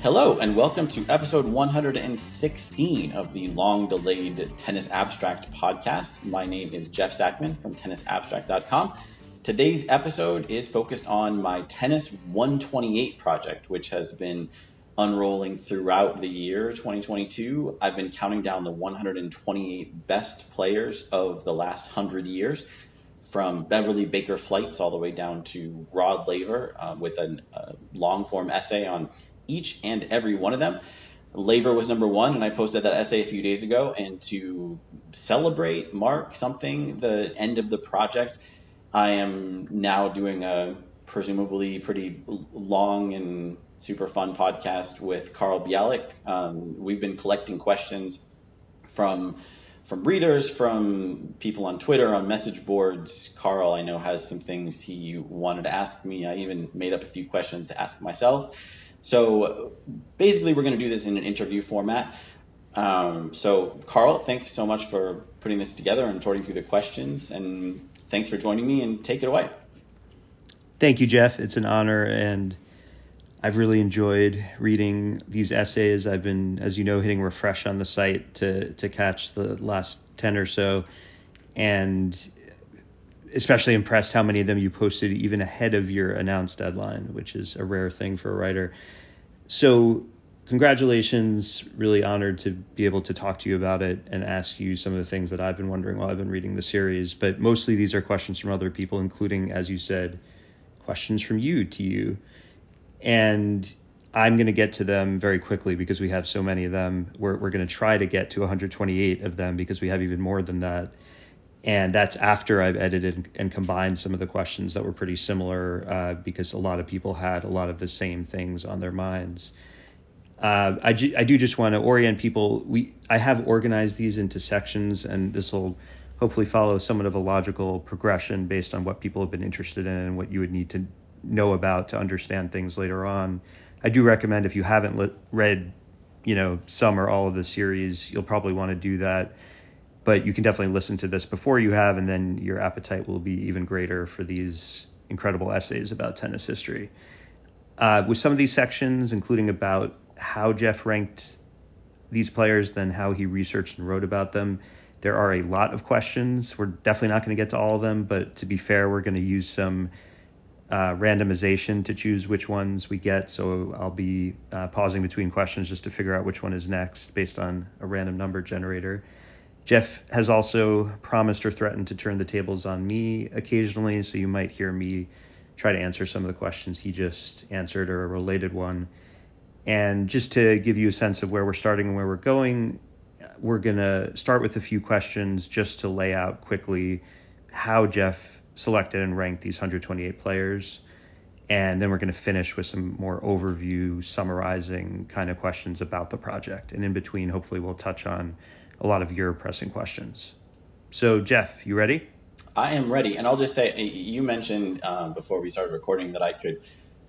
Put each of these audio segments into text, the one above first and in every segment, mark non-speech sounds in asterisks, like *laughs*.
Hello, and welcome to episode 116 of the long delayed Tennis Abstract podcast. My name is Jeff Sackmann from tennisabstract.com. Today's episode is focused on my Tennis 128 project, which has been unrolling throughout the year 2022. I've been counting down the 128 best players of the last 100 years from Beverly Baker Fleitz all the way down to Rod Laver uh, with a uh, long form essay on each and every one of them. Laver was number one, and I posted that essay a few days ago. And to celebrate, mark something, the end of the project, I am now doing a presumably pretty long and super fun podcast with Carl Bialik. Um, we've been collecting questions from from readers, from people on Twitter, on message boards. Carl, I know, has some things he wanted to ask me. I even made up a few questions to ask myself. So basically, we're going to do this in an interview format. Um, so, Carl, thanks so much for putting this together and sorting through the questions. And thanks for joining me and take it away. Thank you, Jeff. It's an honor. And I've really enjoyed reading these essays. I've been, as you know, hitting refresh on the site to, to catch the last 10 or so. And especially impressed how many of them you posted even ahead of your announced deadline, which is a rare thing for a writer. So, congratulations. Really honored to be able to talk to you about it and ask you some of the things that I've been wondering while I've been reading the series. But mostly these are questions from other people, including, as you said, questions from you to you. And I'm going to get to them very quickly because we have so many of them. We're, we're going to try to get to 128 of them because we have even more than that and that's after I've edited and combined some of the questions that were pretty similar uh, because a lot of people had a lot of the same things on their minds. Uh, I, ju- I do just want to orient people. We I have organized these into sections, and this will hopefully follow somewhat of a logical progression based on what people have been interested in and what you would need to know about to understand things later on. I do recommend if you haven't read, you know, some or all of the series, you'll probably want to do that but you can definitely listen to this before you have, and then your appetite will be even greater for these incredible essays about tennis history. Uh, with some of these sections, including about how Jeff ranked these players, then how he researched and wrote about them, there are a lot of questions. We're definitely not going to get to all of them, but to be fair, we're going to use some uh, randomization to choose which ones we get. So I'll be uh, pausing between questions just to figure out which one is next based on a random number generator. Jeff has also promised or threatened to turn the tables on me occasionally, so you might hear me try to answer some of the questions he just answered or a related one. And just to give you a sense of where we're starting and where we're going, we're going to start with a few questions just to lay out quickly how Jeff selected and ranked these 128 players. And then we're going to finish with some more overview, summarizing kind of questions about the project. And in between, hopefully, we'll touch on a lot of your pressing questions. So, Jeff, you ready? I am ready. And I'll just say, you mentioned um, before we started recording that I could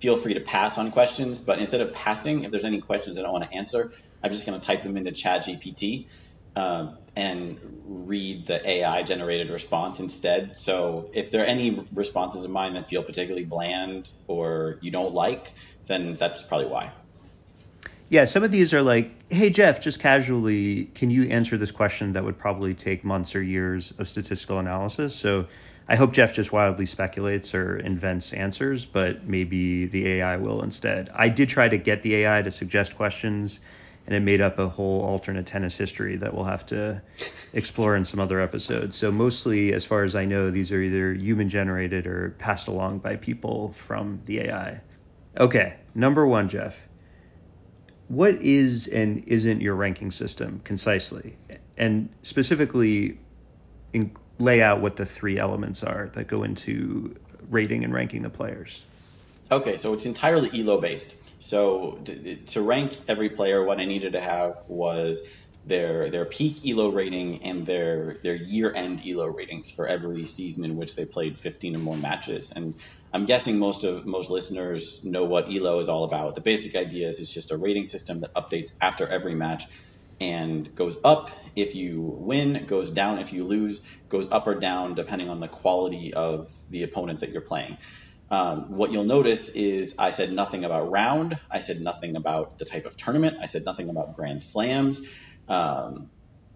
feel free to pass on questions, but instead of passing, if there's any questions that I want to answer, I'm just going to type them into ChatGPT um, and read the AI generated response instead. So if there are any responses of mine that feel particularly bland or you don't like, then that's probably why. Yeah, some of these are like, hey, Jeff, just casually, can you answer this question that would probably take months or years of statistical analysis? So I hope Jeff just wildly speculates or invents answers, but maybe the AI will instead. I did try to get the AI to suggest questions, and it made up a whole alternate tennis history that we'll have to explore in some other episodes. So mostly, as far as I know, these are either human generated or passed along by people from the AI. Okay, number one, Jeff what is and isn't your ranking system concisely, and specifically in, lay out what the three elements are that go into rating and ranking the players. Okay, so it's entirely ELO based. So to, to rank every player, what I needed to have was their their peak elo rating and their their year end elo ratings for every season in which they played 15 or more matches and i'm guessing most of most listeners know what elo is all about the basic idea is it's just a rating system that updates after every match and goes up if you win goes down if you lose goes up or down depending on the quality of the opponent that you're playing Um, what you'll notice is I said nothing about round. I said nothing about the type of tournament. I said nothing about grand slams. Um,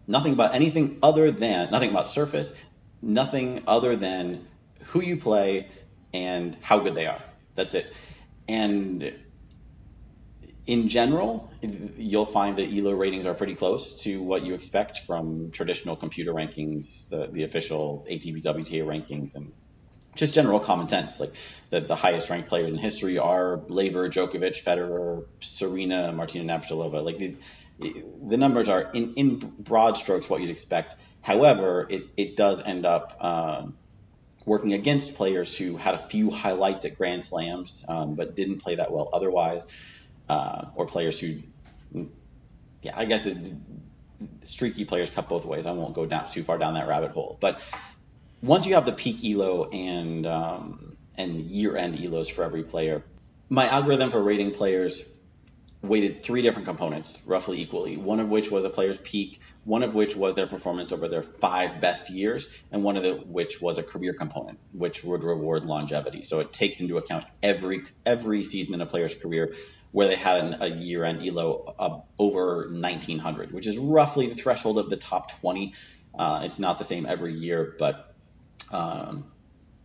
nothing about anything other than nothing about surface. Nothing other than who you play and how good they are. That's it. And in general, you'll find that ELO ratings are pretty close to what you expect from traditional computer rankings, the, the official ATP WTA rankings, and just general common sense. Like the, the highest ranked players in history are Laver, Djokovic, Federer, Serena, Martina Navratilova. Like the, the numbers are in, in broad strokes what you'd expect. However, it, it does end up um, working against players who had a few highlights at Grand Slams, um, but didn't play that well otherwise uh, or players who, yeah, I guess it, streaky players cut both ways. I won't go down too far down that rabbit hole. But once you have the peak elo and um, and year end elos for every player, my algorithm for rating players weighted three different components roughly equally, one of which was a player's peak, one of which was their performance over their five best years, and one of the, which was a career component, which would reward longevity. So it takes into account every every season in a player's career where they had an, a year-end elo over 1900, which is roughly the threshold of the top 20. Uh, it's not the same every year, but um,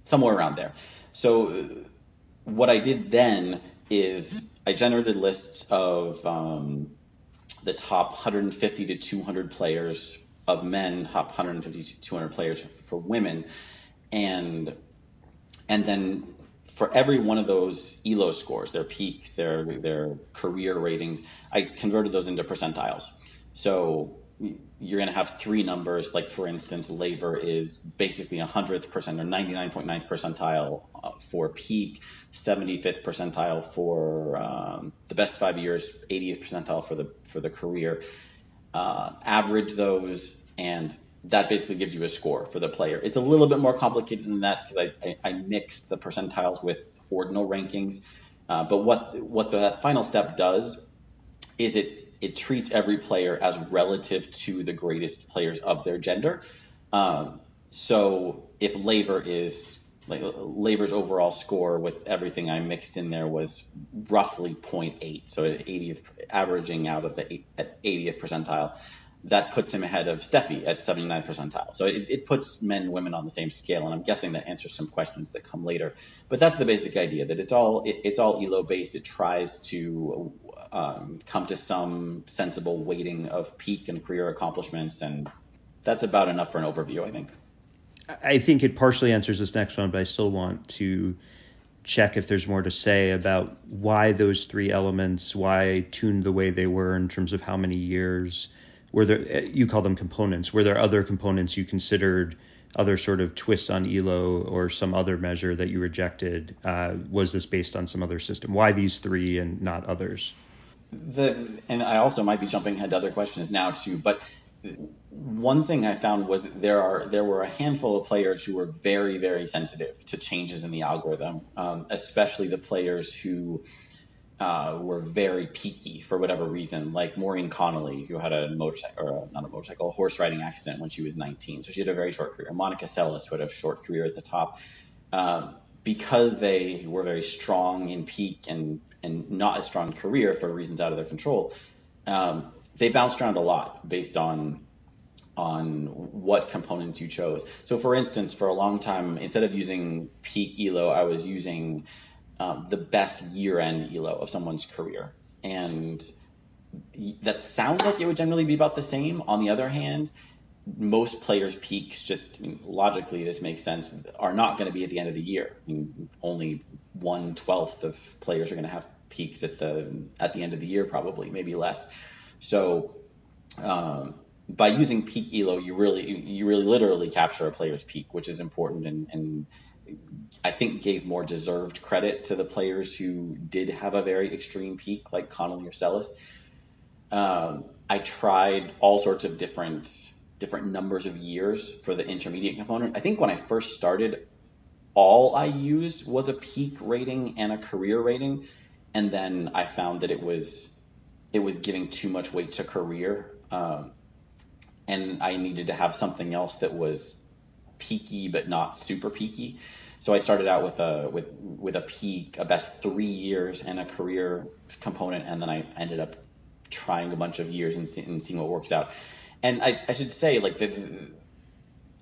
somewhere around there. So what I did then is I generated lists of um, the top 150 to 200 players of men, top 150 to 200 players for women, and and then for every one of those ELO scores, their peaks, their their career ratings, I converted those into percentiles. So you're going to have three numbers. Like for instance, Laver is basically a hundredth percent or 99.9th percentile uh, for peak, 75th percentile for um, the best five years, 80th percentile for the for the career. Uh, average those, and that basically gives you a score for the player. It's a little bit more complicated than that because I, I, I, mixed the percentiles with ordinal rankings. Uh, but what what the final step does is it it treats every player as relative to the greatest players of their gender. Um, so if Laver is like Laver's overall score with everything I mixed in there was roughly 0.8, so 80th averaging out of the at 80th percentile that puts him ahead of Steffi at 79th percentile. So it, it, puts men and women on the same scale, and I'm guessing that answers some questions that come later. But that's the basic idea that it's all it, it's all elo based. It tries to um, come to some sensible weighting of peak and career accomplishments, and that's about enough for an overview, I think. I think it partially answers this next one, but I still want to check if there's more to say about why those three elements, why tuned the way they were in terms of how many years were there you call them components were there other components you considered other sort of twists on elo or some other measure that you rejected? Uh, was this based on some other system? Why these three and not others? The and i also might be jumping ahead to other questions now too but one thing I found was that there are there were a handful of players who were very very sensitive to changes in the algorithm, um, especially the players who uh, were very peaky for whatever reason, like Maureen Connolly, who had a motorcycle, or not a motorcycle, a horse riding accident when she was 19. So she had a very short career. Monica Seles, who had a short career at the top, um, because they were very strong in peak and, and not as strong career for reasons out of their control, um, they bounced around a lot based on on what components you chose. So for instance, for a long time, instead of using peak ELO, I was using the best year-end elo of someone's career, and that sounds like it would generally be about the same. On the other hand, most players' peaks, just I mean, logically, this makes sense, are not going to be at the end of the year. I mean, only one twelfth of players are going to have peaks at the at the end of the year, probably, maybe less. So, um, by using peak elo, you really you really literally capture a player's peak, which is important and, and I think gave more deserved credit to the players who did have a very extreme peak, like Connolly or Seles. Um, I tried all sorts of different different numbers of years for the intermediate component. I think when I first started, all I used was a peak rating and a career rating, and then I found that it was it was giving too much weight to career, um, and I needed to have something else that was peaky but not super peaky. So I started out with a with with a peak, a best three years, and a career component, and then I ended up trying a bunch of years and, see, and seeing what works out. And I, I should say, like the,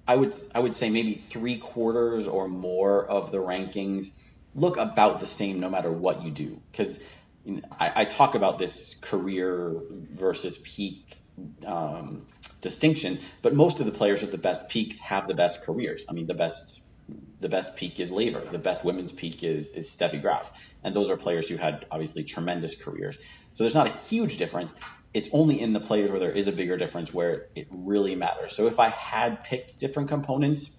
I would I would say maybe three quarters or more of the rankings look about the same no matter what you do, because I, I, talk about this career versus peak um, distinction, but most of the players with the best peaks have the best careers. I mean, the best the best peak is Laver. The best women's peak is is Steffi Graf, and those are players who had obviously tremendous careers. So there's not a huge difference. It's only in the players where there is a bigger difference where it really matters. So if I had picked different components,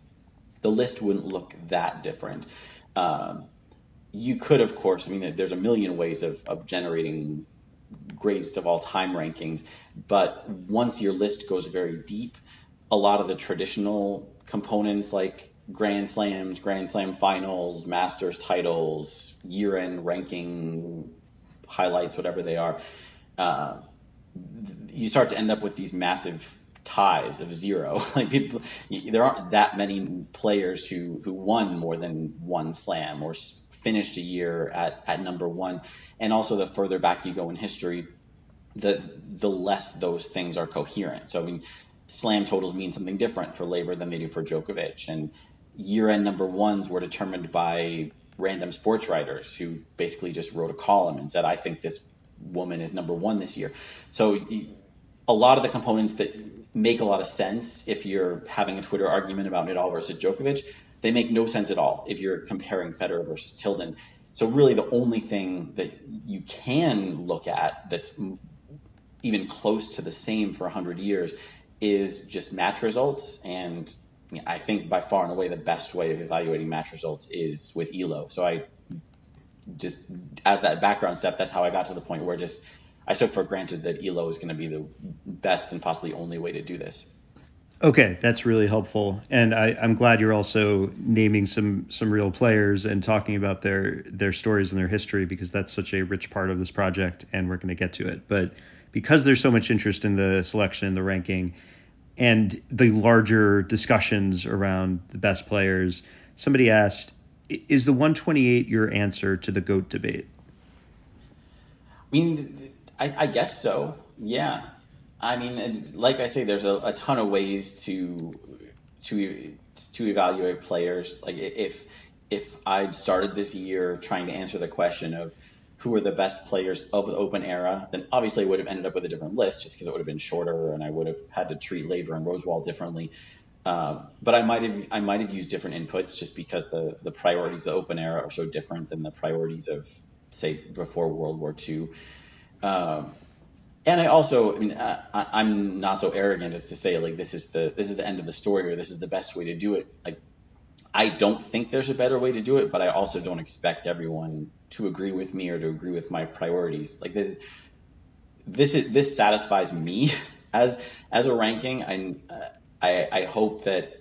the list wouldn't look that different. Um, you could, of course, I mean, there's a million ways of, of generating greatest of all time rankings, but once your list goes very deep, a lot of the traditional components like Grand Slams, Grand Slam finals, Masters titles, year end ranking highlights, whatever they are, uh, you start to end up with these massive ties of zero. *laughs* like people, there aren't that many players who who won more than one slam or finished a year at at number one. And also, the further back you go in history, the the less those things are coherent. So I mean, slam totals mean something different for Laver than they do for Djokovic, and year-end number ones were determined by random sports writers who basically just wrote a column and said, I think this woman is number one this year. So a lot of the components that make a lot of sense if you're having a Twitter argument about Nadal versus Djokovic, they make no sense at all if you're comparing Federer versus Tilden. So really the only thing that you can look at that's even close to the same for 100 years is just match results and I think by far and away the best way of evaluating match results is with Elo. So I just as that background step, that's how I got to the point where just I took for granted that Elo is going to be the best and possibly only way to do this. Okay, that's really helpful, and I, am glad you're also naming some some real players and talking about their their stories and their history because that's such a rich part of this project, and we're going to get to it. But because there's so much interest in the selection and the ranking, and the larger discussions around the best players, somebody asked, is the 128 your answer to the GOAT debate? I mean, I, I guess so. Yeah. I mean, like I say, there's a, a ton of ways to to to evaluate players. Like if if I'd started this year trying to answer the question of who are the best players of the open era, then obviously I would have ended up with a different list just because it would have been shorter and I would have had to treat Laver and Rosewall differently. Uh, but I might have I might have used different inputs just because the the priorities of the open era are so different than the priorities of say before World War II. And I also, I mean, uh, I, am not so arrogant as to say like this is the this is the end of the story or this is the best way to do it. Like I don't think there's a better way to do it, but I also don't expect everyone to agree with me or to agree with my priorities. Like this, this is this satisfies me *laughs* as as a ranking. I I, I hope that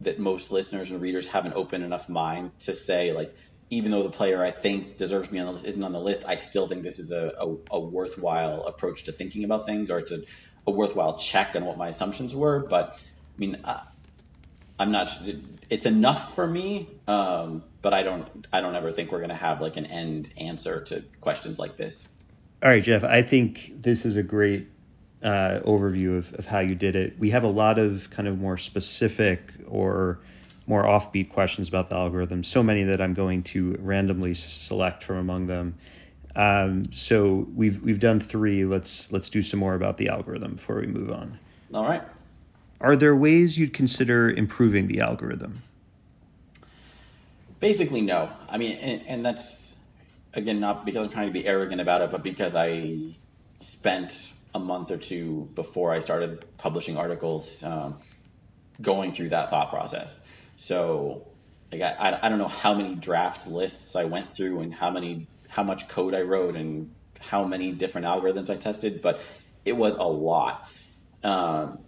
that most listeners and readers have an open enough mind to say like even though the player I think deserves to be on the list isn't on the list, I still think this is a, a, a worthwhile approach to thinking about things, or it's a, a, worthwhile check on what my assumptions were. But I mean, I, I'm not. It's enough for me, um, but I don't. I don't ever think we're going to have like an end answer to questions like this. All right, Jeff. I think this is a great uh, overview of, of how you did it. We have a lot of kind of more specific or more offbeat questions about the algorithm. So many that I'm going to randomly select from among them. Um, so we've we've done three. Let's let's do some more about the algorithm before we move on. All right. Are there ways you'd consider improving the algorithm? Basically, no. I mean, and, and that's again not because I'm trying to be arrogant about it, but because I spent a month or two before I started publishing articles um, going through that thought process. So, like, I, I don't know how many draft lists I went through and how many how much code I wrote and how many different algorithms I tested, but it was a lot. Um,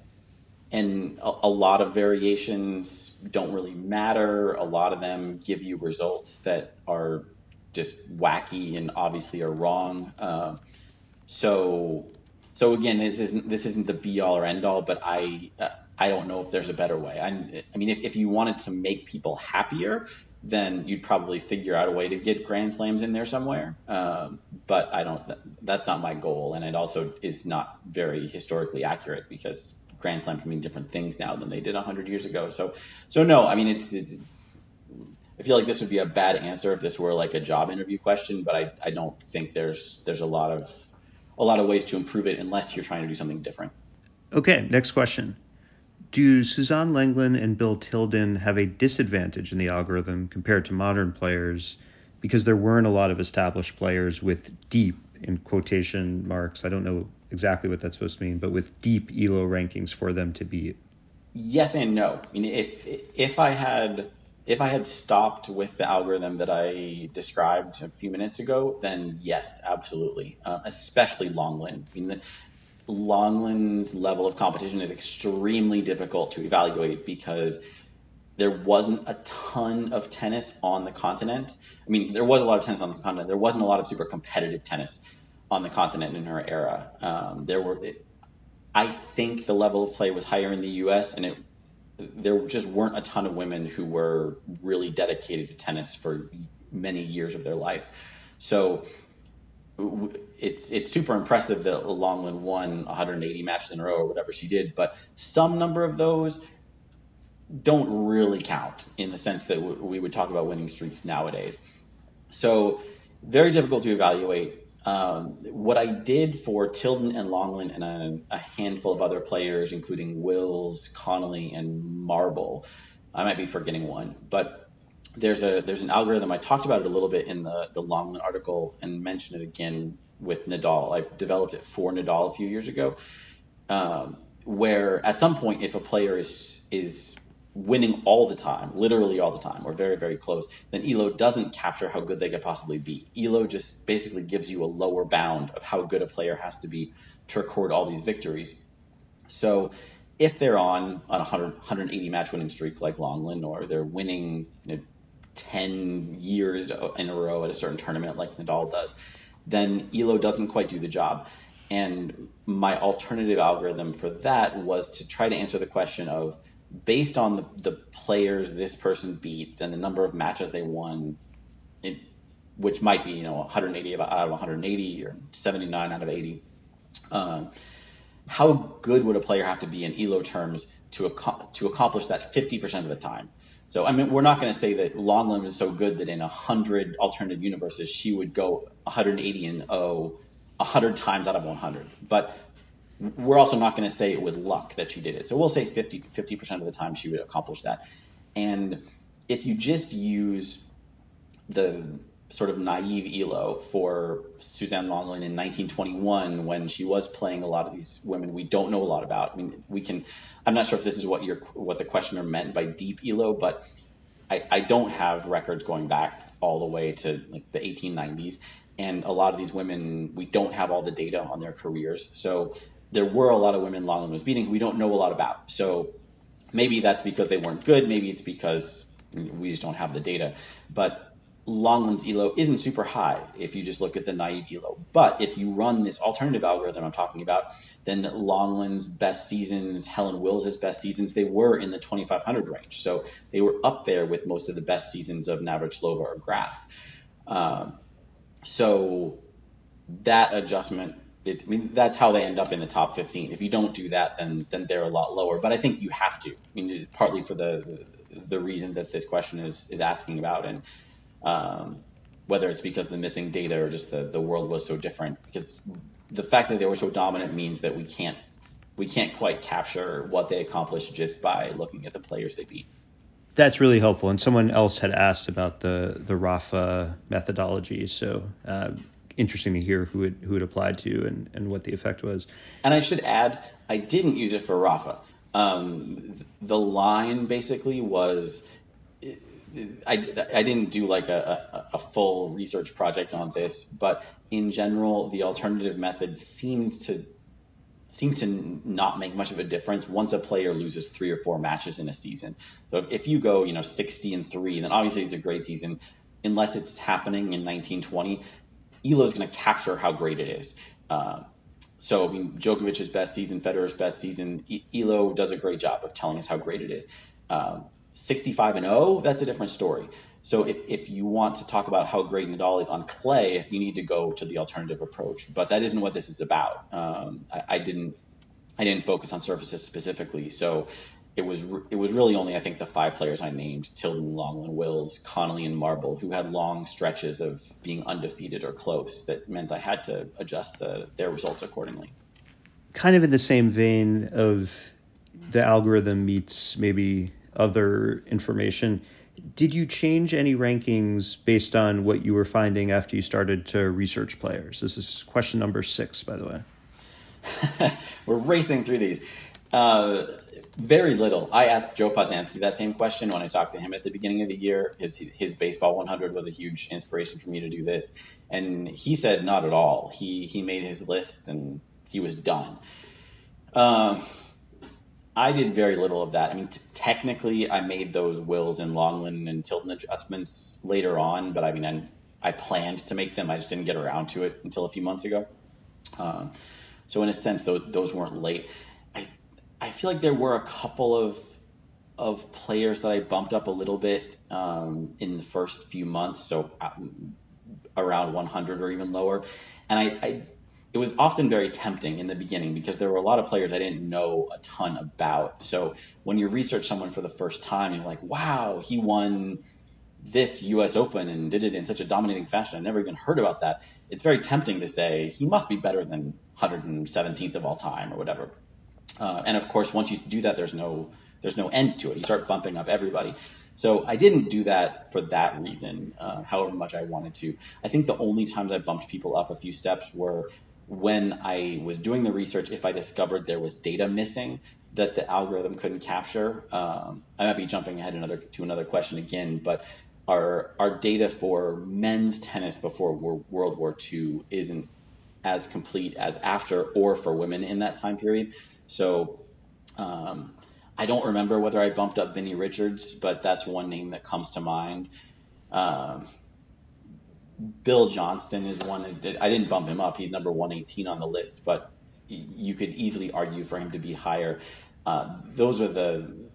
and a, a, lot of variations don't really matter. A lot of them give you results that are just wacky and obviously are wrong. Uh, so, so again, this isn't this isn't the be all or end all, but I uh, I don't know if there's a better way. I, I mean, if, if you wanted to make people happier, then you'd probably figure out a way to get Grand Slams in there somewhere. Um, but I don't. That's not my goal, and it also is not very historically accurate because Grand Slam can mean different things now than they did 100 years ago. So, so no, I mean it's, it's I feel like this would be a bad answer if this were like a job interview question, but I, I don't think there's there's a lot of a lot of ways to improve it unless you're trying to do something different. Okay, next question. Do Suzanne Lenglen and Bill Tilden have a disadvantage in the algorithm compared to modern players because there weren't a lot of established players with deep in quotation marks. I don't know exactly what that's supposed to mean, but with deep ELO rankings for them to beat. Yes and no. I mean, if if I had if I had stopped with the algorithm that I described a few minutes ago, then yes, absolutely. Uh, especially Lenglen. I mean, the, Lenglen's level of competition is extremely difficult to evaluate because there wasn't a ton of tennis on the continent. I mean, there was a lot of tennis on the continent. There wasn't a lot of super competitive tennis on the continent in her era. Um, there were, it, I think the level of play was higher in the U.S. and it there just weren't a ton of women who were really dedicated to tennis for many years of their life. So it's it's super impressive that Lenglen won 180 matches in a row or whatever she did, but some number of those don't really count in the sense that we would talk about winning streaks nowadays. So very difficult to evaluate. Um, what I did for Tilden and Lenglen and a, a, handful of other players, including Wills, Connolly, and Marble, I might be forgetting one, but there's a there's an algorithm. I talked about it a little bit in the the Lenglen article and mentioned it again with Nadal. I developed it for Nadal a few years ago, um, where at some point, if a player is is winning all the time, literally all the time, or very, very close, then ELO doesn't capture how good they could possibly be. ELO just basically gives you a lower bound of how good a player has to be to record all these victories. So if they're on, on a 100, 180 match winning streak like Lenglen, or they're winning you know, 10 years in a row at a certain tournament like Nadal does, then ELO doesn't quite do the job. And my alternative algorithm for that was to try to answer the question of based on the, the players this person beat and the number of matches they won, it, which might be you know 180 out of 180 or 79 out of 80. Um, how good would a player have to be in ELO terms to ac- to accomplish that 50% of the time? So I mean, we're not going to say that Lenglen is so good that in a 100 alternative universes she would go 180 and 0 100 times out of 100. But we're also not going to say it was luck that she did it. So we'll say 50 percent of the time she would accomplish that. And if you just use the sort of naive Elo for Suzanne Lenglen in 1921 when she was playing a lot of these women we don't know a lot about. I mean, we can. I'm not sure if this is what your what the questioner meant by deep Elo, but I, I don't have records going back all the way to like the 1890s, and a lot of these women we don't have all the data on their careers. So there were a lot of women Lenglen was beating we don't know a lot about. So maybe that's because they weren't good. Maybe it's because we just don't have the data. But Lenglen's ELO isn't super high if you just look at the naive ELO. But if you run this alternative algorithm I'm talking about, then Lenglen's best seasons, Helen Wills' best seasons, they were in the 2500 range. So they were up there with most of the best seasons of Navratilova or Graf. Um, so that adjustment is, I mean, that's how they end up in the top 15. If you don't do that, then then they're a lot lower. But I think you have to. I mean, partly for the the reason that this question is is asking about, and um, whether it's because of the missing data or just the the world was so different. Because the fact that they were so dominant means that we can't we can't quite capture what they accomplished just by looking at the players they beat. That's really helpful. And someone else had asked about the the Rafa methodology, so. Uh, interesting to hear who it who it applied to and, and what the effect was. And I should add, I didn't use it for Rafa. Um, the line basically was. I, I didn't do like a, a, a, full research project on this, but in general, the alternative methods seemed to seem to not make much of a difference once a player loses three or four matches in a season. So if you go, you know, 60 and three, then obviously it's a great season. Unless it's happening in 1920, Elo is going to capture how great it is. Uh, so I mean, Djokovic's best season, Federer's best season. E- Elo does a great job of telling us how great it is. Um, 65 and 0, that's a different story. So if, if you want to talk about how great Nadal is on clay, you need to go to the alternative approach. But that isn't what this is about. Um, I, I didn't I didn't focus on surfaces specifically. So it was it was really only I think the five players I named Tilden, Lenglen, Wills, Connolly, and Marble who had long stretches of being undefeated or close that meant I had to adjust the, their results accordingly. Kind of in the same vein of the algorithm meets maybe other information. Did you change any rankings based on what you were finding after you started to research players? This is question number six, by the way. *laughs* We're racing through these. Uh, very little. I asked Joe Posnanski that same question when I talked to him at the beginning of the year. His his baseball 100 was a huge inspiration for me to do this, and he said not at all. He he made his list and he was done. Um, I did very little of that. I mean, t- technically, I made those Wills and Lenglen and Tilden adjustments later on, but I mean, I, I, planned to make them. I just didn't get around to it until a few months ago. Um, so in a sense, those, those weren't late. I I feel like there were a couple of of players that I bumped up a little bit um, in the first few months, so uh, around 100 or even lower, and I, I it was often very tempting in the beginning because there were a lot of players I didn't know a ton about. So when you research someone for the first time, you're like, wow, he won this US Open and did it in such a dominating fashion. I never even heard about that. It's very tempting to say he must be better than 117th of all time or whatever. Uh, and of course, once you do that, there's no there's no end to it. You start bumping up everybody. So I didn't do that for that reason, uh, however much I wanted to. I think the only times I bumped people up a few steps were when I was doing the research, if I discovered there was data missing that the algorithm couldn't capture, um, I might be jumping ahead another to another question again, but our our data for men's tennis before World War II isn't as complete as after or for women in that time period. So um, I don't remember whether I bumped up Vinnie Richards, but that's one name that comes to mind. Um, Bill Johnston is one that did, I didn't bump him up. He's number 118 on the list, but you could easily argue for him to be higher. Uh, those are the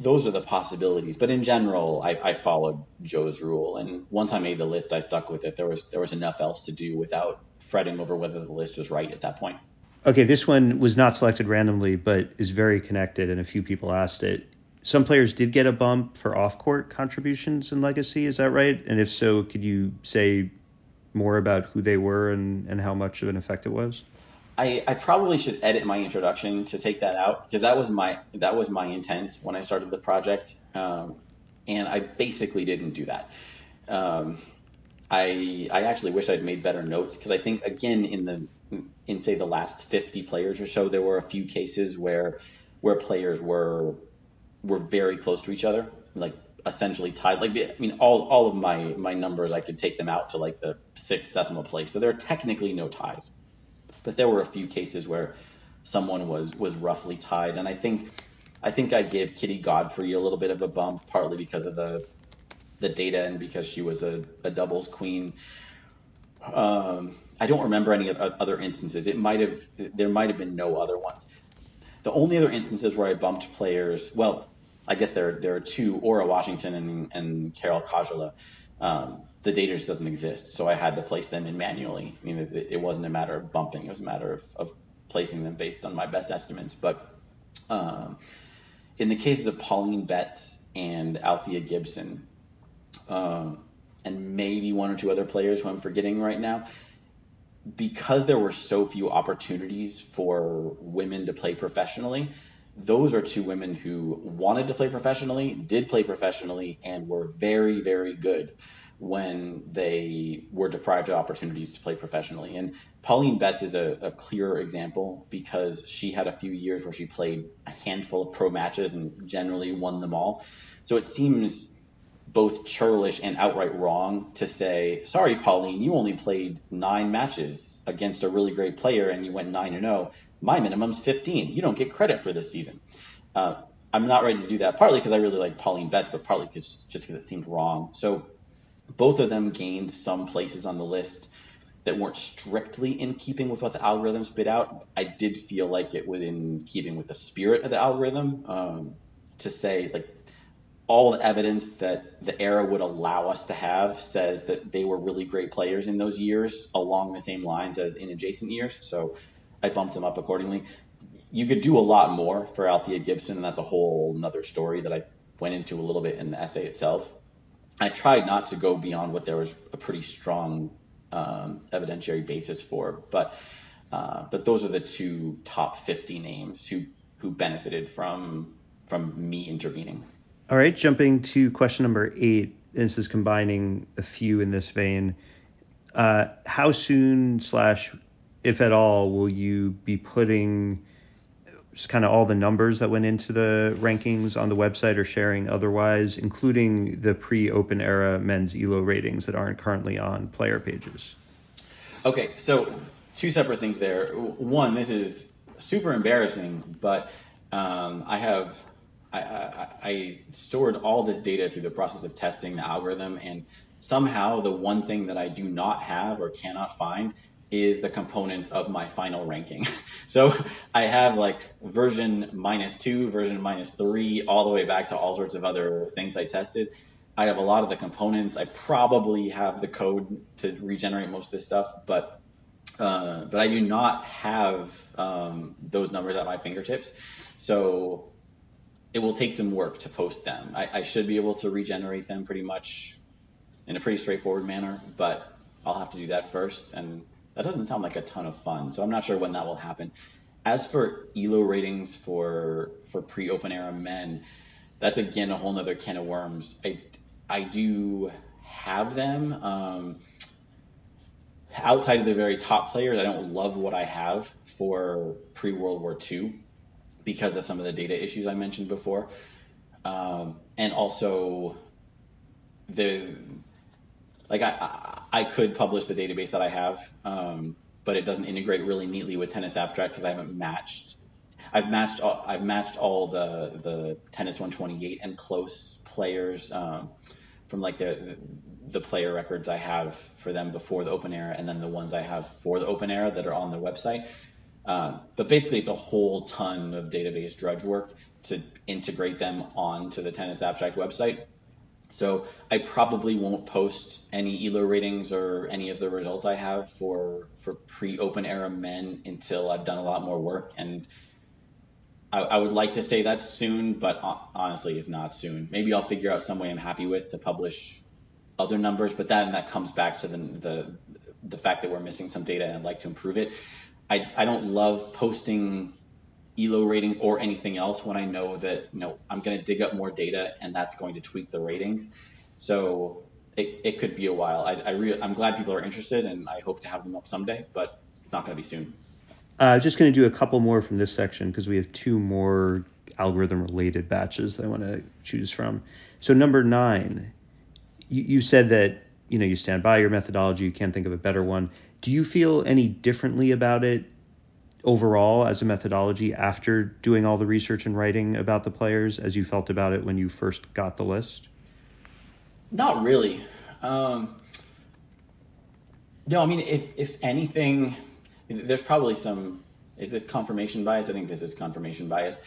those are the possibilities. But in general, I, I, followed Joe's rule, and once I made the list, I stuck with it. There was there was enough else to do without fretting over whether the list was right at that point. Okay, this one was not selected randomly, but is very connected, and a few people asked it some players did get a bump for off-court contributions in Legacy. Is that right? And if so, could you say more about who they were and, and how much of an effect it was? I, I probably should edit my introduction to take that out because that was my that was my intent when I started the project, um, and I basically didn't do that. Um, I I actually wish I'd made better notes because I think again in the in say the last 50 players or so there were a few cases where where players were were very close to each other, like essentially tied. Like I mean, all all of my my numbers, I could take them out to like the sixth decimal place. So there are technically no ties, but there were a few cases where someone was was roughly tied, and I think I think I gave Kitty Godfrey a little bit of a bump, partly because of the the data and because she was a, a doubles queen. Um, I don't remember any other instances. It might have there might have been no other ones. The only other instances where I bumped players, well, I guess there there are two, Ora Washington and, and Karel Kozeluh. Um, the data just doesn't exist, so I had to place them in manually. I mean, it, it wasn't a matter of bumping; it was a matter of, of placing them based on my best estimates. But um, in the cases of Pauline Betz and Althea Gibson, um, and maybe one or two other players who I'm forgetting right now, because there were so few opportunities for women to play professionally, those are two women who wanted to play professionally, did play professionally, and were very, very good when they were deprived of opportunities to play professionally. And Pauline Betz is a, a clear example because she had a few years where she played a handful of pro matches and generally won them all. So it seems both churlish and outright wrong to say, sorry, Pauline, you only played nine matches against a really great player and you went 9 and 0 my minimum's 15. You don't get credit for this season. Uh, I'm not ready to do that, partly because I really like Pauline Betz, but partly cause, just because it seemed wrong. So both of them gained some places on the list that weren't strictly in keeping with what the algorithm spit out. I did feel like it was in keeping with the spirit of the algorithm um, to say, like, all the evidence that the era would allow us to have says that they were really great players in those years along the same lines as in adjacent years. So I bumped them up accordingly. You could do a lot more for Althea Gibson, and that's a whole another story that I went into a little bit in the essay itself. I tried not to go beyond what there was a pretty strong um, evidentiary basis for, but uh, but those are the two top 50 names who who benefited from from me intervening. All right, jumping to question number eight. This is combining a few in this vein. Uh, how soon slash if at all will you be putting just kind of all the numbers that went into the rankings on the website or sharing otherwise, including the pre-open era men's ELO ratings that aren't currently on player pages? Okay, so two separate things there. One, this is super embarrassing, but um, I have I, I, I, stored all this data through the process of testing the algorithm, and somehow the one thing that I do not have or cannot find is the components of my final ranking. *laughs* so I have like version minus two, version minus three, all the way back to all sorts of other things I tested. I have a lot of the components. I probably have the code to regenerate most of this stuff, but uh, but I do not have um, those numbers at my fingertips. So it will take some work to post them. I, I should be able to regenerate them pretty much in a pretty straightforward manner, but I'll have to do that first. And that doesn't sound like a ton of fun. So I'm not sure when that will happen. As for ELO ratings for for pre-open era men, that's again a whole nother can of worms. I I do have them. Um, outside of the very top players, I don't love what I have for pre World War II because of some of the data issues I mentioned before. Um, and also the like I, I could publish the database that I have, um, but it doesn't integrate really neatly with Tennis Abstract because I haven't matched. I've matched all, I've matched all the the Tennis 128 and close players um, from like the the player records I have for them before the Open Era, and then the ones I have for the Open Era that are on the website. Um, but basically, it's a whole ton of database drudge work to integrate them onto the Tennis Abstract website. So I probably won't post any ELO ratings or any of the results I have for for pre-open era men until I've done a lot more work. And I, I would like to say that's soon, but honestly, it's not soon. Maybe I'll figure out some way I'm happy with to publish other numbers, but then that comes back to the the the fact that we're missing some data and I'd like to improve it. I, I don't love posting ELO ratings or anything else when I know that you know I'm going to dig up more data and that's going to tweak the ratings. So it, it could be a while. I, I re- I'm glad people are interested and I hope to have them up someday, but not going to be soon. Uh, just going to do a couple more from this section because we have two more algorithm related batches that I want to choose from. So number nine, you, you said that you know you stand by your methodology. You can't think of a better one. Do you feel any differently about it overall as a methodology after doing all the research and writing about the players as you felt about it when you first got the list? Not really. Um, no, I mean, if, if anything, there's probably some, is this confirmation bias? I think this is confirmation bias.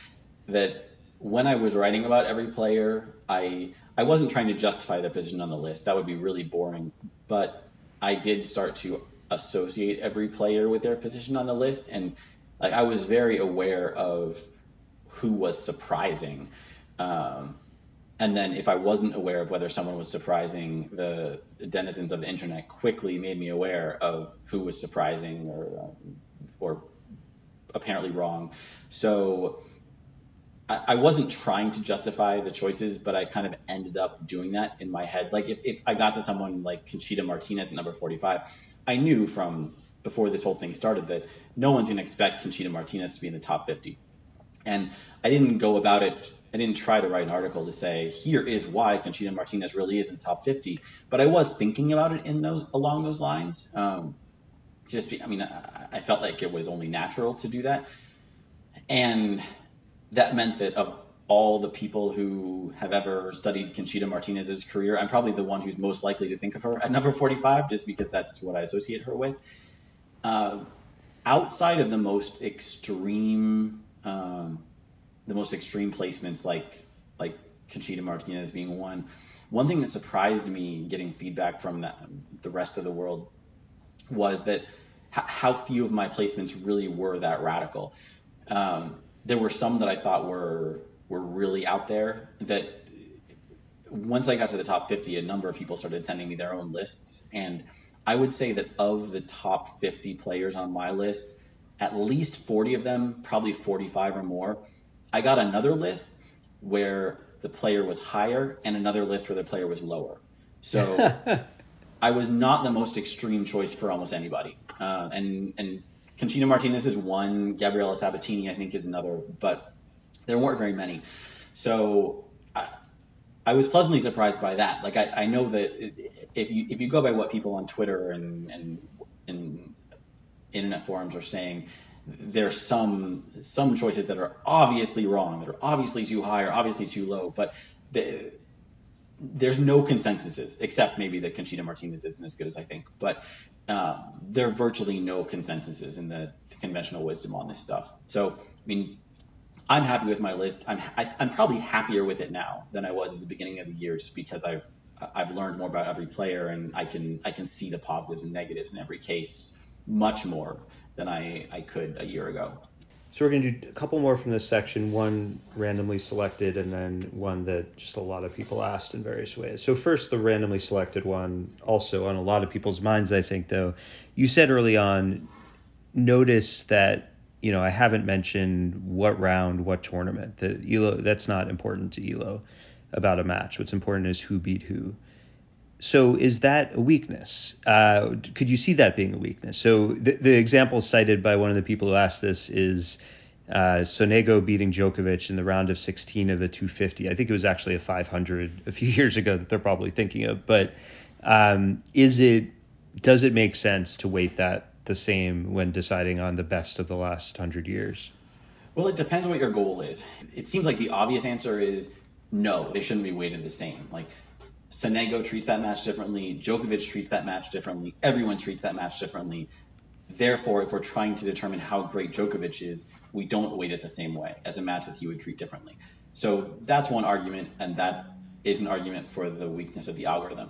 That when I was writing about every player, I I wasn't trying to justify their position on the list. That would be really boring. But I did start to associate every player with their position on the list, and like I was very aware of who was surprising. Um, and then if I wasn't aware of whether someone was surprising, the denizens of the internet quickly made me aware of who was surprising or or apparently wrong. So I, wasn't trying to justify the choices, but I kind of ended up doing that in my head. Like if, if I got to someone like Conchita Martinez at number 45, I knew from before this whole thing started that no one's going to expect Conchita Martinez to be in the top 50. And I didn't go about it. I didn't try to write an article to say here is why Conchita Martinez really is in the top 50. But I was thinking about it in those along those lines. Um, just, be, I mean, I, I felt like it was only natural to do that, and that meant that of all the people who have ever studied Conchita Martinez's career, I'm probably the one who's most likely to think of her at number 45, just because that's what I associate her with. Uh, outside of the most extreme, um, the most extreme placements like like Conchita Martinez being one. One thing that surprised me getting feedback from the, the rest of the world was that h- how few of my placements really were that radical. Um, there were some that I thought were were really out there that once I got to the top 50, a number of people started sending me their own lists. And I would say that of the top 50 players on my list, at least 40 of them, probably 45 or more, I got another list where the player was higher and another list where the player was lower. So *laughs* I was not the most extreme choice for almost anybody. Uh, and, and Conchita Martinez is one, Gabriela Sabatini, I think, is another, but there weren't very many. So I was pleasantly surprised by that. Like I, I know that if you if you go by what people on Twitter and and and internet forums are saying, there's some some choices that are obviously wrong, that are obviously too high or obviously too low, but the, there's no consensuses except maybe that Conchita Martinez isn't as good as I think, but uh, there are virtually no consensuses in the, the conventional wisdom on this stuff. So I mean, I'm happy with my list. I'm I, am i am probably happier with it now than I was at the beginning of the year, just because I've I've learned more about every player and I can I can see the positives and negatives in every case much more than I I could a year ago. So we're going to do a couple more from this section, one randomly selected and then one that just a lot of people asked in various ways. So first the randomly selected one, also on a lot of people's minds I think though. You said early on notice that you know, I haven't mentioned what round, what tournament. That Elo that's not important to Elo about a match. What's important is who beat who. So is that a weakness? Uh, could you see that being a weakness? So the, the example cited by one of the people who asked this is uh, Sonego beating Djokovic in the round of 16 of a 250. I think it was actually a 500 a few *laughs* years ago that they're probably thinking of. But um, is it does it make sense to weight that the same when deciding on the best of the last hundred years? Well, it depends what your goal is. It seems like the obvious answer is no, they shouldn't be weighted the same. Like Sonego treats that match differently, Djokovic treats that match differently, everyone treats that match differently. Therefore, if we're trying to determine how great Djokovic is, we don't weight it the same way as a match that he would treat differently. So that's one argument, and that is an argument for the weakness of the algorithm.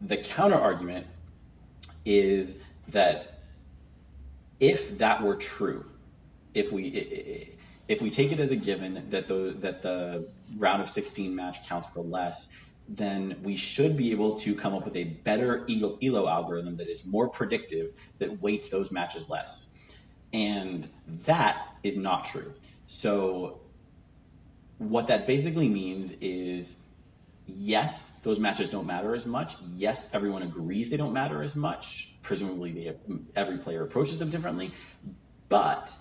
The counter argument is that if that were true, if we if we take it as a given that the that the round of 16 match counts for less, then we should be able to come up with a better ELO algorithm that is more predictive that weights those matches less. And that is not true. So what that basically means is yes, those matches don't matter as much. Yes, everyone agrees they don't matter as much presumably they, every player approaches them differently, but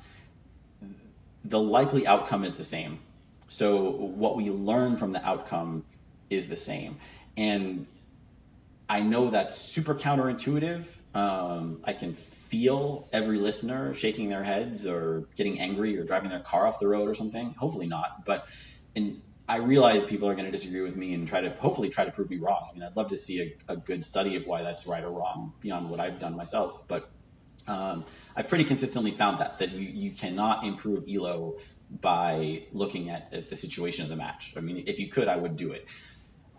the likely outcome is the same. So what we learn from the outcome is the same. And I know that's super counterintuitive. Um, I can feel every listener shaking their heads or getting angry or driving their car off the road or something. Hopefully not. But in I realize people are going to disagree with me and try to hopefully try to prove me wrong. I mean, I'd love to see a, a good study of why that's right or wrong beyond what I've done myself. But um, I've pretty consistently found that that you, you cannot improve Elo by looking at, at, the situation of the match. I mean, if you could, I would do it.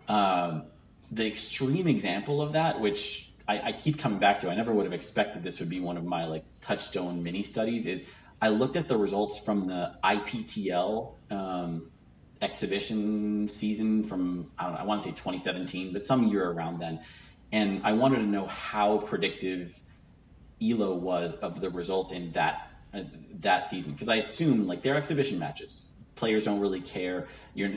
Um, the extreme example of that, which I, I keep coming back to, I never would have expected this would be one of my like touchstone mini studies, is I looked at the results from the IPTL um, exhibition season from I don't know, I want to say 2017, but some year around then, and I wanted to know how predictive Elo was of the results in that uh, that season. Because I assume like they're exhibition matches, players don't really care. You're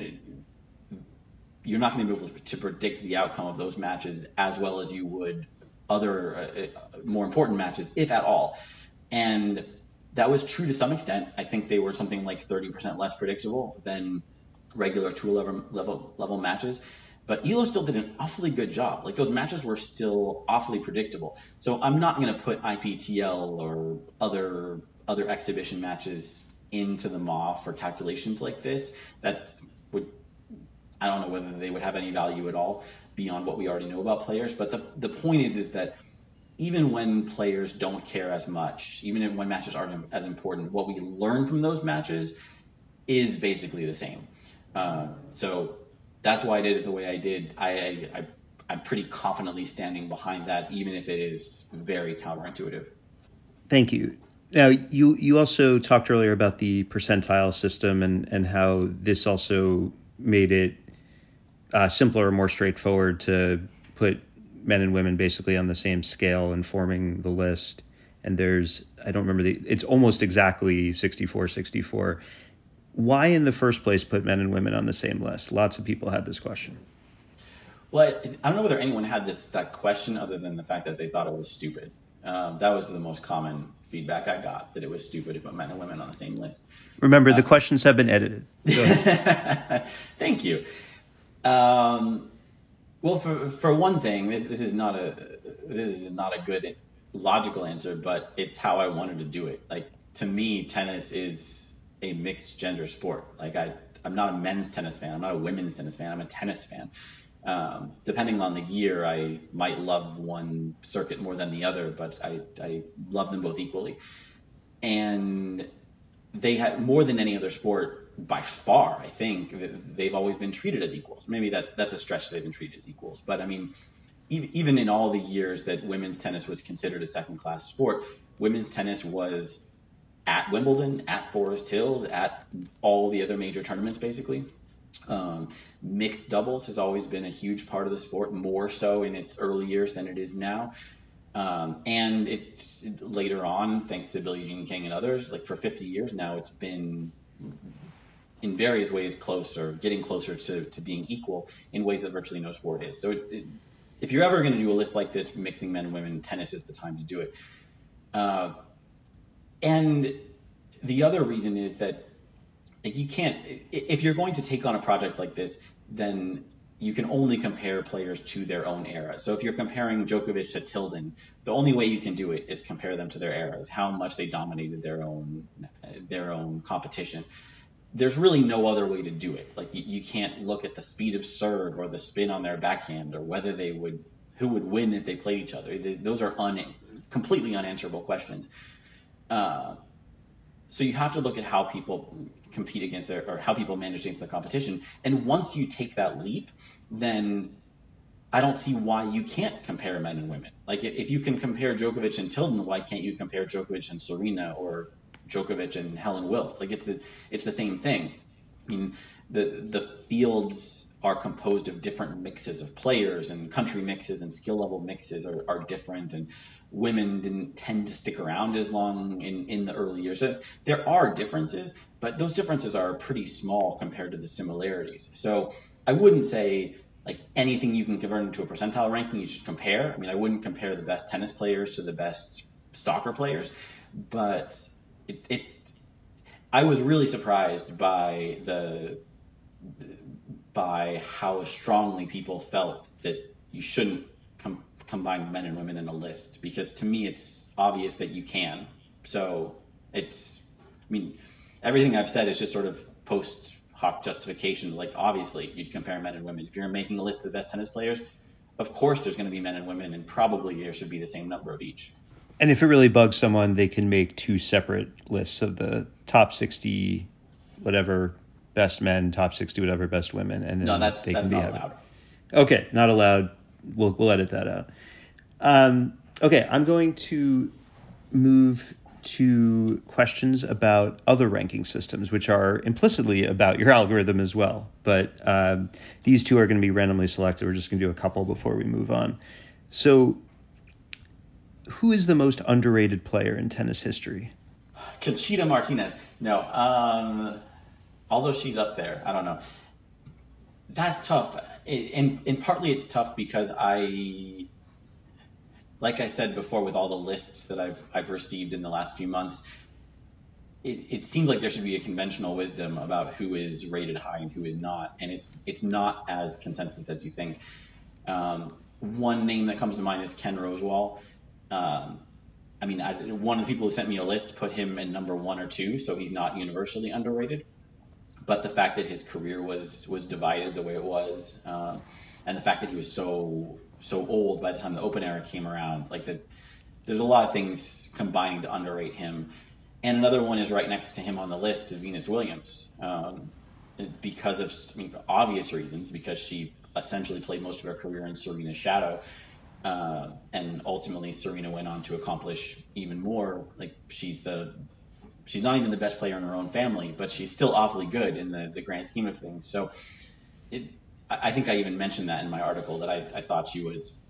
you're not going to be able to predict the outcome of those matches as well as you would other uh, more important matches, if at all. And that was true to some extent. I think they were something like 30% less predictable than regular two level, level, level matches. But Elo still did an awfully good job. Like those matches were still awfully predictable. So I'm not going to put IPTL or other other exhibition matches into the MAW for calculations like this. That I don't know whether they would have any value at all beyond what we already know about players. But the the point is is that even when players don't care as much, even when matches aren't as important, what we learn from those matches is basically the same. Uh, so that's why I did it the way I did. I, I, I'm pretty confidently standing behind that, even if it is very counterintuitive. Thank you. Now, you you also talked earlier about the percentile system and and how this also made it uh, simpler, more straightforward to put men and women basically on the same scale in forming the list. And there's I don't remember the it's almost exactly 64 64. Why in the first place put men and women on the same list? Lots of people had this question. Well, I don't know whether anyone had this that question other than the fact that they thought it was stupid. Um, that was the most common feedback I got that it was stupid to put men and women on the same list. Remember, uh, the questions have been edited. *laughs* Thank you. Um, well, for for one thing, this, this, is not a this is not a good logical answer, but it's how I wanted to do it. Like to me, tennis is a mixed gender sport. Like I I'm not a men's tennis fan. I'm not a women's tennis fan. I'm a tennis fan. Um, depending on the year, I might love one circuit more than the other, but I, I love them both equally. And they had more than any other sport by far. I think they've always been treated as equals. Maybe that's that's a stretch. They've been treated as equals, but I mean, even in all the years that women's tennis was considered a second class sport, women's tennis was at Wimbledon, at Forest Hills, at all the other major tournaments, basically. Um, mixed doubles has always been a huge part of the sport, more so in its early years than it is now. Um, and it's later on, thanks to Billie Jean King and others, like for 50 years now, it's been in various ways closer, getting closer to, to being equal in ways that virtually no sport is. So it, it, if you're ever going to do a list like this, mixing men and women, tennis is the time to do it. Uh, and the other reason is that you can't if you're going to take on a project like this, then you can only compare players to their own era. So if you're comparing Djokovic to Tilden, the only way you can do it is compare them to their eras, how much they dominated their own their own competition. There's really no other way to do it. Like you, you can't look at the speed of serve or the spin on their backhand or whether they would who would win if they played each other. They, those are un, completely unanswerable questions. Uh, so you have to look at how people compete against their or how people manage against the competition. And once you take that leap, then I don't see why you can't compare men and women. Like if you can compare Djokovic and Tilden, why can't you compare Djokovic and Serena or Djokovic and Helen Wills? Like it's the it's the same thing. I mean the the fields are composed of different mixes of players and country mixes and skill level mixes are, are different and women didn't tend to stick around as long in, in the early years. So there are differences, but those differences are pretty small compared to the similarities. So I wouldn't say like anything you can convert into a percentile ranking you should compare. I mean, I wouldn't compare the best tennis players to the best soccer players, but it, it I was really surprised by the by how strongly people felt that you shouldn't com- combine men and women in a list because to me it's obvious that you can. So it's, I mean, everything I've said is just sort of post hoc justification. Like obviously you'd compare men and women. If you're making a list of the best tennis players, of course there's going to be men and women, and probably there should be the same number of each. And if it really bugs someone, they can make two separate lists of the top 60, whatever best men, top 60, whatever, best women, and then no, that's they that's can not be allowed. Okay, not allowed. We'll we'll edit that out. Um, okay, I'm going to move to questions about other ranking systems, which are implicitly about your algorithm as well. But um, these two are going to be randomly selected. We're just going to do a couple before we move on. So, who is the most underrated player in tennis history? Conchita Martinez. No. Um, although she's up there, I don't know. That's tough, and and partly it's tough because I, like I said before, with all the lists that I've I've received in the last few months, it, it seems like there should be a conventional wisdom about who is rated high and who is not, and it's it's not as consensus as you think. Um, one name that comes to mind is Ken Rosewall. Um, I mean, I, one of the people who sent me a list put him in number one or two, so he's not universally underrated but the fact that his career was was divided the way it was, um, and the fact that he was so so old by the time the Open era came around, like that, there's a lot of things combining to underrate him. And another one is right next to him on the list is Venus Williams. Um, because of I mean, obvious reasons, because she essentially played most of her career in Serena's shadow. Uh, and ultimately, Serena went on to accomplish even more. Like she's the she's not even the best player in her own family, but she's still awfully good in the the grand scheme of things. So, it I think I even mentioned that in my article that I, I thought she was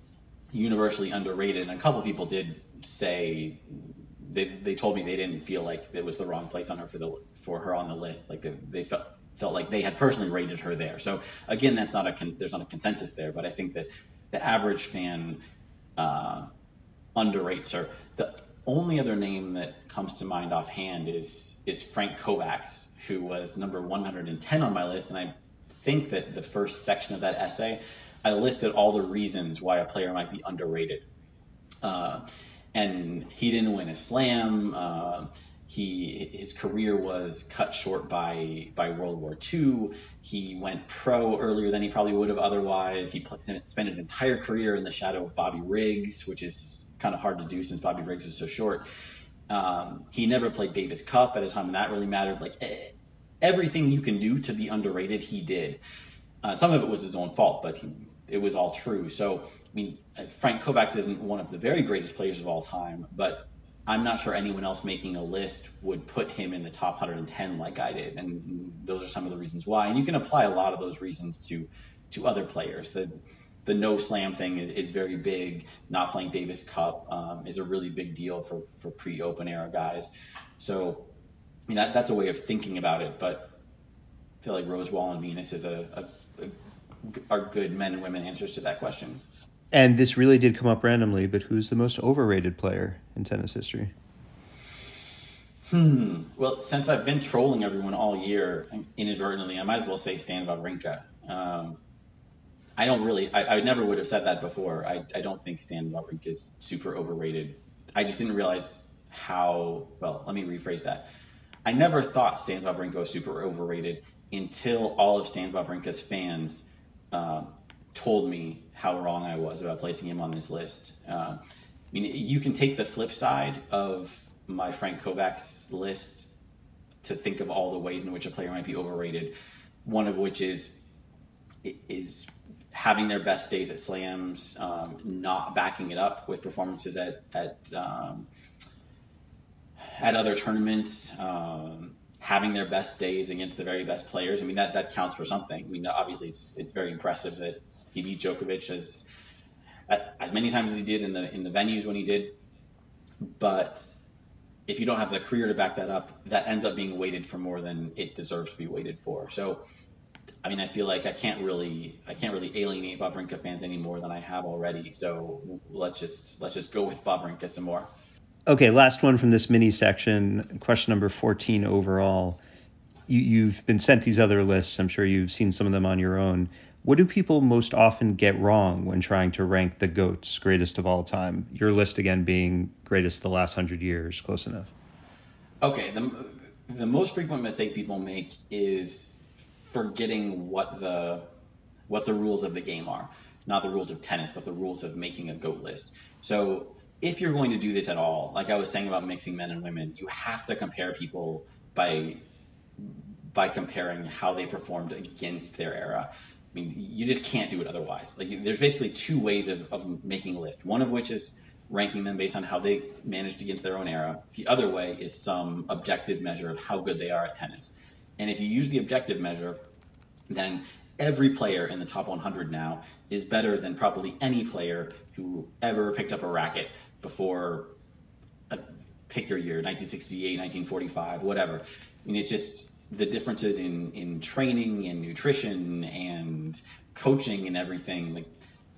universally underrated, and a couple people did say they they told me they didn't feel like it was the wrong place on her for the for her on the list. Like they, they felt felt like they had personally rated her there. So again, that's not a con- there's not a consensus there, but I think that the average fan uh, underrates her. The only other name that comes to mind offhand is is Frank Kovacs, who was number 110 on my list, and I think that the first section of that essay, I listed all the reasons why a player might be underrated. Uh, and he didn't win a slam. Uh, he his career was cut short by by World War II. He went pro earlier than he probably would have otherwise. He spent his entire career in the shadow of Bobby Riggs, which is kind of hard to do since Bobby Riggs was so short. Um, he never played Davis Cup at a time when that really mattered. Like everything you can do to be underrated, he did. Uh, some of it was his own fault, but he, it was all true. So, I mean, Frank Kovacs isn't one of the very greatest players of all time, but I'm not sure anyone else making a list would put him in the top 110 like I did, and those are some of the reasons why. And you can apply a lot of those reasons to to other players. The the no slam thing is, is very big. Not playing Davis Cup um, is a really big deal for for pre Open era guys. So, I mean that that's a way of thinking about it. But I feel like Rosewall and Venus is a, a, a are good men and women answers to that question. And this really did come up randomly, but who's the most overrated player in tennis history? Hmm. Well, since I've been trolling everyone all year inadvertently, I might as well say Stan Wawrinka. Um, I don't really, I, I, never would have said that before. I, I don't think Stan Wawrinka is super overrated. I just didn't realize how, well, let me rephrase that. I never thought Stan Wawrinka was super overrated until all of Stan Wawrinka's fans um, told me how wrong I was about placing him on this list. Uh, I mean, you can take the flip side of my Frank Kovacs list to think of all the ways in which a player might be overrated. One of which is is having their best days at slams, um, not backing it up with performances at at um, at other tournaments, um, having their best days against the very best players. I mean that that counts for something. I mean obviously it's it's very impressive that he beat Djokovic as as many times as he did in the in the venues when he did. But if you don't have the career to back that up, that ends up being weighted for more than it deserves to be weighted for. So, I mean, I feel like I can't really I can't really alienate Wawrinka fans any more than I have already. So let's just let's just go with Wawrinka some more. Okay, last one from this mini section. Question number 14 overall. You, you've been sent these other lists. I'm sure you've seen some of them on your own. What do people most often get wrong when trying to rank the GOATs, greatest of all time? Your list again being greatest the last hundred years, close enough. Okay, the, the most frequent mistake people make is forgetting what the what the rules of the game are. Not the rules of tennis, but the rules of making a GOAT list. So if you're going to do this at all, like I was saying about mixing men and women, you have to compare people by by comparing how they performed against their era. I mean, you just can't do it otherwise. Like, there's basically two ways of, of making a list. One of which is ranking them based on how they managed against their own era. The other way is some objective measure of how good they are at tennis. And if you use the objective measure, then every player in the top 100 now is better than probably any player who ever picked up a racket before a, uh, pick your year, 1968, 1945, whatever. I mean, it's just the differences in in training and nutrition and coaching and everything like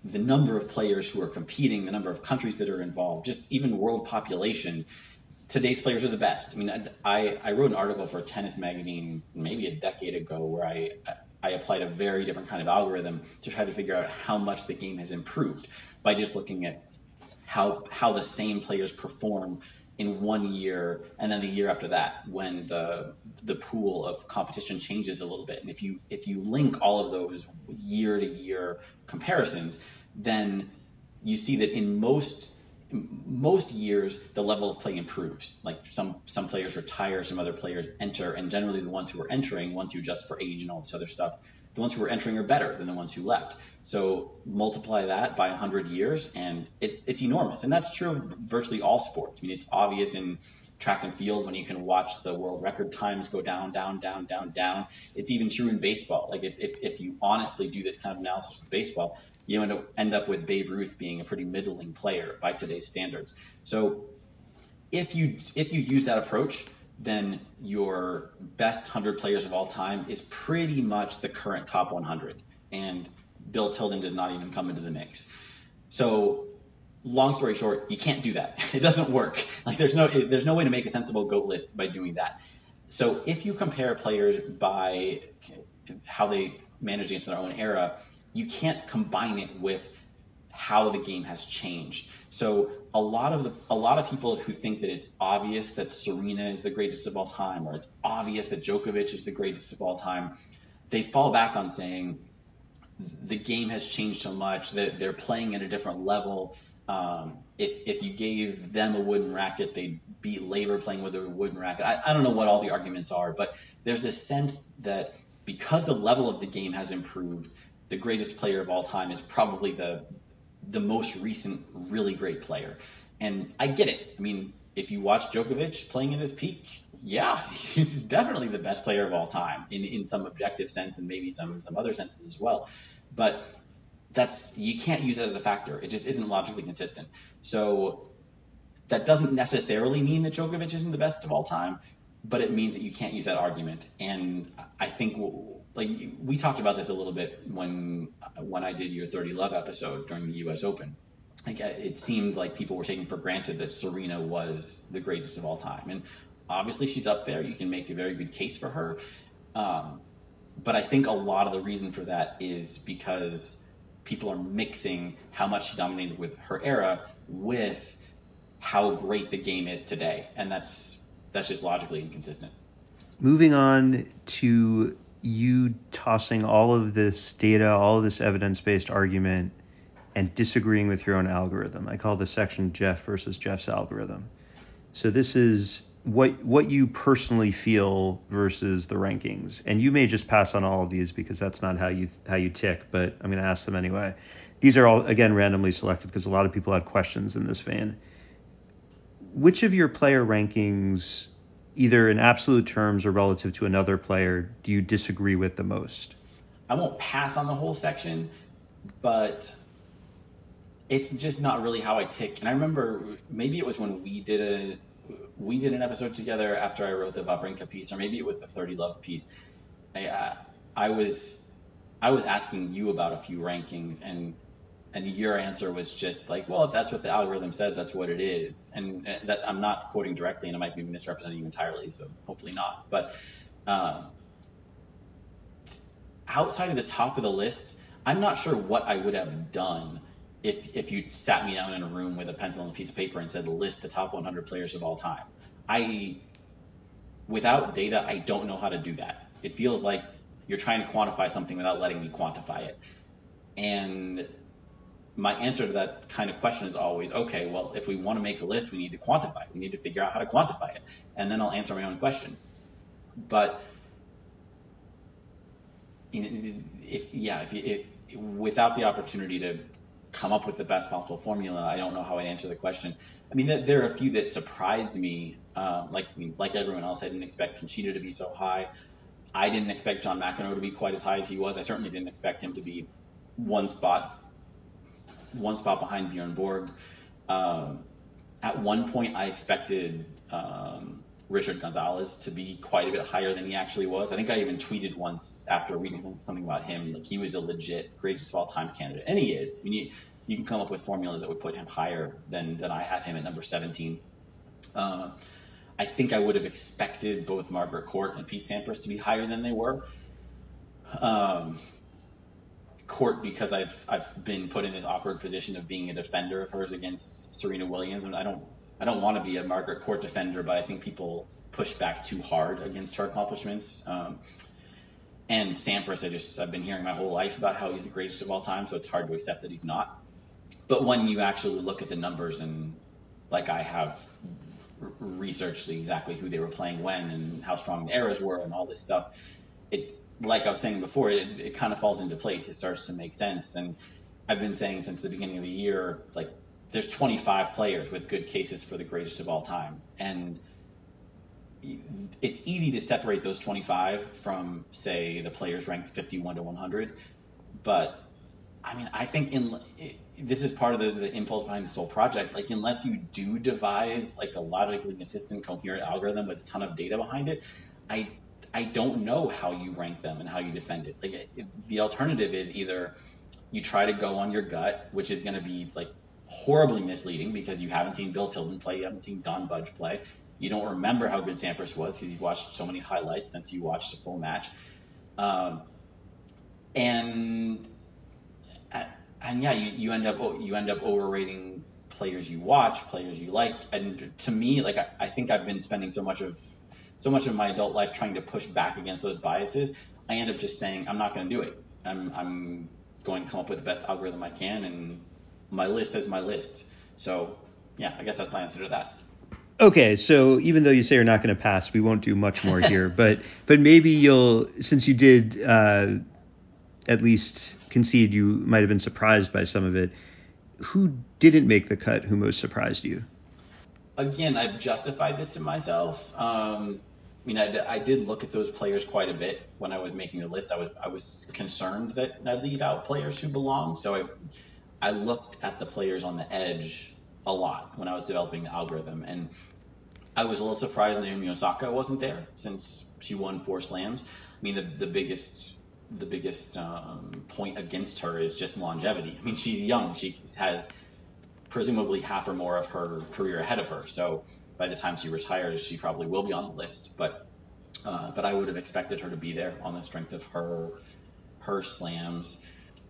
the number of players who are competing the number of countries that are involved just even world population today's players are the best. I mean i i wrote an article for tennis magazine maybe a decade ago where i i applied a very different kind of algorithm to try to figure out how much the game has improved by just looking at how how the same players perform in one year and then the year after that when the the pool of competition changes a little bit and if you if you link all of those year to year comparisons then you see that in most most years the level of play improves. Like some some players retire, some other players enter, and generally the ones who are entering, once you adjust for age and all this other stuff, the ones who are entering are better than the ones who left. So multiply that by 100 years, and it's it's enormous. And that's true of virtually all sports. I mean, it's obvious in track and field when you can watch the world record times go down, down, down, down, down. It's even true in baseball. Like if, if, if you honestly do this kind of analysis with baseball, you end up, end up with Babe Ruth being a pretty middling player by today's standards. So if you if you use that approach, then your best 100 players of all time is pretty much the current top 100. And Bill Tilden does not even come into the mix. So long story short, you can't do that. *laughs* It doesn't work. Like there's no there's no way to make a sensible goat list by doing that. So if you compare players by how they managed against their own era, you can't combine it with how the game has changed. So a lot of the a lot of people who think that it's obvious that Serena is the greatest of all time or it's obvious that Djokovic is the greatest of all time, they fall back on saying the game has changed so much that they're playing at a different level. Um, if if you gave them a wooden racket, they'd beat Laver playing with a wooden racket. I, I don't know what all the arguments are, but there's this sense that because the level of the game has improved, the greatest player of all time is probably the the most recent really great player. And I get it. I mean, if you watch Djokovic playing at his peak, yeah, *laughs* he's definitely the best player of all time in, in some objective sense and maybe some some other senses as well. But that's you can't use that as a factor. It just isn't logically consistent. So that doesn't necessarily mean that Djokovic isn't the best of all time, but it means that you can't use that argument. And I think like we talked about this a little bit when when I did your 30 Love episode during the U.S. Open. Like it seemed like people were taking for granted that Serena was the greatest of all time, and obviously she's up there. You can make a very good case for her, um, but I think a lot of the reason for that is because people are mixing how much she dominated with her era with how great the game is today, and that's that's just logically inconsistent. Moving on to you tossing all of this data, all of this evidence based argument, and disagreeing with your own algorithm. I call this section Jeff versus Jeff's algorithm. So this is what what you personally feel versus the rankings. And you may just pass on all of these because that's not how you how you tick, but I'm going to ask them anyway. These are all again randomly selected because a lot of people had questions in this vein. Which of your player rankings either in absolute terms or relative to another player, do you disagree with the most? I won't pass on the whole section, but it's just not really how I tick. And I remember maybe it was when we did a we did an episode together after I wrote the Wawrinka piece, or maybe it was the 30 Love piece. I, uh, I was I was asking you about a few rankings, and and your answer was just like, well, if that's what the algorithm says, that's what it is. And uh, that I'm not quoting directly, and I might be misrepresenting you entirely, so hopefully not. But um, outside of the top of the list, I'm not sure what I would have done if if you sat me down in a room with a pencil and a piece of paper and said list the top 100 players of all time. I without data, I don't know how to do that. It feels like you're trying to quantify something without letting me quantify it. And my answer to that kind of question is always, okay, well, if we want to make a list, we need to quantify it. We need to figure out how to quantify it. And then I'll answer my own question. But if, yeah, if, if without the opportunity to come up with the best possible formula, I don't know how I'd answer the question. I mean, there are a few that surprised me. Um, like like everyone else, I didn't expect Conchita to be so high. I didn't expect John McEnroe to be quite as high as he was. I certainly didn't expect him to be one spot one spot behind Bjorn Borg. Um, at one point, I expected um, Richard Gonzalez to be quite a bit higher than he actually was. I think I even tweeted once after reading something about him, like he was a legit greatest of all time candidate, and he is. You, need, you can come up with formulas that would put him higher than than I have him at number 17. Uh, I think I would have expected both Margaret Court and Pete Sampras to be higher than they were. Um, Court because I've I've been put in this awkward position of being a defender of hers against Serena Williams, and I don't I don't want to be a Margaret Court defender, but I think people push back too hard against her accomplishments. Um, and Sampras, I just I've been hearing my whole life about how he's the greatest of all time, so it's hard to accept that he's not. but when you actually look at the numbers and like I have researched exactly who they were playing when and how strong the errors were and all this stuff, it like I was saying before, it, it kind of falls into place. It starts to make sense. And I've been saying since the beginning of the year, like there's 25 players with good cases for the greatest of all time. And it's easy to separate those 25 from, say, the players ranked 51 to 100. But I mean, I think in this is part of the, the impulse behind this whole project. Like, unless you do devise like a logically consistent, coherent algorithm with a ton of data behind it, I I don't know how you rank them and how you defend it. Like, it, the alternative is either you try to go on your gut, which is going to be like horribly misleading because you haven't seen Bill Tilden play, you haven't seen Don Budge play, you don't remember how good Sampras was because you've watched so many highlights since you watched a full match. Um, and and yeah, you, you end up you end up overrating players you watch, players you like. And to me, like I, I think I've been spending so much of so much of my adult life trying to push back against those biases. I end up just saying I'm not going to do it. I'm I'm going to come up with the best algorithm I can, and my list as my list. So yeah, I guess that's my answer to that. Okay, so even though you say you're not going to pass, we won't do much more here. *laughs* but but maybe you'll, since you did uh, at least concede, you might have been surprised by some of it. Who didn't make the cut? Who most surprised you? Again, I've justified this to myself. Um, I mean, I, I, did look at those players quite a bit when I was making the list. I was I was concerned that I'd leave out players who belong. So I I looked at the players on the edge a lot when I was developing the algorithm. And I was a little surprised Naomi Osaka wasn't there since she won four slams. I mean, the, the biggest the biggest um, point against her is just longevity. I mean, she's young. She has presumably half or more of her career ahead of her. So by the time she retires, she probably will be on the list. But uh, but I would have expected her to be there on the strength of her her slams.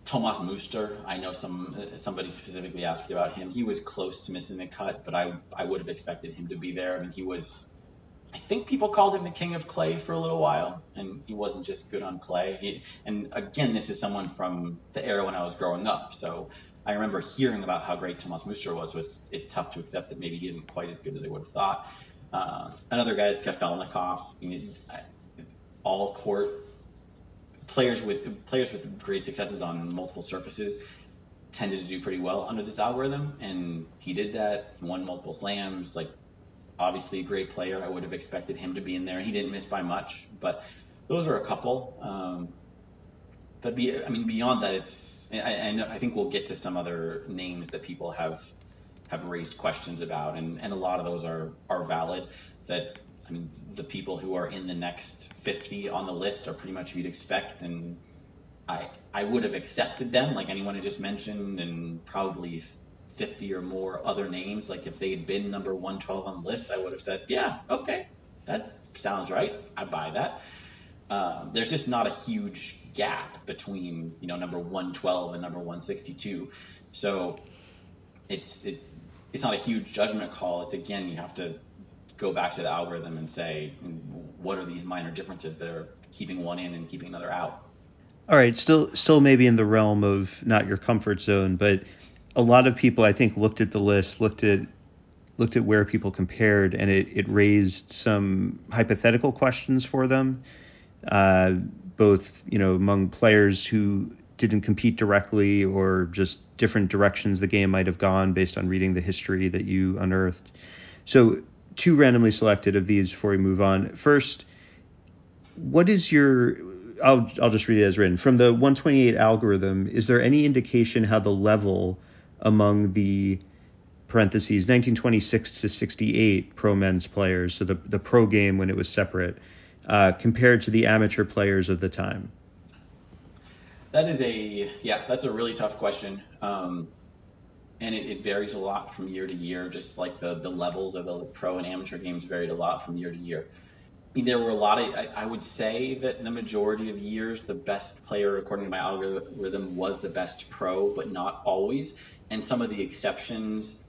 Thomas Muster, I know some somebody specifically asked about him. He was close to missing the cut, but I I would have expected him to be there. I mean, he was. I think people called him the king of clay for a little while, and he wasn't just good on clay. He, and again, this is someone from the era when I was growing up, so I remember hearing about how great Thomas Muster was. Was it's tough to accept that maybe he isn't quite as good as I would have thought. Uh, another guy is Kafelnikov. I mean, all court players with players with great successes on multiple surfaces tended to do pretty well under this algorithm, and he did that. He won multiple slams. Like, obviously a great player. I would have expected him to be in there. He didn't miss by much, but those are a couple. Um, but be, I mean, beyond that, it's I, I, I think we'll get to some other names that people have have raised questions about, and, and a lot of those are are valid. That I mean, the people who are in the next 50 on the list are pretty much who you'd expect, and I I would have accepted them, like anyone I just mentioned, and probably 50 or more other names. Like if they had been number 112 on the list, I would have said, yeah, okay, that sounds right. I buy that. Um, there's just not a huge gap between you know number 112 and number 162, so it's it, it's not a huge judgment call. It's again you have to go back to the algorithm and say what are these minor differences that are keeping one in and keeping another out. All right, still still maybe in the realm of not your comfort zone, but a lot of people I think looked at the list, looked at looked at where people compared, and it, it raised some hypothetical questions for them, uh, both you know among players who didn't compete directly or just different directions the game might have gone based on reading the history that you unearthed. So two randomly selected of these before we move on. First, what is your I'll I'll just read it as written. From the 128 algorithm, is there any indication how the level among the parentheses 1926 to 68 pro men's players, so the the pro game when it was separate, uh, compared to the amateur players of the time? That is a yeah, that's a really tough question. Um, and it, it, varies a lot from year to year, just like the, the levels of the pro and amateur games varied a lot from year to year. There were a lot of, I, I would say that the majority of years, the best player, according to my algorithm, was the best pro, but not always. And some of the exceptions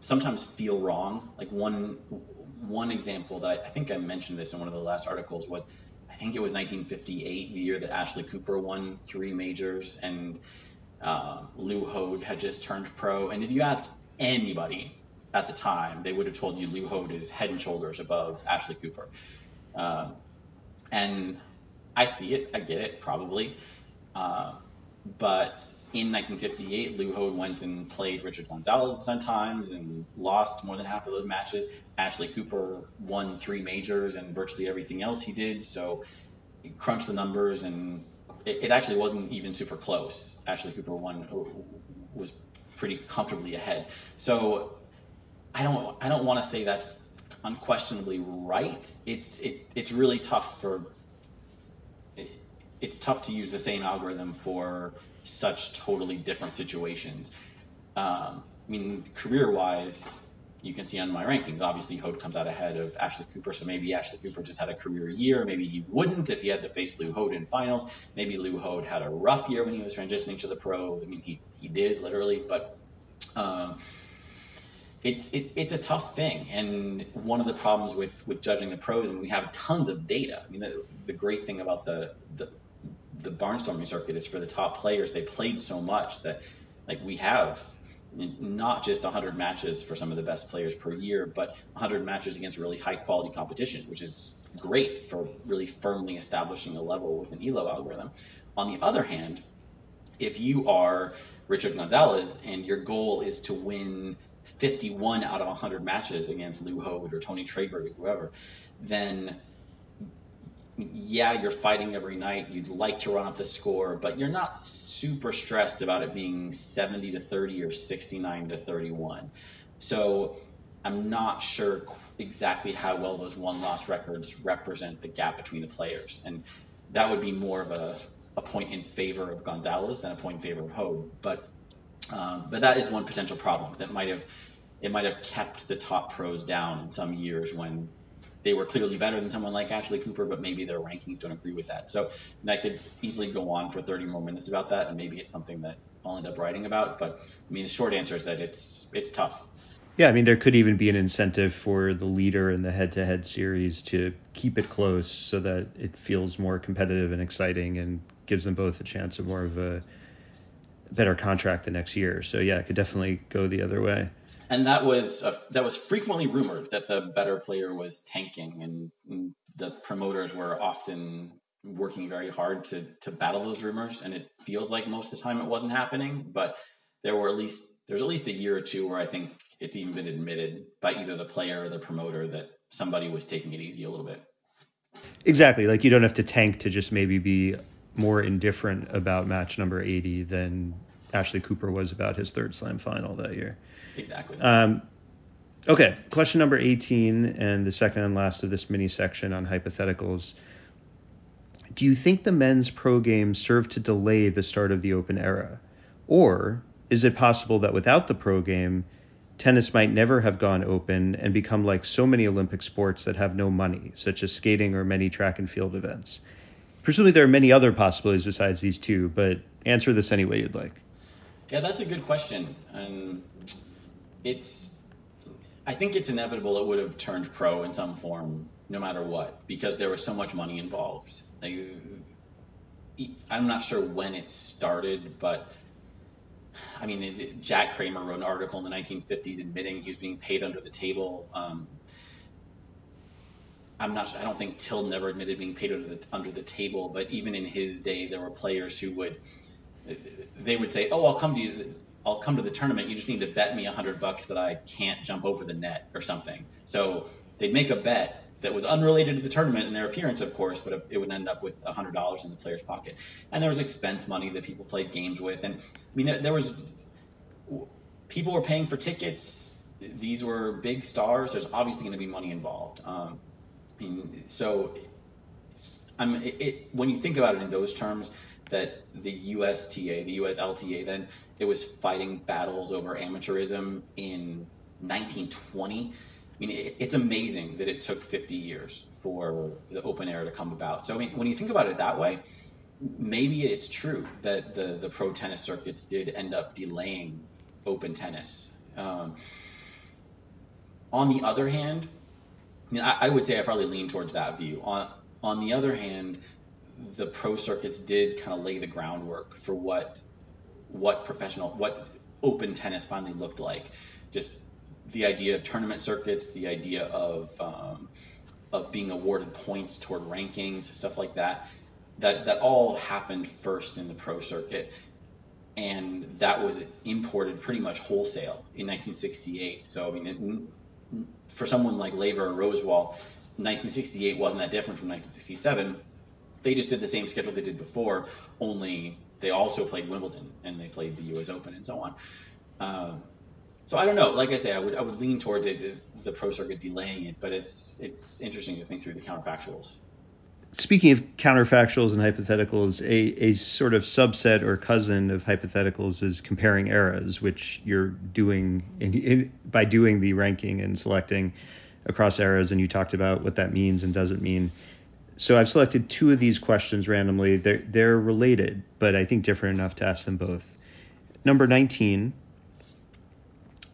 sometimes feel wrong. Like one one example that I, I think I mentioned this in one of the last articles was I think it was 1958, the year that Ashley Cooper won three majors, and Uh, Lew Hoad had just turned pro, and if you ask anybody at the time, they would have told you Lew Hoad is head and shoulders above Ashley Cooper. Uh, and I see it, I get it, probably. Uh, but in 1958, Lew Hoad went and played Richard Gonzalez 10 times and lost more than half of those matches. Ashley Cooper won three majors and virtually everything else he did. So he crunched the numbers and it, it actually wasn't even super close. Ashley Cooper won was pretty comfortably ahead. So I don't I don't want to say that's unquestionably right. It's it, it's really tough for it's tough to use the same algorithm for such totally different situations. Um, I mean, career-wise, you can see on my rankings, obviously Hoad comes out ahead of Ashley Cooper, so maybe Ashley Cooper just had a career year. Maybe he wouldn't if he had to face Lew Hoad in finals. Maybe Lew Hoad had a rough year when he was transitioning to the pro. I mean, he, he did literally, but um, it's it, it's a tough thing. And one of the problems with with judging the pros, and we have tons of data. I mean, the, the great thing about the, the the barnstorming circuit is for the top players. They played so much that like we have not just 100 matches for some of the best players per year, but 100 matches against really high quality competition, which is great for really firmly establishing a level with an ELO algorithm. On the other hand, if you are Richard Gonzalez and your goal is to win 51 out of 100 matches against Lew Hoad or Tony Trabert or whoever, then yeah, you're fighting every night. You'd like to run up the score, but you're not super stressed about it being 70 to 30 or 69 to 31. So I'm not sure exactly how well those one loss records represent the gap between the players. And that would be more of a, a point in favor of Gonzalez than a point in favor of Hoad. But um, but that is one potential problem that might have it might have kept the top pros down in some years when they were clearly better than someone like Ashley Cooper, but maybe their rankings don't agree with that. So I could easily go on for 30 more minutes about that, and maybe it's something that I'll end up writing about. But I mean, the short answer is that it's it's tough. Yeah, I mean, there could even be an incentive for the leader in the head-to-head series to keep it close so that it feels more competitive and exciting, and gives them both a chance of more of a better contract the next year. So yeah, it could definitely go the other way and that was a, that was frequently rumored that the better player was tanking, and, and the promoters were often working very hard to to battle those rumors. And it feels like most of the time it wasn't happening, but there were at least there's at least a year or two where I think it's even been admitted by either the player or the promoter that somebody was taking it easy a little bit. Exactly. Like you don't have to tank to just maybe be more indifferent about match number 80 than Ashley Cooper was about his third slam final that year. Exactly. Um, okay, question number 18 and the second and last of this mini section on hypotheticals. Do you think the men's pro game served to delay the start of the open era? Or is it possible that without the pro game, tennis might never have gone open and become like so many Olympic sports that have no money, such as skating or many track and field events? Presumably, there are many other possibilities besides these two, but answer this any way you'd like. Yeah, that's a good question. And it's I think it's inevitable it would have turned pro in some form, no matter what, because there was so much money involved. Like, I'm not sure when it started, but I mean, it, Jack Kramer wrote an article in the 1950s admitting he was being paid under the table. Um, I'm not. I don't think Till never admitted being paid under the, under the table, but even in his day, there were players who would they would say, "Oh, I'll come to you. I'll come to the tournament. You just need to bet me a hundred bucks that I can't jump over the net or something." So they'd make a bet that was unrelated to the tournament and their appearance, of course, but it would end up with hundred dollars in the player's pocket. And there was expense money that people played games with, and I mean, there, there was people were paying for tickets. These were big stars. There's obviously going to be money involved. Um, so I'm, it, it, when you think about it in those terms, that the USTA, the USLTA, then it was fighting battles over amateurism in 1920. I mean, it, it's amazing that it took 50 years for the open era to come about. So, I mean, when you think about it that way, maybe it's true that the, the pro tennis circuits did end up delaying open tennis. Um, on the other hand, I, I, I would say I probably lean towards that view. On, on the other hand, the pro circuits did kind of lay the groundwork for what what professional, what open tennis finally looked like. Just the idea of tournament circuits, the idea of um, of being awarded points toward rankings, stuff like that. That that all happened first in the pro circuit, and that was imported pretty much wholesale in 1968. So I mean, it, for someone like Laver or Rosewall, 1968 wasn't that different from 1967. They just did the same schedule they did before, only they also played Wimbledon and they played the U.S. Open and so on. Um, so I don't know. Like I say, I would I would lean towards it, the, the pro circuit delaying it, but it's it's interesting to think through the counterfactuals. Speaking of counterfactuals and hypotheticals, a, a sort of subset or cousin of hypotheticals is comparing eras, which you're doing in, in, by doing the ranking and selecting across eras, and you talked about what that means and doesn't mean. So I've selected two of these questions randomly. They're, they're related, but I think different enough to ask them both. Number 19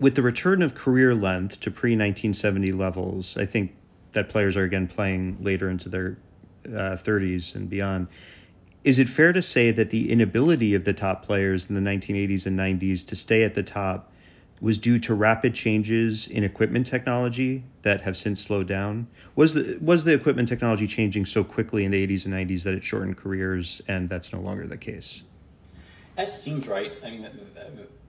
with the return of career length to pre 1970 levels, I think that players are again playing later into their uh, 30s and beyond. Is it fair to say that the inability of the top players in the 1980s and 90s to stay at the top was due to rapid changes in equipment technology that have since slowed down? Was the was the equipment technology changing so quickly in the 80s and 90s that it shortened careers, and that's no longer the case? That seems right. I mean,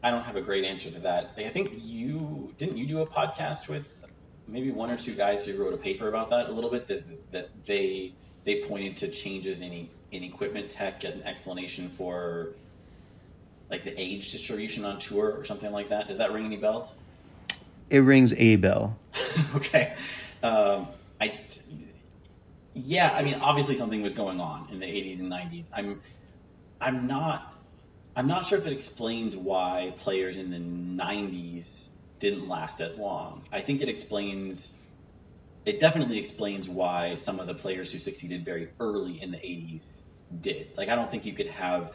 I don't have a great answer to that. I think you didn't you do a podcast with maybe one or two guys who wrote a paper about that a little bit that that they they pointed to changes in in equipment tech as an explanation for like the age distribution on tour or something like that. Does that ring any bells? It rings a bell. *laughs* okay. Um, I yeah, I mean obviously something was going on in the 80s and 90s. I'm I'm not I'm not sure if it explains why players in the 90s didn't last as long. I think it explains, it definitely explains why some of the players who succeeded very early in the 80s did. Like, I don't think you could have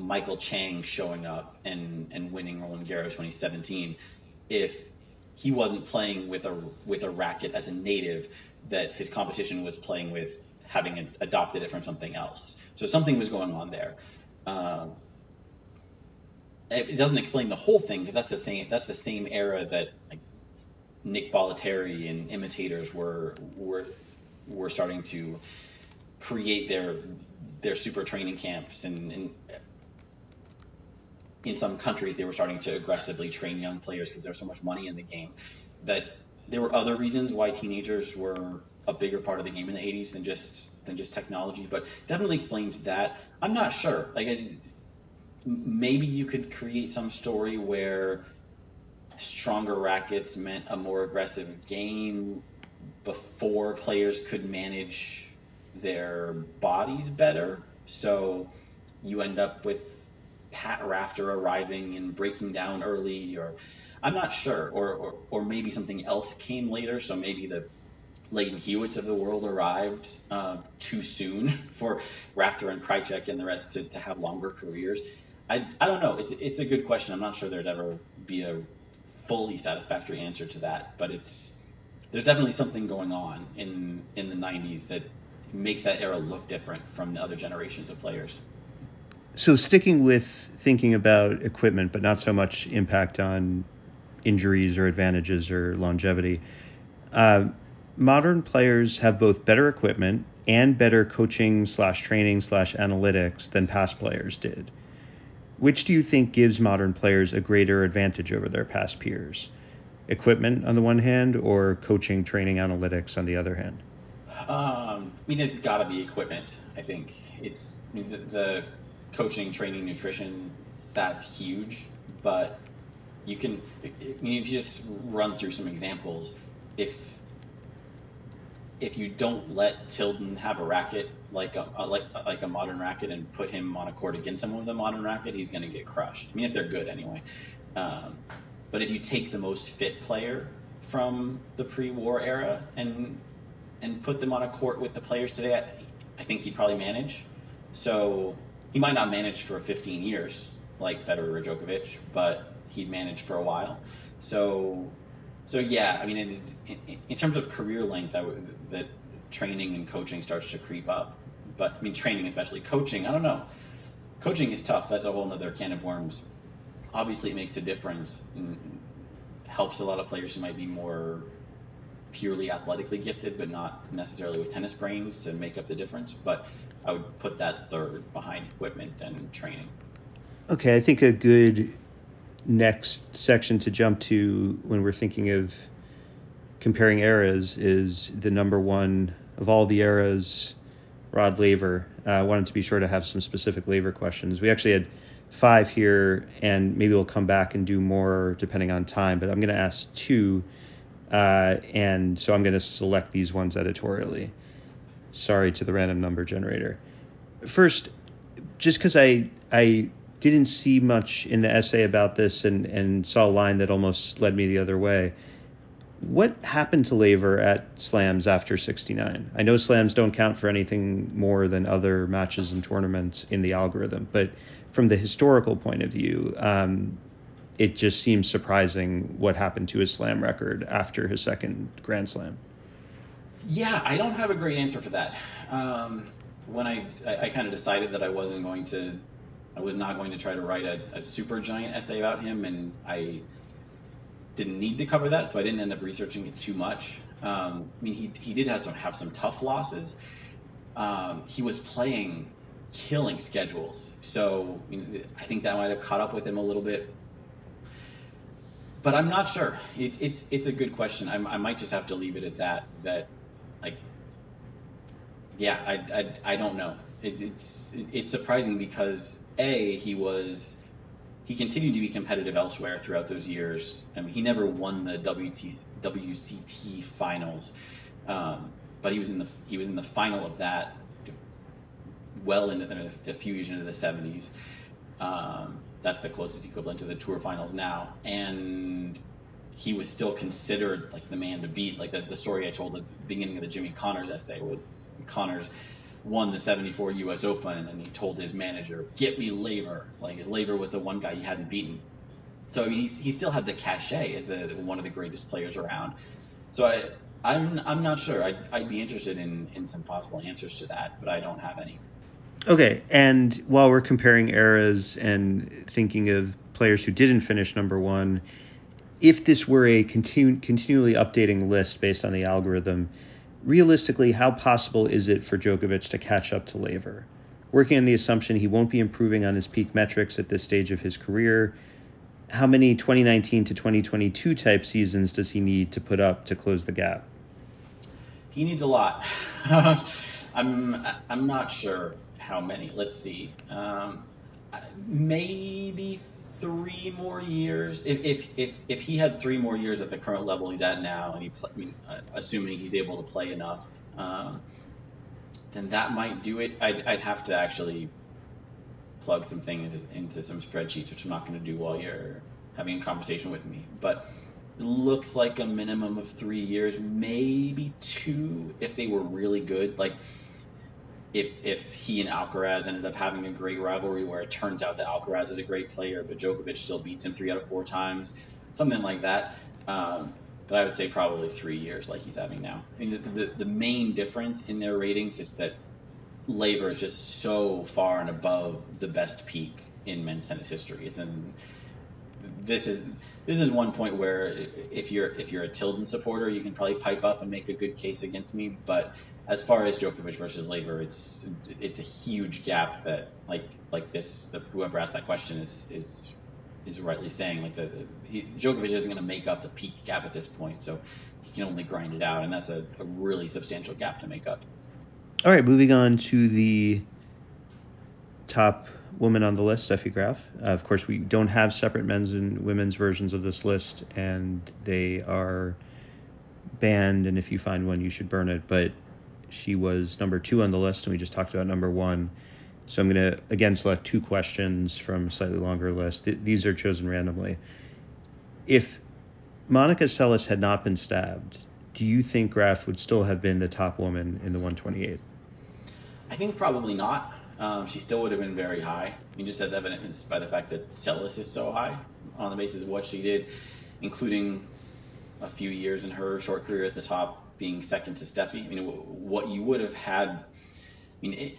Michael Chang showing up and, and winning Roland Garros 2017 if he wasn't playing with a with a racket as a native that his competition was playing with having adopted it from something else. So something was going on there. Um, it doesn't explain the whole thing because that's the same that's the same era that like Nick Bollettieri and imitators were were were starting to create their their super training camps and, and in some countries they were starting to aggressively train young players because there's so much money in the game that there were other reasons why teenagers were a bigger part of the game in the 80s than just than just technology but definitely explains that i'm not sure like maybe you could create some story where stronger rackets meant a more aggressive game before players could manage their bodies better. So you end up with Pat Rafter arriving and breaking down early, or I'm not sure, or, or, or maybe something else came later. So maybe the Lleyton Hewitts of the world arrived uh, too soon *laughs* for Rafter and Krajicek and the rest to, to have longer careers. I, I don't know. It's it's a good question. I'm not sure there'd ever be a fully satisfactory answer to that, but it's there's definitely something going on in in the 90s that makes that era look different from the other generations of players. So sticking with thinking about equipment, but not so much impact on injuries or advantages or longevity. Uh, modern players have both better equipment and better coaching slash training slash analytics than past players did. Which do you think gives modern players a greater advantage over their past peers? Equipment on the one hand, or coaching, training, analytics on the other hand? Um, I mean, it's got to be equipment. I think it's I mean, the, the coaching, training, nutrition. That's huge, but you can. I mean, if you just run through some examples, if if you don't let Tilden have a racket like a, like like a modern racket and put him on a court against someone with a modern racket, he's going to get crushed. I mean, if they're good anyway. Um, but if you take the most fit player from the pre-war era and and put them on a court with the players today, I, I think he'd probably manage. So he might not manage for 15 years like Federer or Djokovic, but he'd manage for a while. So so yeah, I mean, in, in, in terms of career length, that training and coaching starts to creep up but I mean training especially coaching I don't know coaching is tough. That's a whole other can of worms. Obviously, it makes a difference. Helps a lot of players who might be more purely athletically gifted, but not necessarily with tennis brains to make up the difference. But I would put that third behind equipment and training. Okay, I think a good next section to jump to when we're thinking of comparing eras is the number one of all the eras, Rod Laver. Uh, I wanted to be sure to have some specific Laver questions. We actually had five here, and maybe we'll come back and do more depending on time. But I'm going to ask two, uh, and so I'm going to select these ones editorially. Sorry to the random number generator. First, just because I I didn't see much in the essay about this and, and saw a line that almost led me the other way. What happened to Laver at slams after 69? I know slams don't count for anything more than other matches and tournaments in the algorithm, but from the historical point of view, um, it just seems surprising what happened to his slam record after his second Grand Slam. Yeah, I don't have a great answer for that. Um, when I, I, I kind of decided that I wasn't going to, I was not going to try to write a, a super giant essay about him, and I didn't need to cover that, so I didn't end up researching it too much. Um, I mean, he, he did have some have some tough losses. Um, he was playing killing schedules, so I, I think that might have caught up with him a little bit. But I'm not sure. It's it's it's a good question. I, I might just have to leave it at that. That like, yeah, I I, I don't know. It's it's it's surprising because a he was he continued to be competitive elsewhere throughout those years. I mean, he never won the WT, WCT finals, um, but he was in the he was in the final of that well into the a few years into the 70s. Um, that's the closest equivalent to the tour finals now, and he was still considered like the man to beat. Like the, the story I told at the beginning of the Jimmy Connors essay was Connors won the 74 U.S. Open, and he told his manager, "Get me Laver." Like Laver was the one guy he hadn't beaten. So I mean, he's, he still had the cachet as the one of the greatest players around. So I, I'm I'm not sure. I'd, I'd be interested in in some possible answers to that, but I don't have any. Okay, and while we're comparing eras and thinking of players who didn't finish number one, if this were a continu- continually updating list based on the algorithm, realistically, how possible is it for Djokovic to catch up to Laver? Working on the assumption he won't be improving on his peak metrics at this stage of his career, how many 2019 to 2022 type seasons does he need to put up to close the gap? He needs a lot. *laughs* I'm I'm not sure how many. Let's see. Um, maybe three more years. If, if if if he had three more years at the current level he's at now, and he, play, I mean, uh, assuming he's able to play enough, um, then that might do it. I'd I'd have to actually plug some things into, some spreadsheets, which I'm not going to do while you're having a conversation with me. But it looks like a minimum of three years, maybe two if they were really good. Like if if he and Alcaraz ended up having a great rivalry where it turns out that Alcaraz is a great player, but Djokovic still beats him three out of four times, something like that. Um, but I would say probably three years like he's having now. I mean, the, the, the main difference in their ratings is that Laver is just so far and above the best peak in men's tennis history. It's in this is this is one point where if you're if you're a Tilden supporter, you can probably pipe up and make a good case against me. But as far as Djokovic versus Laver, it's it's a huge gap that like like this the, whoever asked that question is is is rightly saying like the he, Djokovic isn't going to make up the peak gap at this point, so he can only grind it out, and that's a, a really substantial gap to make up. All right, moving on to the top woman on the list, Steffi Graf. Uh, of course, we don't have separate men's and women's versions of this list, and they are banned. And if you find one, you should burn it. But she was number two on the list, and we just talked about number one. So I'm going to again select two questions from a slightly longer list. Th- these are chosen randomly. If Monica Seles had not been stabbed, do you think Graf would still have been the top woman in the 128? I think probably not. Um, she still would have been very high. I mean, just as evidenced by the fact that Seles is so high on the basis of what she did, including a few years in her short career at the top being second to Steffi. I mean, what you would have had, I mean, it,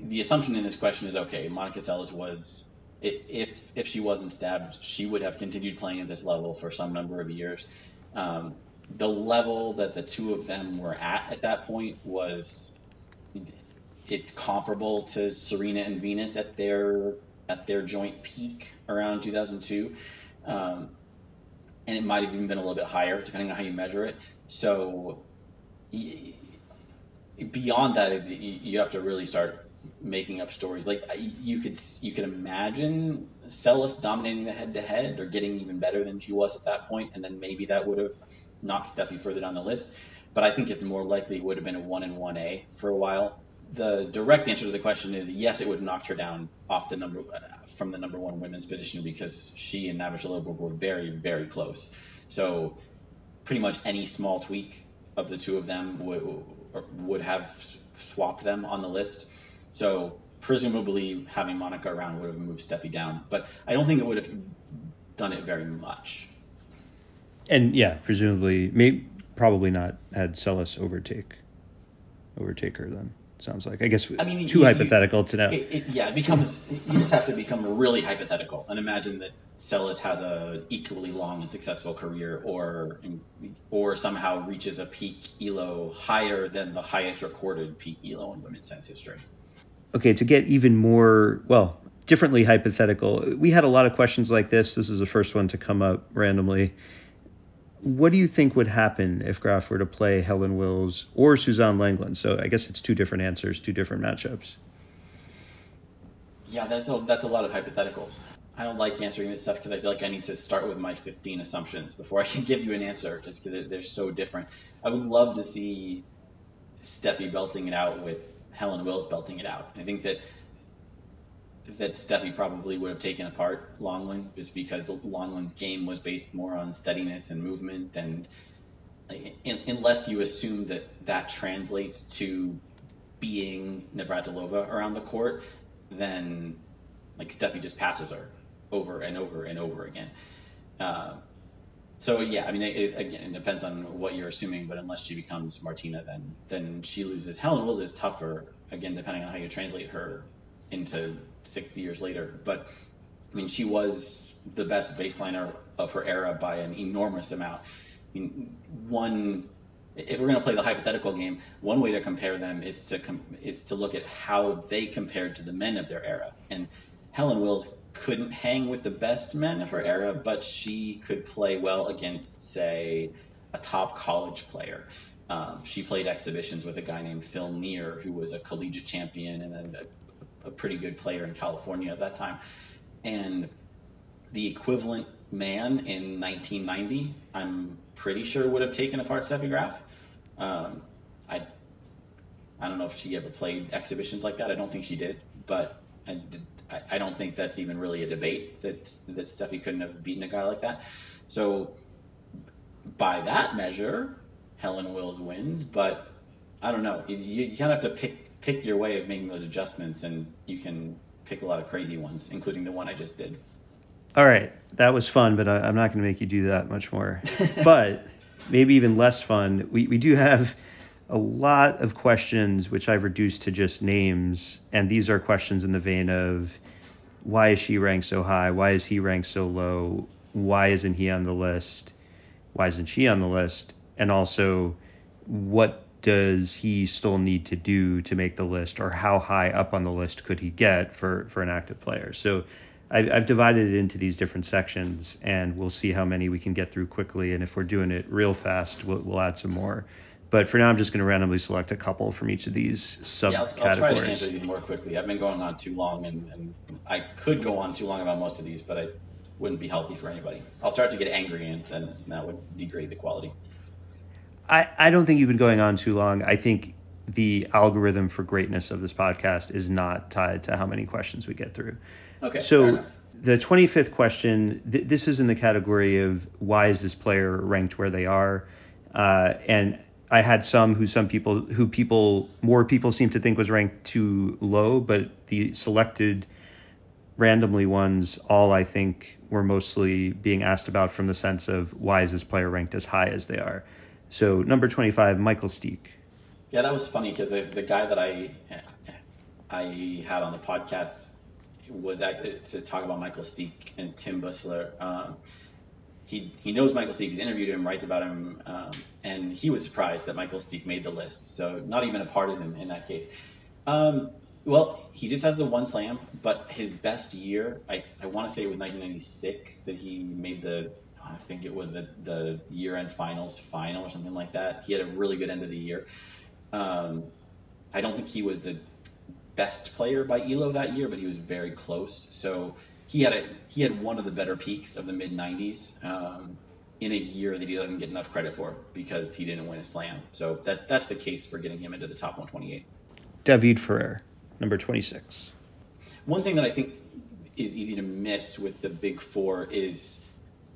the assumption in this question is okay. Monica Seles was if if she wasn't stabbed, she would have continued playing at this level for some number of years. Um, the level that the two of them were at at that point was it's comparable to Serena and Venus at their at their joint peak around 2002. Um, and it might have even been a little bit higher depending on how you measure it. So beyond that, you have to really start making up stories. Like you could you could imagine Seles dominating the head to head or getting even better than she was at that point, and then maybe that would have knocked Steffi further down the list. But I think it's more likely it would have been a one and one A for a while. The direct answer to the question is yes, it would have knocked her down off the number uh, from the number one women's position because she and Navratilova were very very close. So pretty much any small tweak of the two of them would would have swapped them on the list. So presumably having Monica around would have moved Steffi down, but I don't think it would have done it very much. And yeah, presumably, may, probably not had Seles overtake overtake her then. Sounds like I guess I mean, too you, hypothetical to know. It, it, yeah, it becomes you just have to become really hypothetical and imagine that Seles has a equally long and successful career, or or somehow reaches a peak elo higher than the highest recorded peak elo in women's tennis history okay, to get even more, well, differently hypothetical, we had a lot of questions like this. This is the first one to come up randomly. What do you think would happen if Graf were to play Helen Wills or Suzanne Lenglen? So I guess it's two different answers, two different matchups. Yeah, that's a, that's a lot of hypotheticals. I don't like answering this stuff because I feel like I need to start with my 15 assumptions before I can give you an answer, just because they're so different. I would love to see Steffi belting it out with Helen Wills belting it out. I think that that Steffi probably would have taken apart Lenglen just because Lenglen's game was based more on steadiness and movement, and in, unless you assume that that translates to being Navratilova around the court, then like Steffi just passes her over and over and over again. Uh, so yeah, I mean, it, again, it depends on what you're assuming, but unless she becomes Martina, then then she loses. Helen Wills is tougher, again, depending on how you translate her into 60 years later. But I mean, she was the best baseliner of her era by an enormous amount. I mean, one, if we're going to play the hypothetical game, one way to compare them is to com- is to look at how they compared to the men of their era. And Helen Wills couldn't hang with the best men of her era, but she could play well against, say, a top college player. Um, she played exhibitions with a guy named Phil Neer, who was a collegiate champion and a, a pretty good player in California at that time. And the equivalent man in 1990, I'm pretty sure would have taken apart Steffi Graf. Um, I I don't know if she ever played exhibitions like that. I don't think she did, but I I don't think that's even really a debate that that Steffi couldn't have beaten a guy like that. So by that measure, Helen Wills wins, but I don't know. You, you kind of have to pick pick your way of making those adjustments, and you can pick a lot of crazy ones, including the one I just did. All right, that was fun, but I, am not going to make you do that much more. *laughs* but maybe even less fun. We we do have a lot of questions which I've reduced to just names, and these are questions in the vein of why is she ranked so high? Why is he ranked so low? Why isn't he on the list? Why isn't she on the list? And also, what does he still need to do to make the list, or how high up on the list could he get for, for an active player? So I've, I've divided it into these different sections, and we'll see how many we can get through quickly. And if we're doing it real fast, we'll, we'll add some more. But for now, I'm just going to randomly select a couple from each of these subcategories. Yeah, I'll, I'll, try to answer these more quickly. I've been going on too long, and, and, I could go on too long about most of these, but I wouldn't be healthy for anybody. I'll start to get angry, and then that would degrade the quality. I, I don't think you've been going on too long. I think the algorithm for greatness of this podcast is not tied to how many questions we get through. Okay. So the 25th question, th- this is in the category of why is this player ranked where they are? Uh, and I had some who some people who people more people seem to think was ranked too low, but the selected randomly ones all I think were mostly being asked about from the sense of why is this player ranked as high as they are. So number 25, Michael Stich. Yeah, that was funny because the, the guy that I I had on the podcast was that to talk about Michael Stich and Tim Bussler. Um, he he knows Michael Stich. He's interviewed him, writes about him, um, and he was surprised that Michael Stich made the list. So not even a partisan in that case. Um, well, he just has the one slam, but his best year, I, I want to say it was 1996 that he made the, I think it was the, the year end finals final or something like that. He had a really good end of the year. Um, I don't think he was the best player by Elo that year, but he was very close. So he had a he had one of the better peaks of the mid 90s um, in a year that he doesn't get enough credit for because he didn't win a slam. So that that's the case for getting him into the top 128. David Ferrer, number 26. One thing that I think is easy to miss with the big four is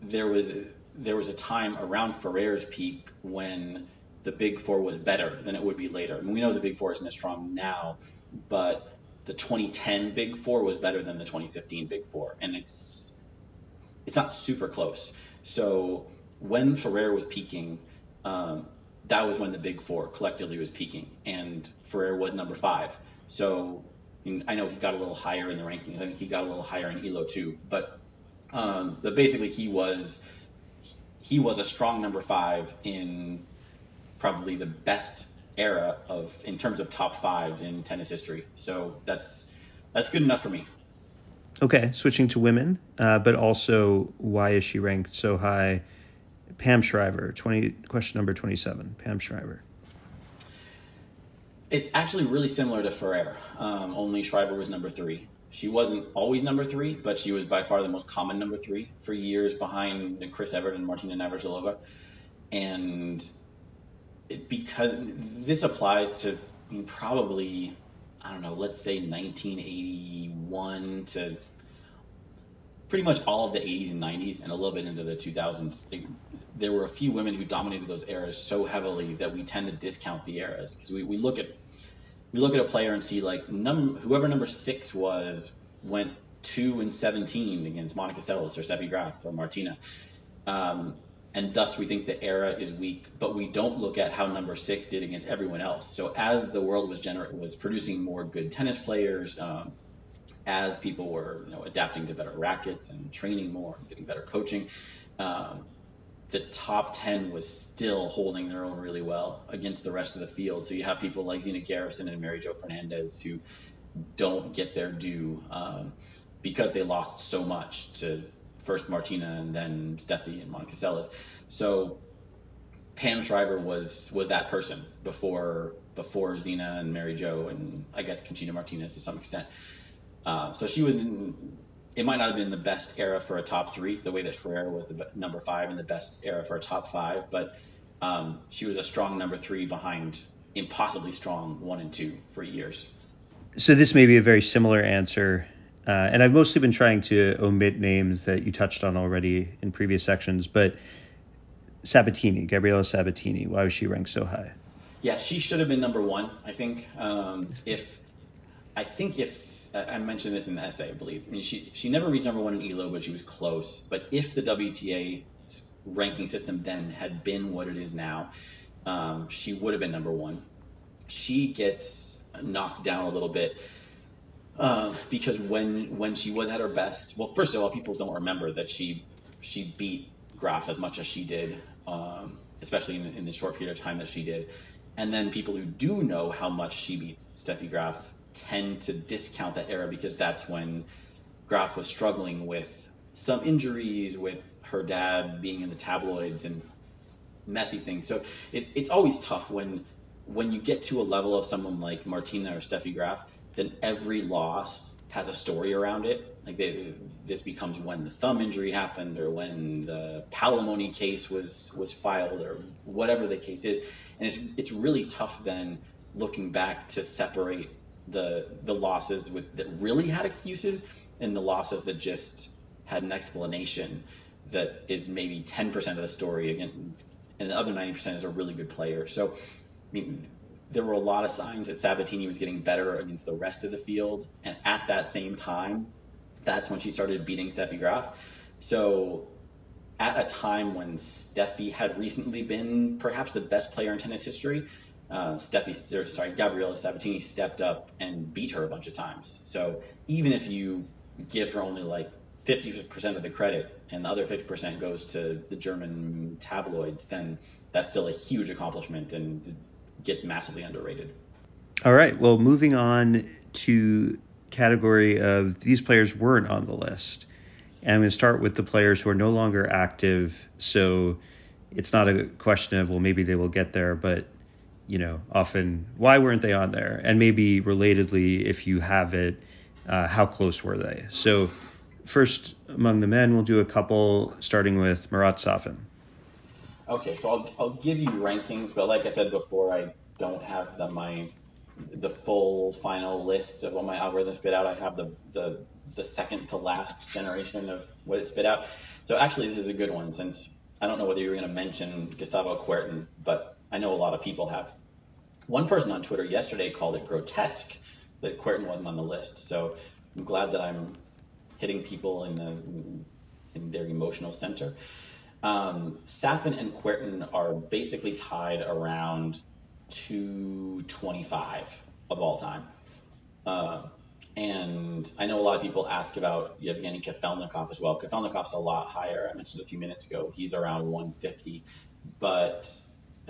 there was there was a time around Ferrer's peak when the big four was better than it would be later. I mean, we know the big four isn't as strong now, but the 2010 Big Four was better than the 2015 Big Four, and it's it's not super close. So when Ferrer was peaking, um, that was when the Big Four collectively was peaking, and Ferrer was number five. So I know he got a little higher in the rankings. I think he got a little higher in Elo too, but um, but basically he was he was a strong number five in probably the best era of in terms of top fives in tennis history. So that's that's good enough for me. Okay, switching to women, uh, but also why is she ranked so high? Pam Shriver, 20 question number 27. Pam Shriver. It's actually really similar to Ferrer, um, only Shriver was number three. She wasn't always number three, but she was by far the most common number three for years behind Chris Evert and Martina Navratilova. And because this applies to probably I don't know, let's say 1981 to pretty much all of the 80s and 90s and a little bit into the 2000s. there were a few women who dominated those eras so heavily that we tend to discount the eras because we, we look at we look at a player and see like num whoever number six was went two and 17 against Monica Seles or Steffi Graf or Martina. Um, and thus we think the era is weak, but we don't look at how number six did against everyone else. So as the world was gener- was producing more good tennis players, um, as people were you know adapting to better rackets and training more and getting better coaching, um, the top 10 was still holding their own really well against the rest of the field. So you have people like Zina Garrison and Mary Jo Fernandez who don't get their due um, because they lost so much to first Martina and then Steffi and Monica Seles. So Pam Shriver was was that person before before Zina and Mary Jo and I guess Conchita Martinez to some extent. Uh, so she was in, it might not have been the best era for a top three, the way that Ferrer was the number five and the best era for a top five, but um, she was a strong number three behind impossibly strong one and two for years. So this may be a very similar answer uh, and I've mostly been trying to omit names that you touched on already in previous sections, but Sabatini, Gabriela Sabatini, why was she ranked so high? Yeah, she should have been number one. I think um, if I think if I mentioned this in the essay, I believe. I mean, she she never reached number one in Elo, but she was close. But if the WTA ranking system then had been what it is now, um, she would have been number one. She gets knocked down a little bit uh, because when when she was at her best, well, first of all, people don't remember that she she beat Graf as much as she did, um, especially in, in the short period of time that she did. And then people who do know how much she beat Steffi Graf tend to discount that era because that's when Graf was struggling with some injuries, with her dad being in the tabloids and messy things. So it, it's always tough when when you get to a level of someone like Martina or Steffi Graf then every loss has a story around it. Like they, this becomes when the thumb injury happened, or when the palimony case was was filed, or whatever the case is. And it's it's really tough then looking back to separate the the losses with that really had excuses and the losses that just had an explanation that is maybe 10% of the story again and the other 90% is a really good player so I mean there were a lot of signs that Sabatini was getting better against the rest of the field. And at that same time, that's when she started beating Steffi Graf. So at a time when Steffi had recently been perhaps the best player in tennis history, uh, Steffi, sorry, Gabriela Sabatini stepped up and beat her a bunch of times. So even if you give her only like 50% of the credit and the other 50% goes to the German tabloids, then that's still a huge accomplishment and gets massively underrated. All right. Well, moving on to category of these players weren't on the list. And I'm going to start with the players who are no longer active. So it's not a question of, well, maybe they will get there, but you know, often why weren't they on there? And maybe relatedly, if you have it, uh, how close were they? So, first among the men, we'll do a couple, starting with Marat Safin. Okay, so I'll, I'll give you rankings, but like I said before, I don't have the my the full final list of what my algorithm spit out. I have the the the second to last generation of what it spit out. So actually, this is a good one since I don't know whether you were going to mention Gustavo Kuerten, but I know a lot of people have. One person on Twitter yesterday called it grotesque that Kuerten wasn't on the list. So I'm glad that I'm hitting people in the in their emotional center. Um, and Kuerten are basically tied around 225 of all time. Uh, and I know a lot of people ask about Yevgeny Kafelnikov as well. Kafelnikov's a lot higher. I mentioned a few minutes ago. He's around 150, but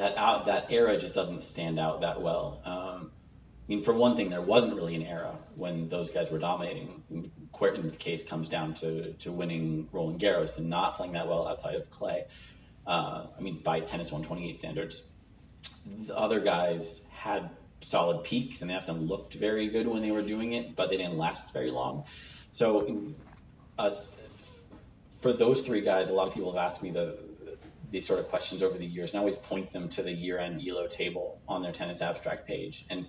that out that era just doesn't stand out that well. Um, I mean, for one thing, there wasn't really an era when those guys were dominating. Kuerten's case comes down to to winning Roland Garros and not playing that well outside of clay. Uh, I mean, by tennis 128 standards, the other guys had solid peaks and they often looked very good when they were doing it, but they didn't last very long. So, us for those three guys, a lot of people have asked me the these sort of questions over the years, and always point them to the year-end ELO table on their tennis abstract page. And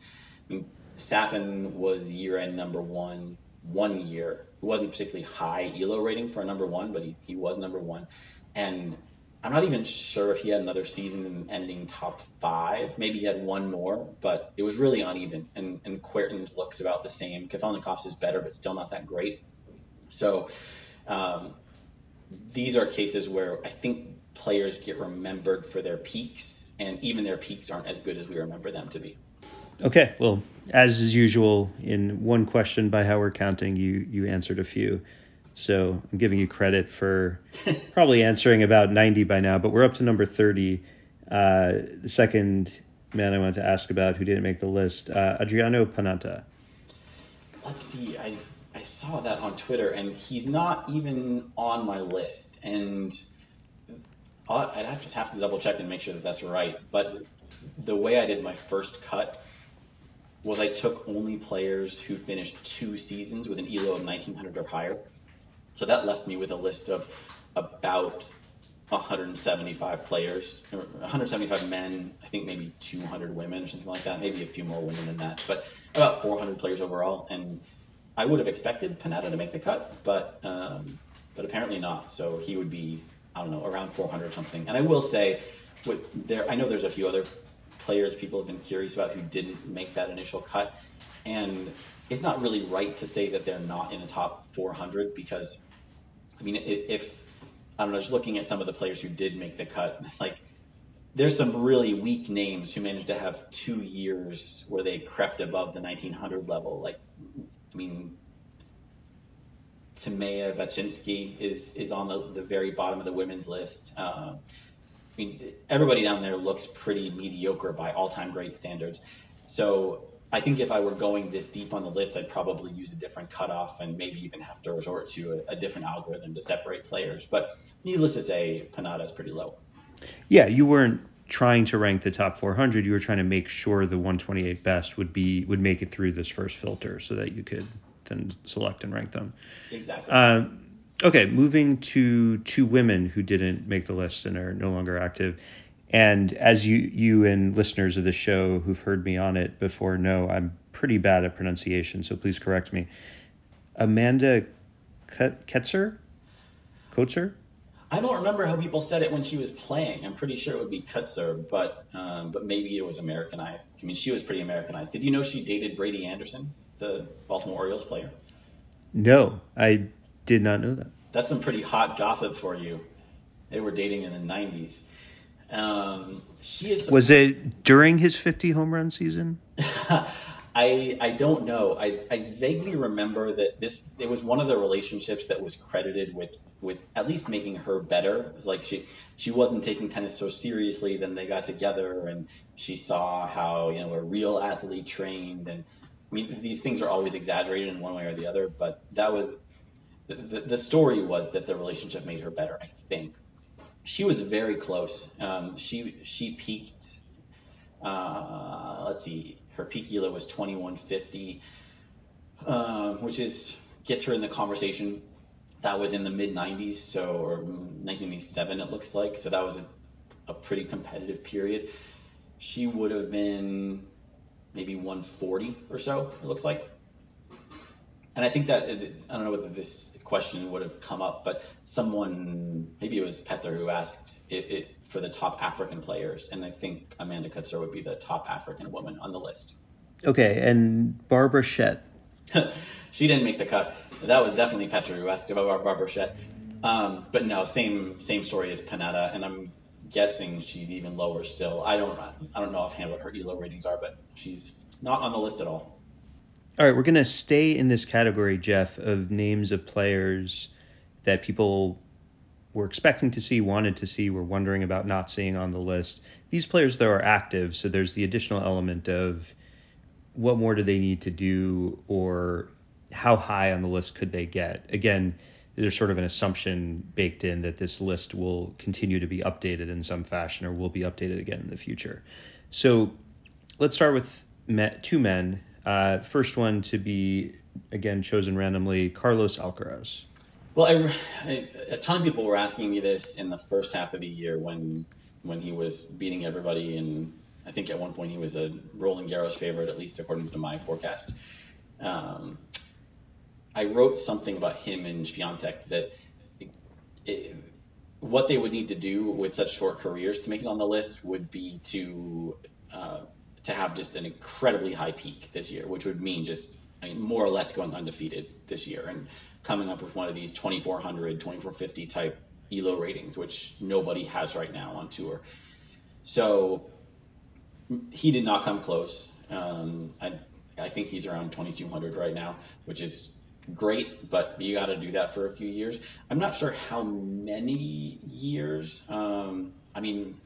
I mean, Safin was year-end number one one year. It wasn't particularly high ELO rating for a number one, but he, he was number one. And I'm not even sure if he had another season ending top five. Maybe he had one more, but it was really uneven. And, and Kuerten's looks about the same. Kafelnikov's is better, but still not that great. So um, these are cases where I think players get remembered for their peaks, and even their peaks aren't as good as we remember them to be. Okay, well, as is usual, in one question by how we're counting, you you answered a few. So I'm giving you credit for *laughs* probably answering about 90 by now, but we're up to number 30. Uh, the second man I wanted to ask about who didn't make the list, uh, Adriano Panatta. Let's see, I I saw that on Twitter, and he's not even on my list. And I'd have to have to double check and make sure that that's right. But the way I did my first cut was I took only players who finished two seasons with an ELO of 1900 or higher. So that left me with a list of about 175 players, 175 men, I think maybe 200 women or something like that, maybe a few more women than that, but about 400 players overall. And I would have expected Panatta to make the cut, but um, but apparently not. So he would be I don't know, around 400 or something. And I will say, with there, I know there's a few other players people have been curious about who didn't make that initial cut, and it's not really right to say that they're not in the top 400 because, I mean, if I don't know, just looking at some of the players who did make the cut, *laughs* like there's some really weak names who managed to have two years where they crept above the 1900 level. Like, I mean, Timea Bacsinszky is is on the, the very bottom of the women's list. Uh, I mean, everybody down there looks pretty mediocre by all-time great standards. So I think if I were going this deep on the list, I'd probably use a different cutoff and maybe even have to resort to a, a different algorithm to separate players. But needless to say, Panatta is pretty low. Yeah, you weren't trying to rank the top 400. You were trying to make sure the 128 best would be would make it through this first filter so that you could and select and rank them. Exactly. Uh, okay, moving to two women who didn't make the list and are no longer active. And as you you and listeners of the show who've heard me on it before know, I'm pretty bad at pronunciation, so please correct me. Amanda Ketzer? Kotzer? I don't remember how people said it when she was playing. I'm pretty sure it would be Kutzer, but um, but maybe it was Americanized. I mean, she was pretty Americanized. Did you know she dated Brady Anderson? The Baltimore Orioles player? No, I did not know that. That's some pretty hot gossip for you. They were dating in the 90s. Um, she is. Was it during his 50 home run season? *laughs* I I don't know. I, I vaguely remember that this it was one of the relationships that was credited with with at least making her better. It was like she she wasn't taking tennis so seriously. Then they got together and she saw how you know a real athlete trained and I mean these things are always exaggerated in one way or the other. But that was the, the, the story was that the relationship made her better. I think she was very close. Um, she she peaked. Uh, let's see her peak ELO was 2150, um, which is gets her in the conversation. That was in the mid 90s, so or 1987 it looks like. So that was a, a pretty competitive period. She would have been maybe 140 or so. It looks like. And I think that it, I don't know whether this question would have come up, but someone maybe it was Petter who asked it, it for the top African players, and I think Amanda Coetzer would be the top African woman on the list. Okay, and Barbara Schett. *laughs* she didn't make the cut. That was definitely Petra who asked about Barbara Schett. Um, but no, same same story as Panatta, and I'm guessing she's even lower still. I don't I don't know offhand what her ELO ratings are, but she's not on the list at all. All right, we're gonna stay in this category, Jeff, of names of players that people were expecting to see, wanted to see, were wondering about not seeing on the list. These players, though, are active, so there's the additional element of what more do they need to do or how high on the list could they get? Again, there's sort of an assumption baked in that this list will continue to be updated in some fashion or will be updated again in the future. So let's start with two men. Uh, first one to be, again, chosen randomly Carlos Alcaraz. Well, I, I, a ton of people were asking me this in the first half of the year when when he was beating everybody, and I think at one point he was a Roland Garros favorite, at least according to my forecast. Um, I wrote something about him and Swiatek that it, it, what they would need to do with such short careers to make it on the list would be to uh, to have just an incredibly high peak this year, which would mean just I mean, more or less going undefeated this year. And coming up with one of these 2400, 2450 type ELO ratings, which nobody has right now on tour. So he did not come close. Um, I, I think he's around 2200 right now, which is great, but you got to do that for a few years. I'm not sure how many years. Um, I mean,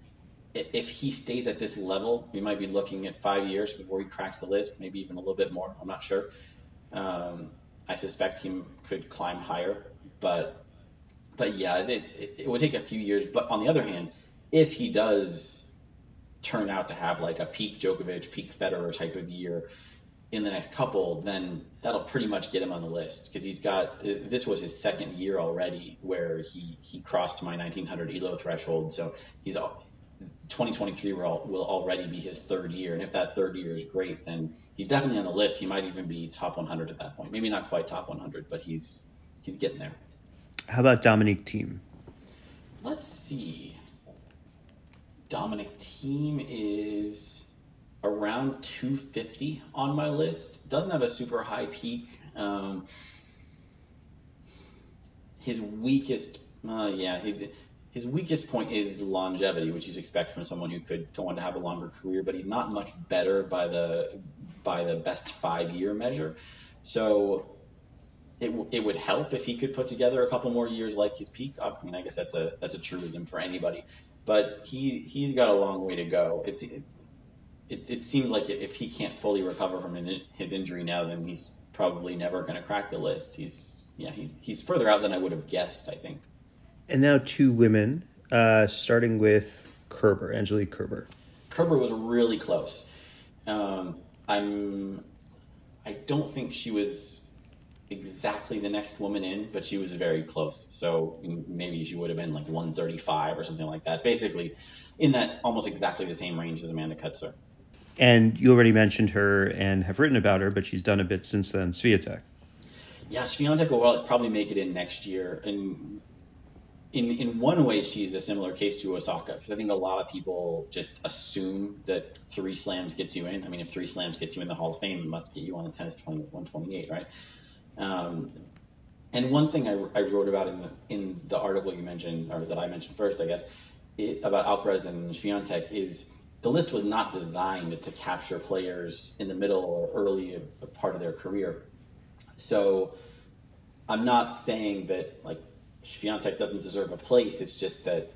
if he stays at this level, we might be looking at five years before he cracks the list, maybe even a little bit more. I'm not sure. Um, I suspect he could climb higher, but but yeah, it's it, it would take a few years. But on the other hand, if he does turn out to have like a peak Djokovic, peak Federer type of year in the next couple, then that'll pretty much get him on the list because he's got this was his second year already where he he crossed my 1900 elo threshold, so he's 2023 will, will already be his third year, and if that third year is great, then he's definitely on the list. He might even be top 100 at that point. Maybe not quite top 100, but he's he's getting there. How about Dominic Thiem? Let's see. Dominic Thiem is around 250 on my list. Doesn't have a super high peak. Um, his weakest, uh, yeah, he, his weakest point is longevity, which you'd expect from someone who could go on to have a longer career, but he's not much better by the by the best five year measure. So it, it would help if he could put together a couple more years like his peak. I mean, I guess that's a that's a truism for anybody, but he he's got a long way to go. It's it, it seems like if he can't fully recover from his injury now, then he's probably never going to crack the list. He's yeah he's he's further out than I would have guessed. I think. And now two women, uh, starting with Kerber, Angelique Kerber. Kerber was really close. Um, I'm. I don't think she was exactly the next woman in, but she was very close. So maybe she would have been like 135 or something like that. Basically, in that almost exactly the same range as Amanda Coetzer. And you already mentioned her and have written about her, but she's done a bit since then. Swiatek. Yeah, Swiatek will probably make it in next year, and in in one way she's a similar case to Osaka because I think a lot of people just assume that three slams gets you in. I mean, if three slams gets you in the Hall of Fame, it must get you on the tennis 20, 128, right? Um, and one thing I, I wrote about in the in the article you mentioned or that I mentioned first, I guess, it, about Alcaraz and Swiatek is the list was not designed to capture players in the middle or early part of their career. So I'm not saying that like Swiatek doesn't deserve a place. It's just that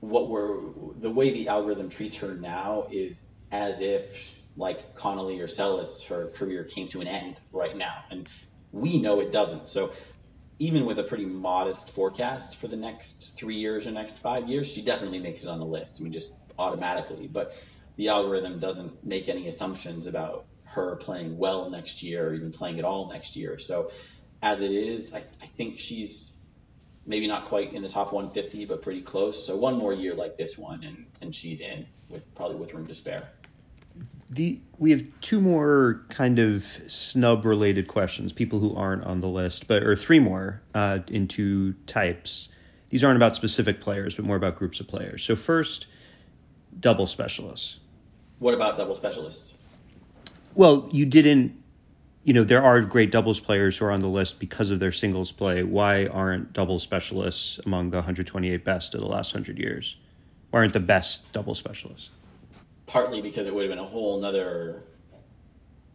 what we're the way the algorithm treats her now is as if like Connolly or Seles, her career came to an end right now, and we know it doesn't. So even with a pretty modest forecast for the next three years or next five years, she definitely makes it on the list. I mean, just automatically. But the algorithm doesn't make any assumptions about her playing well next year or even playing at all next year. So as it is, I, I think she's maybe not quite in the top 150, but pretty close. So one more year like this one, and, and she's in with probably with room to spare. The we have two more kind of snub related questions, people who aren't on the list, but or three more uh, in two types. These aren't about specific players, but more about groups of players. So first, double specialists. What about double specialists? Well, you didn't. You know, there are great doubles players who are on the list because of their singles play. Why aren't double specialists among the 128 best of the last 100 years? Why aren't the best double specialists? partly because it would have been a whole another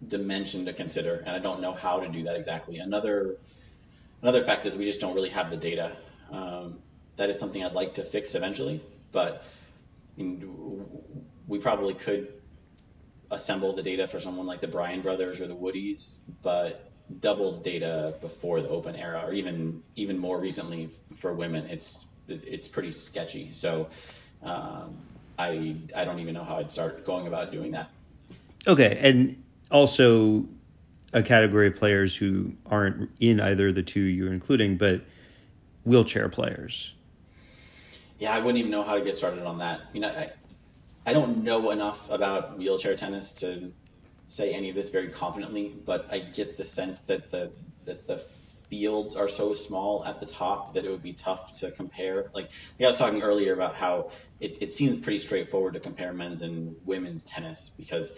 dimension to consider, and I don't know how to do that exactly. Another another fact is we just don't really have the data. Um, that is something I'd like to fix eventually, but we probably could assemble the data for someone like the Bryan brothers or the Woodies, but doubles data before the open era, or even even more recently for women, it's it's pretty sketchy. So um, I I don't even know how I'd start going about doing that. Okay, and also a category of players who aren't in either of the two you're including, but wheelchair players. Yeah, I wouldn't even know how to get started on that. You know, I, I don't know enough about wheelchair tennis to say any of this very confidently, but I get the sense that the that the fields are so small at the top that it would be tough to compare. Like, I was talking earlier about how it, it seems pretty straightforward to compare men's and women's tennis because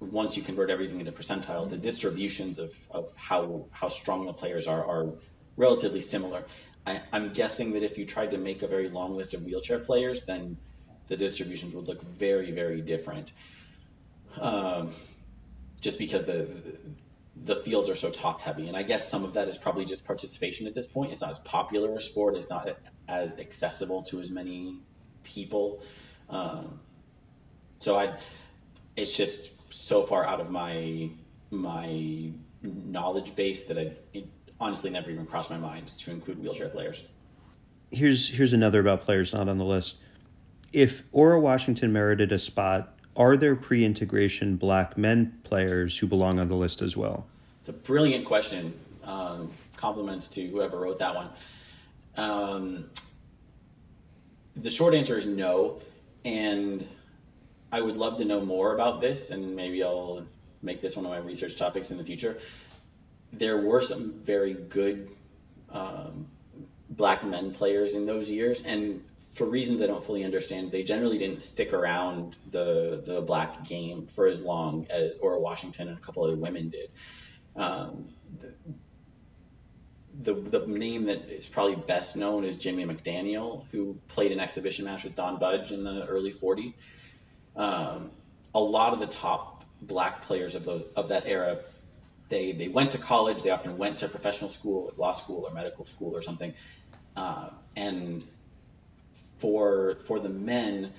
once you convert everything into percentiles, the distributions of, of how how strong the players are are relatively similar. I, I'm guessing that if you tried to make a very long list of wheelchair players, then the distributions would look very, very different. Um, just because the the fields are so top heavy. And I guess some of that is probably just participation at this point. It's not as popular a sport. It's not as accessible to as many people. Um, so I, it's just so far out of my my knowledge base that I it honestly never even crossed my mind to include wheelchair players. Here's here's another about players not on the list. If Ora Washington merited a spot are there pre-integration black men players who belong on the list as well? It's a brilliant question. Um, compliments to whoever wrote that one. Um, the short answer is no, and I would love to know more about this, and maybe I'll make this one of my research topics in the future. There were some very good um, black men players in those years, and for reasons I don't fully understand, they generally didn't stick around the the black game for as long as Ora Washington and a couple other women did. Um, the, the name that is probably best known is Jimmy McDaniel, who played an exhibition match with Don Budge in the early 40s. Um, a lot of the top black players of those of that era, they they went to college. They often went to professional school, like law school or medical school or something, uh, and for for the men,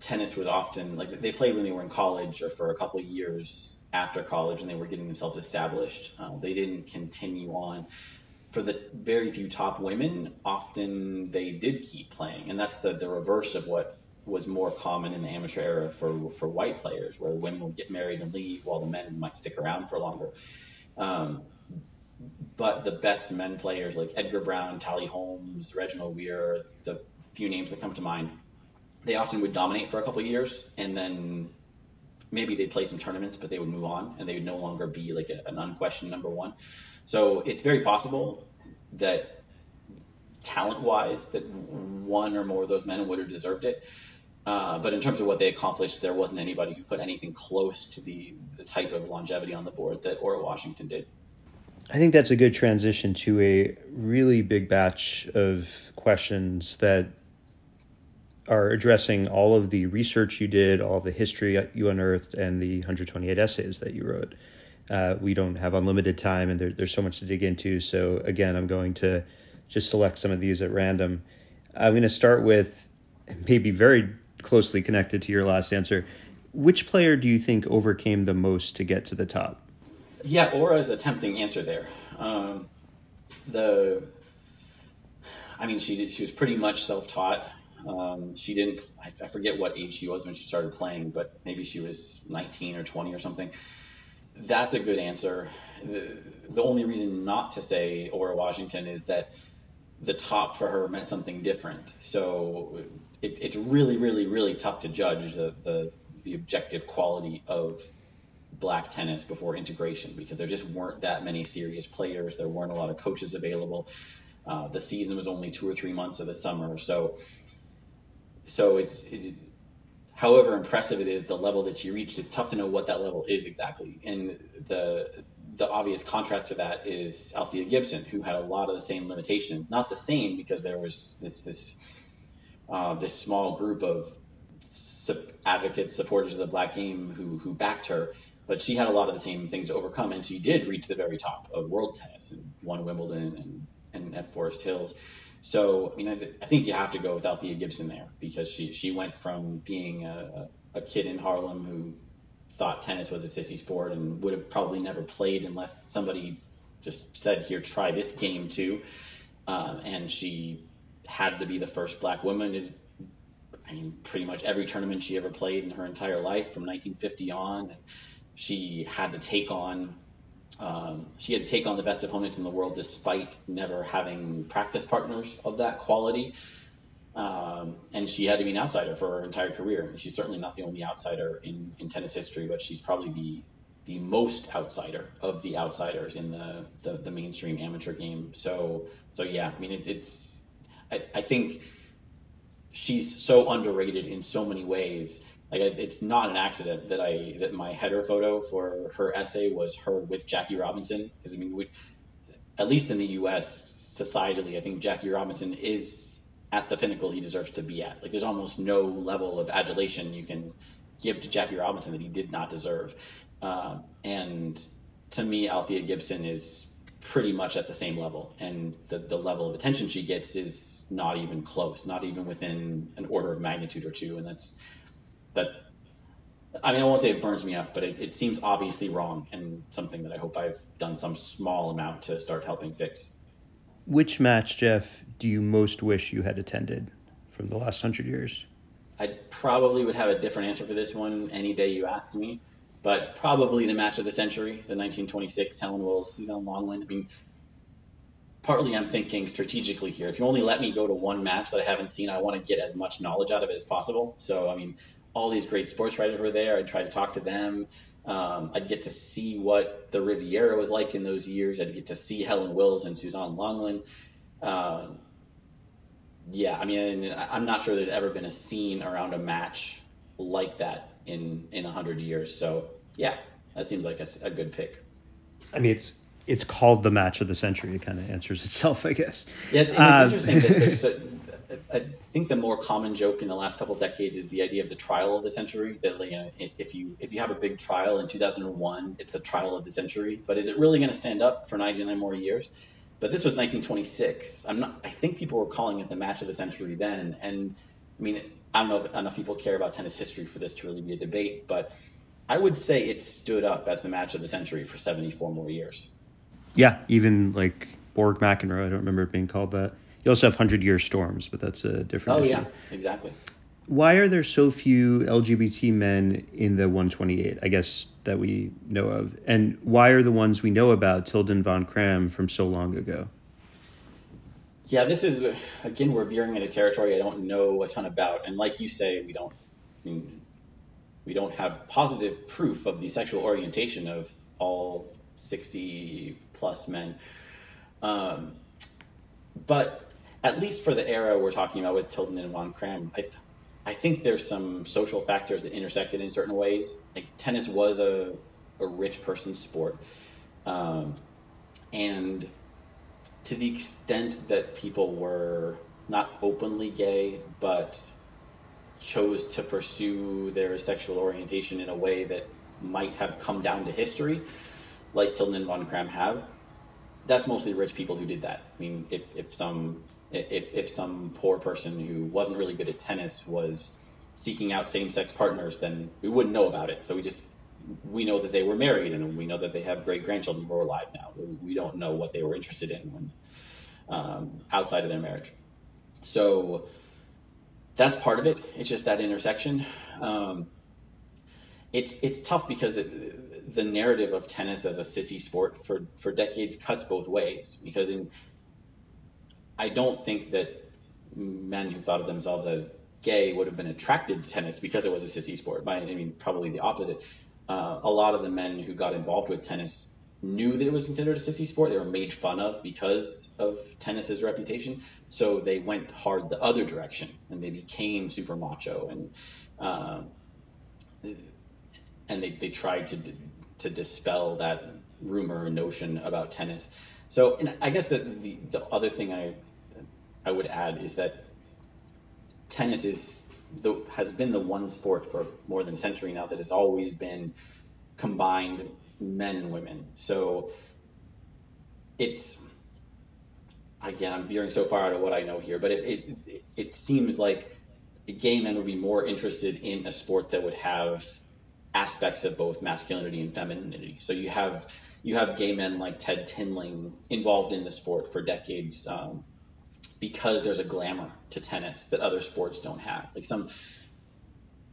tennis was often like they played when they were in college or for a couple years after college, and they were getting themselves established. Uh, they didn't continue on. For the very few top women, often they did keep playing, and that's the the reverse of what was more common in the amateur era for for white players, where women would get married and leave while the men might stick around for longer. Um, but the best men players like Edgar Brown, Talley Holmes, Reginald Weir, the few names that come to mind, they often would dominate for a couple years and then maybe they'd play some tournaments, but they would move on and they would no longer be like a, an unquestioned number one. So it's very possible that talent wise, that one or more of those men would have deserved it. Uh, but in terms of what they accomplished, there wasn't anybody who put anything close to the, the type of longevity on the board that Ora Washington did. I think that's a good transition to a really big batch of questions that are addressing all of the research you did, all the history you unearthed, and the 128 essays that you wrote. Uh, we don't have unlimited time, and there, there's so much to dig into. So again, I'm going to just select some of these at random. I'm going to start with maybe very closely connected to your last answer. Which player do you think overcame the most to get to the top? Yeah, Ora's a tempting answer there. Um, the, I mean, she she was pretty much self-taught. Um, she didn't, I, I forget what age she was when she started playing, but maybe she was 19 or 20 or something. That's a good answer. The, the only reason not to say Ora Washington is that the top for her meant something different. So it, it's really, really, really tough to judge the, the, the objective quality of black tennis before integration because there just weren't that many serious players. There weren't a lot of coaches available. Uh, the season was only two or three months of the summer. So, so it's, it, however impressive it is, the level that you reached, it's tough to know what that level is exactly. And the, the obvious contrast to that is Althea Gibson, who had a lot of the same limitations. Not the same because there was this this uh, this small group of advocates, supporters of the black game who who backed her, but she had a lot of the same things to overcome, and she did reach the very top of world tennis and won Wimbledon and and at Forest Hills. So, I mean, I, I think you have to go with Althea Gibson there because she she went from being a, a kid in Harlem who thought tennis was a sissy sport and would have probably never played unless somebody just said, "Here, try this game too." Um, and she had to be the first black woman to, I mean, pretty much every tournament she ever played in her entire life from 1950 on. And she had to take on um, she had to take on the best opponents in the world despite never having practice partners of that quality. Um, and she had to be an outsider for her entire career. She's certainly not the only outsider in, in tennis history, but she's probably the the most outsider of the outsiders in the, the, the mainstream amateur game. So so yeah, I mean it's it's I, I think she's so underrated in so many ways. Like it's not an accident that I that my header photo for her essay was her with Jackie Robinson because I mean we, at least in the U.S. societally, I think Jackie Robinson is at the pinnacle he deserves to be at. Like there's almost no level of adulation you can give to Jackie Robinson that he did not deserve. Um, and to me, Althea Gibson is pretty much at the same level, and the the level of attention she gets is not even close, not even within an order of magnitude or two, and that's that. I mean, I won't say it burns me up, but it, it seems obviously wrong and something that I hope I've done some small amount to start helping fix. Which match, Jeff, do you most wish you had attended from the last hundred years? I probably would have a different answer for this one any day you asked me, but probably the match of the century, the 1926 Helen Wills Suzanne Lenglen. I mean, partly I'm thinking strategically here. If you only let me go to one match that I haven't seen, I want to get as much knowledge out of it as possible. So, I mean, all these great sports writers were there. I'd try to talk to them. Um, I'd get to see what the Riviera was like in those years. I'd get to see Helen Wills and Suzanne Lenglen. Um, yeah, I mean, I'm not sure there's ever been a scene around a match like that in in a hundred years. So yeah, that seems like a, a, good pick. I mean, it's it's called the match of the century. It kind of answers itself, I guess. Yeah, it's, it's um, interesting that *laughs* there's. A, I think the more common joke in the last couple of decades is the idea of the trial of the century. That you know, if you if you have a big trial in 2001, it's the trial of the century. But is it really going to stand up for 99 more years? But this was 1926. I'm not. I think people were calling it the match of the century then. And I mean, I don't know if enough people care about tennis history for this to really be a debate, but I would say it stood up as the match of the century for 74 more years. Yeah, even like Borg McEnroe. I don't remember it being called that. You also have Hundred Year Storms, but that's a different oh, issue. yeah, exactly. Why are there so few LGBT men in the 128? I guess that we know of, and why are the ones we know about Tilden von Cramm from so long ago? Yeah, this is again we're veering into territory I don't know a ton about, and like you say, we don't I mean, we don't have positive proof of the sexual orientation of all 60 plus men. Um, but at least for the era we're talking about with Tilden and von Cramm, I, I think there's some social factors that intersected in certain ways. Like tennis was a, a rich person's sport. Um, and to the extent that people were not openly gay, but chose to pursue their sexual orientation in a way that might have come down to history, like Tilden and Von Cramm have, that's mostly rich people who did that. I mean, if, if some if, if some poor person who wasn't really good at tennis was seeking out same-sex partners, then we wouldn't know about it. So we just we know that they were married and we know that they have great grandchildren who are alive now. We don't know what they were interested in when um, outside of their marriage. So that's part of it. It's just that intersection. Um, it's it's tough because it, the narrative of tennis as a sissy sport for for decades cuts both ways. Because in I don't think that men who thought of themselves as gay would have been attracted to tennis because it was a sissy sport. By I mean probably the opposite. Uh, a lot of the men who got involved with tennis knew that it was considered a sissy sport. They were made fun of because of tennis's reputation. So they went hard the other direction and they became super macho and uh, and they, they tried to to dispel that rumor and notion about tennis. So and I guess that the, the other thing I I would add is that tennis is the, has been the one sport for more than a century now that has always been combined men and women. So it's again, I'm veering so far out of what I know here, but it it, it seems like gay men would be more interested in a sport that would have aspects of both masculinity and femininity. So you have you have gay men like Ted Tinling involved in the sport for decades um, because there's a glamour to tennis that other sports don't have. Like some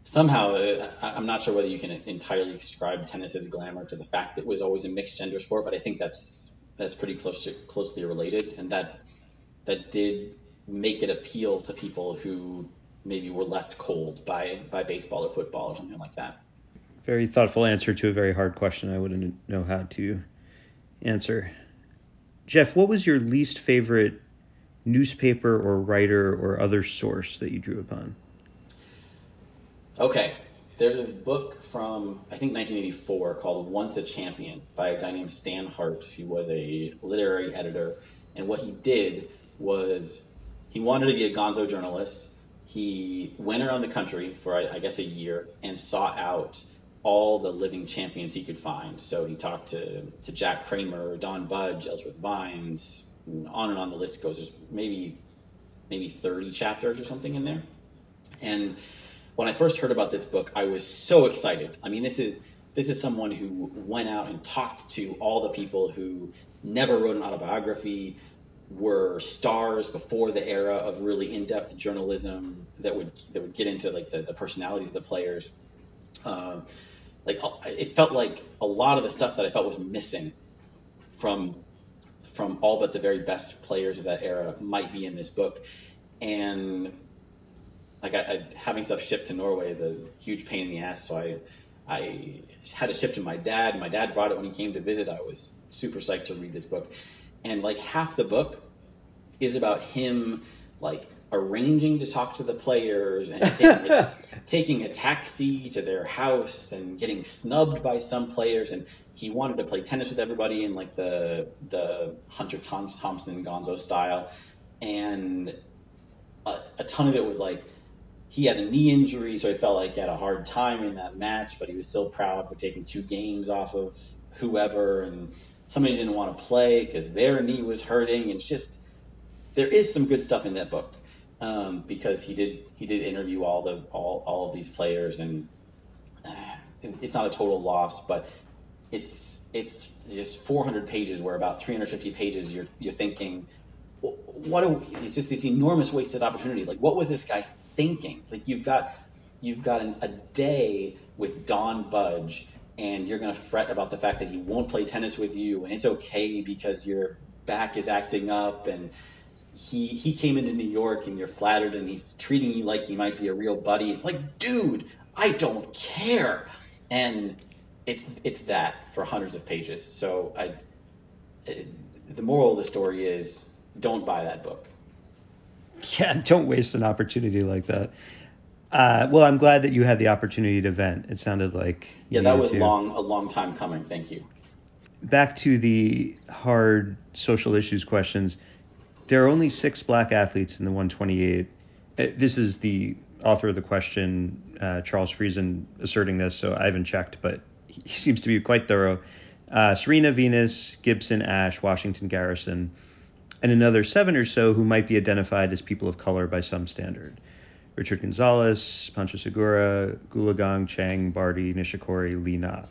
somehow uh, I'm not sure whether you can entirely ascribe tennis as glamour to the fact that it was always a mixed gender sport, but I think that's that's pretty close to, closely related, and that that did make it appeal to people who maybe were left cold by by baseball or football or something like that. Very thoughtful answer to a very hard question I wouldn't know how to answer. Jeff, what was your least favorite newspaper or writer or other source that you drew upon? Okay, there's this book from I think 1984 called Once a Champion by a guy named Stan Hart, who was a literary editor. And what he did was he wanted to be a gonzo journalist. He went around the country for I guess a year and sought out all the living champions he could find. So he talked to, to Jack Kramer, Don Budge, Ellsworth Vines, and on and on the list goes. There's maybe maybe 30 chapters or something in there. And when I first heard about this book, I was so excited. I mean, this is this is someone who went out and talked to all the people who never wrote an autobiography, were stars before the era of really in-depth journalism that would that would get into like the, the personalities of the players. Uh, like oh, it felt like a lot of the stuff that I felt was missing from from all but the very best players of that era might be in this book, and like I, I, having stuff shipped to Norway is a huge pain in the ass. So I I had it shipped to my dad. My dad brought it when he came to visit. I was super psyched to read this book, and like half the book is about him like arranging to talk to the players and taking *laughs* a, taking a taxi to their house and getting snubbed by some players. And he wanted to play tennis with everybody in like the the Hunter Thompson Gonzo style. And a, a ton of it was like he had a knee injury, so he felt like he had a hard time in that match, but he was still proud for taking two games off of whoever, and somebody didn't want to play because their knee was hurting. It's just there is some good stuff in that book um, because he did he did interview all the all all of these players, and uh, it's not a total loss, but it's it's just 400 pages, where about 350 pages you're you're thinking what a, it's just this enormous wasted opportunity. Like, what was this guy thinking? Like, you've got you've got an, a day with Don Budge, and you're gonna fret about the fact that he won't play tennis with you, and it's okay because your back is acting up, and he he came into New York, and you're flattered, and he's treating you like he might be a real buddy. It's like, dude, I don't care, and it's it's that for hundreds of pages. So I. It, the moral of the story is don't buy that book. Yeah, *laughs* don't waste an opportunity like that. Uh, well, I'm glad that you had the opportunity to vent. It sounded like yeah, that was to. long a long time coming. Thank you. Back to the hard social issues questions. There are only six black athletes in the 128. Uh, this is the author of the question, uh, Charles Friesen, asserting this, so I haven't checked, but he seems to be quite thorough. Uh, Serena, Venus, Gibson, Ashe, Washington, Garrison, and another seven or so who might be identified as people of color by some standard. Richard Gonzalez, Pancho Segura, Goolagong, Chang, Barty, Nishikori, Li Na.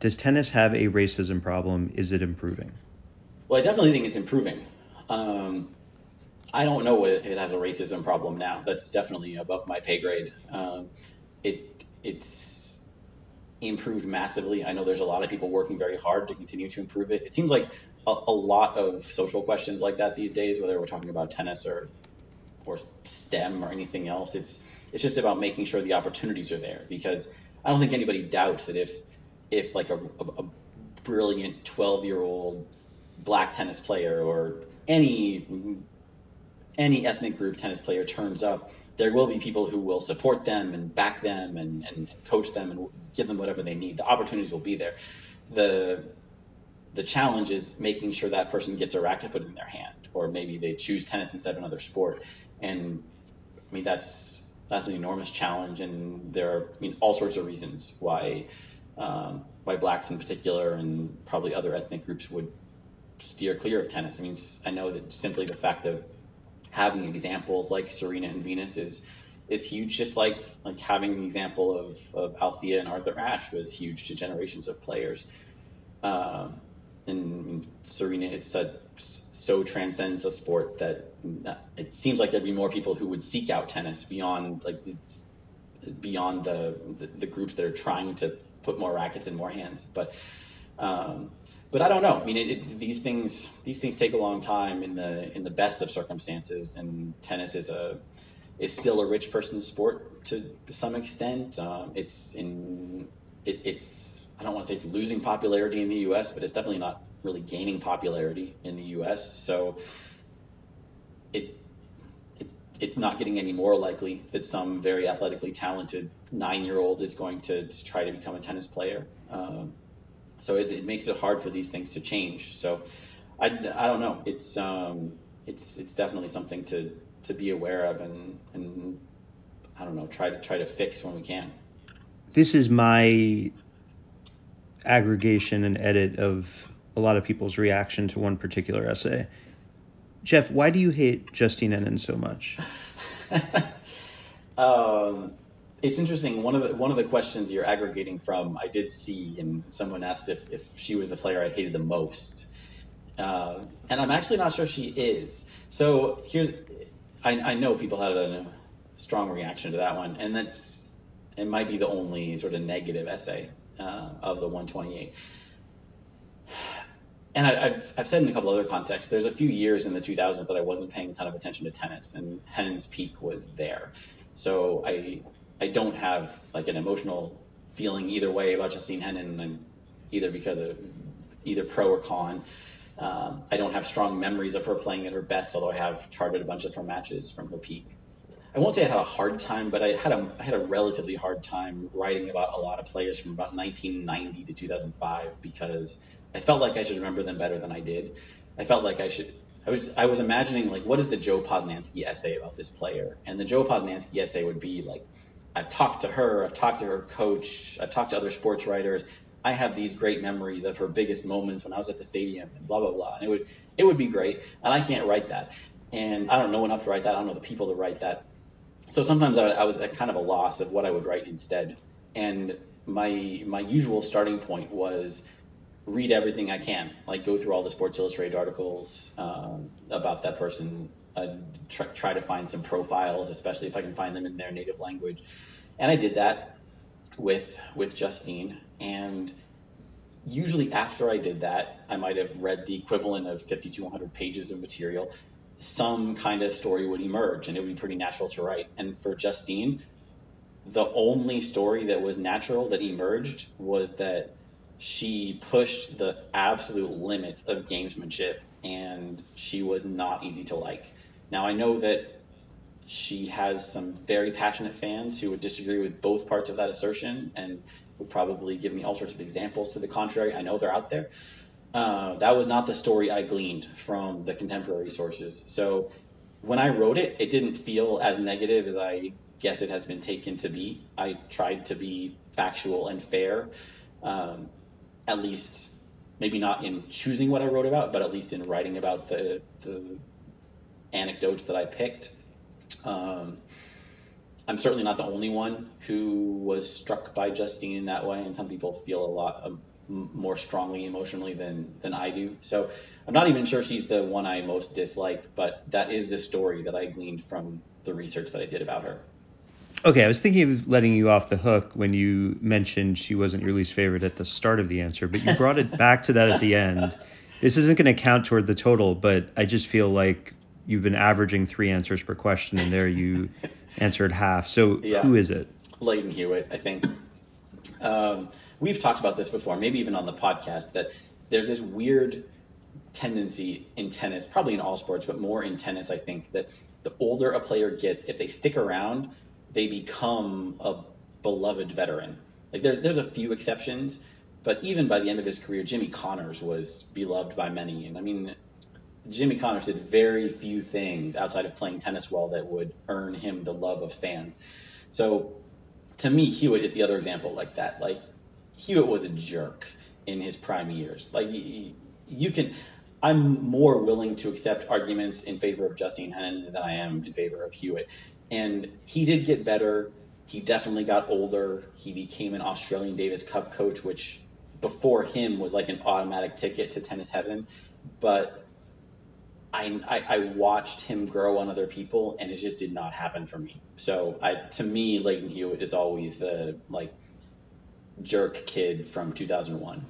Does tennis have a racism problem? Is it improving? Well, I definitely think it's improving. Um, I don't know if it has a racism problem now. That's definitely above my pay grade. Um, it it's improved massively. I know there's a lot of people working very hard to continue to improve it. It seems like a, a lot of social questions like that these days, whether we're talking about tennis or or STEM or anything else, it's it's just about making sure the opportunities are there because I don't think anybody doubts that if if like a, a, a brilliant 12 year old black tennis player or any any ethnic group tennis player turns up, there will be people who will support them and back them and, and, coach them and give them whatever they need. The opportunities will be there. The the challenge is making sure that person gets a racket put in their hand, or maybe they choose tennis instead of another sport. And I mean that's that's an enormous challenge, and there are I mean all sorts of reasons why um, why blacks in particular and probably other ethnic groups would steer clear of tennis. I mean I know that simply the fact of having examples like Serena and Venus is is huge. Just like like having the example of, of Althea and Arthur Ashe was huge to generations of players. Um, and Serena is such, so transcends the sport that it seems like there'd be more people who would seek out tennis beyond like beyond the, the, the groups that are trying to put more rackets in more hands. But um, but I don't know. I mean, it, it, these things these things take a long time in the in the best of circumstances, and tennis is a is still a rich person's sport to some extent. Um, it's in it, it's I don't want to say it's losing popularity in the U.S., but it's definitely not really gaining popularity in the U.S. So it it's it's not getting any more likely that some very athletically talented nine year old is going to, to, try to become a tennis player. Um, so it, it, makes it hard for these things to change. So I, I don't know. It's um, it's it's definitely something to to be aware of and and I don't know try to try to fix when we can. This is my aggregation and edit of a lot of people's reaction to one particular essay. Jeff, why do you hate Justine Henin so much? *laughs* um, it's interesting. One of the one of the questions you're aggregating from, I did see, and someone asked if if she was the player I hated the most, uh, and I'm actually not sure she is. So here's, I, I know people had a strong reaction to that one, and that's it might be the only sort of negative essay uh, of the 128. And I, have I've said in a couple other contexts, there's a few years in the 2000s that I wasn't paying a ton of attention to tennis, and Henin's peak was there. So I I don't have like an emotional feeling either way about Justine Henin, either because of either pro or con. Um, I don't have strong memories of her playing at her best, although I have charted a bunch of her matches from her peak. I won't say I had a hard time, but I had a I had a relatively hard time writing about a lot of players from about 1990 to 2005 because I felt like I should remember them better than I did. I felt like I should I was I was imagining like what is the Joe Posnanski essay about this player, and the Joe Posnanski essay would be like I've talked to her, I've talked to her coach, I've talked to other sports writers. I have these great memories of her biggest moments when I was at the stadium and blah blah blah. And it would it would be great, and I can't write that, and I don't know enough to write that. I don't know the people to write that. So sometimes I, I was at kind of a loss of what I would write instead. And my my usual starting point was read everything I can, like go through all the Sports Illustrated articles um, about that person, uh, try, try to find some profiles, especially if I can find them in their native language. And I did that with with Justine, and usually after I did that, I might have read the equivalent of 50 to 100 pages of material. Some kind of story would emerge, and it would be pretty natural to write. And for Justine, the only story that was natural that emerged was that she pushed the absolute limits of gamesmanship and she was not easy to like. Now I know that she has some very passionate fans who would disagree with both parts of that assertion and would probably give me all sorts of examples to the contrary. I know they're out there. Uh, that was not the story I gleaned from the contemporary sources. So when I wrote it, it didn't feel as negative as I guess it has been taken to be. I tried to be factual and fair, um, at least maybe not in choosing what I wrote about, but at least in writing about the the anecdotes that I picked. Um, I'm certainly not the only one who was struck by Justine in that way, and some people feel a lot um, more strongly emotionally than than I do. So I'm not even sure she's the one I most dislike, but that is the story that I gleaned from the research that I did about her. Okay, I was thinking of letting you off the hook when you mentioned she wasn't your least favorite at the start of the answer, but you brought it *laughs* back to that at the end. This isn't going to count toward the total, but I just feel like you've been averaging three answers per question, and there you *laughs* answered half. So yeah. who is it? Lleyton Hewitt, I think. Um, we've talked about this before, maybe even on the podcast, that there's this weird tendency in tennis, probably in all sports, but more in tennis, I think, that the older a player gets, if they stick around, they become a beloved veteran. Like there, there's a few exceptions, but even by the end of his career, Jimmy Connors was beloved by many. And I mean, Jimmy Connors did very few things outside of playing tennis well that would earn him the love of fans. So to me, Hewitt is the other example like that. Like Hewitt was a jerk in his prime years. Like you can, I'm more willing to accept arguments in favor of Justine Henin than I am in favor of Hewitt. And he did get better. He definitely got older. He became an Australian Davis Cup coach, which before him was like an automatic ticket to tennis heaven. But I, I, I watched him grow on other people, and it just did not happen for me. So I, to me, Lleyton Hewitt is always the like jerk kid from 2001.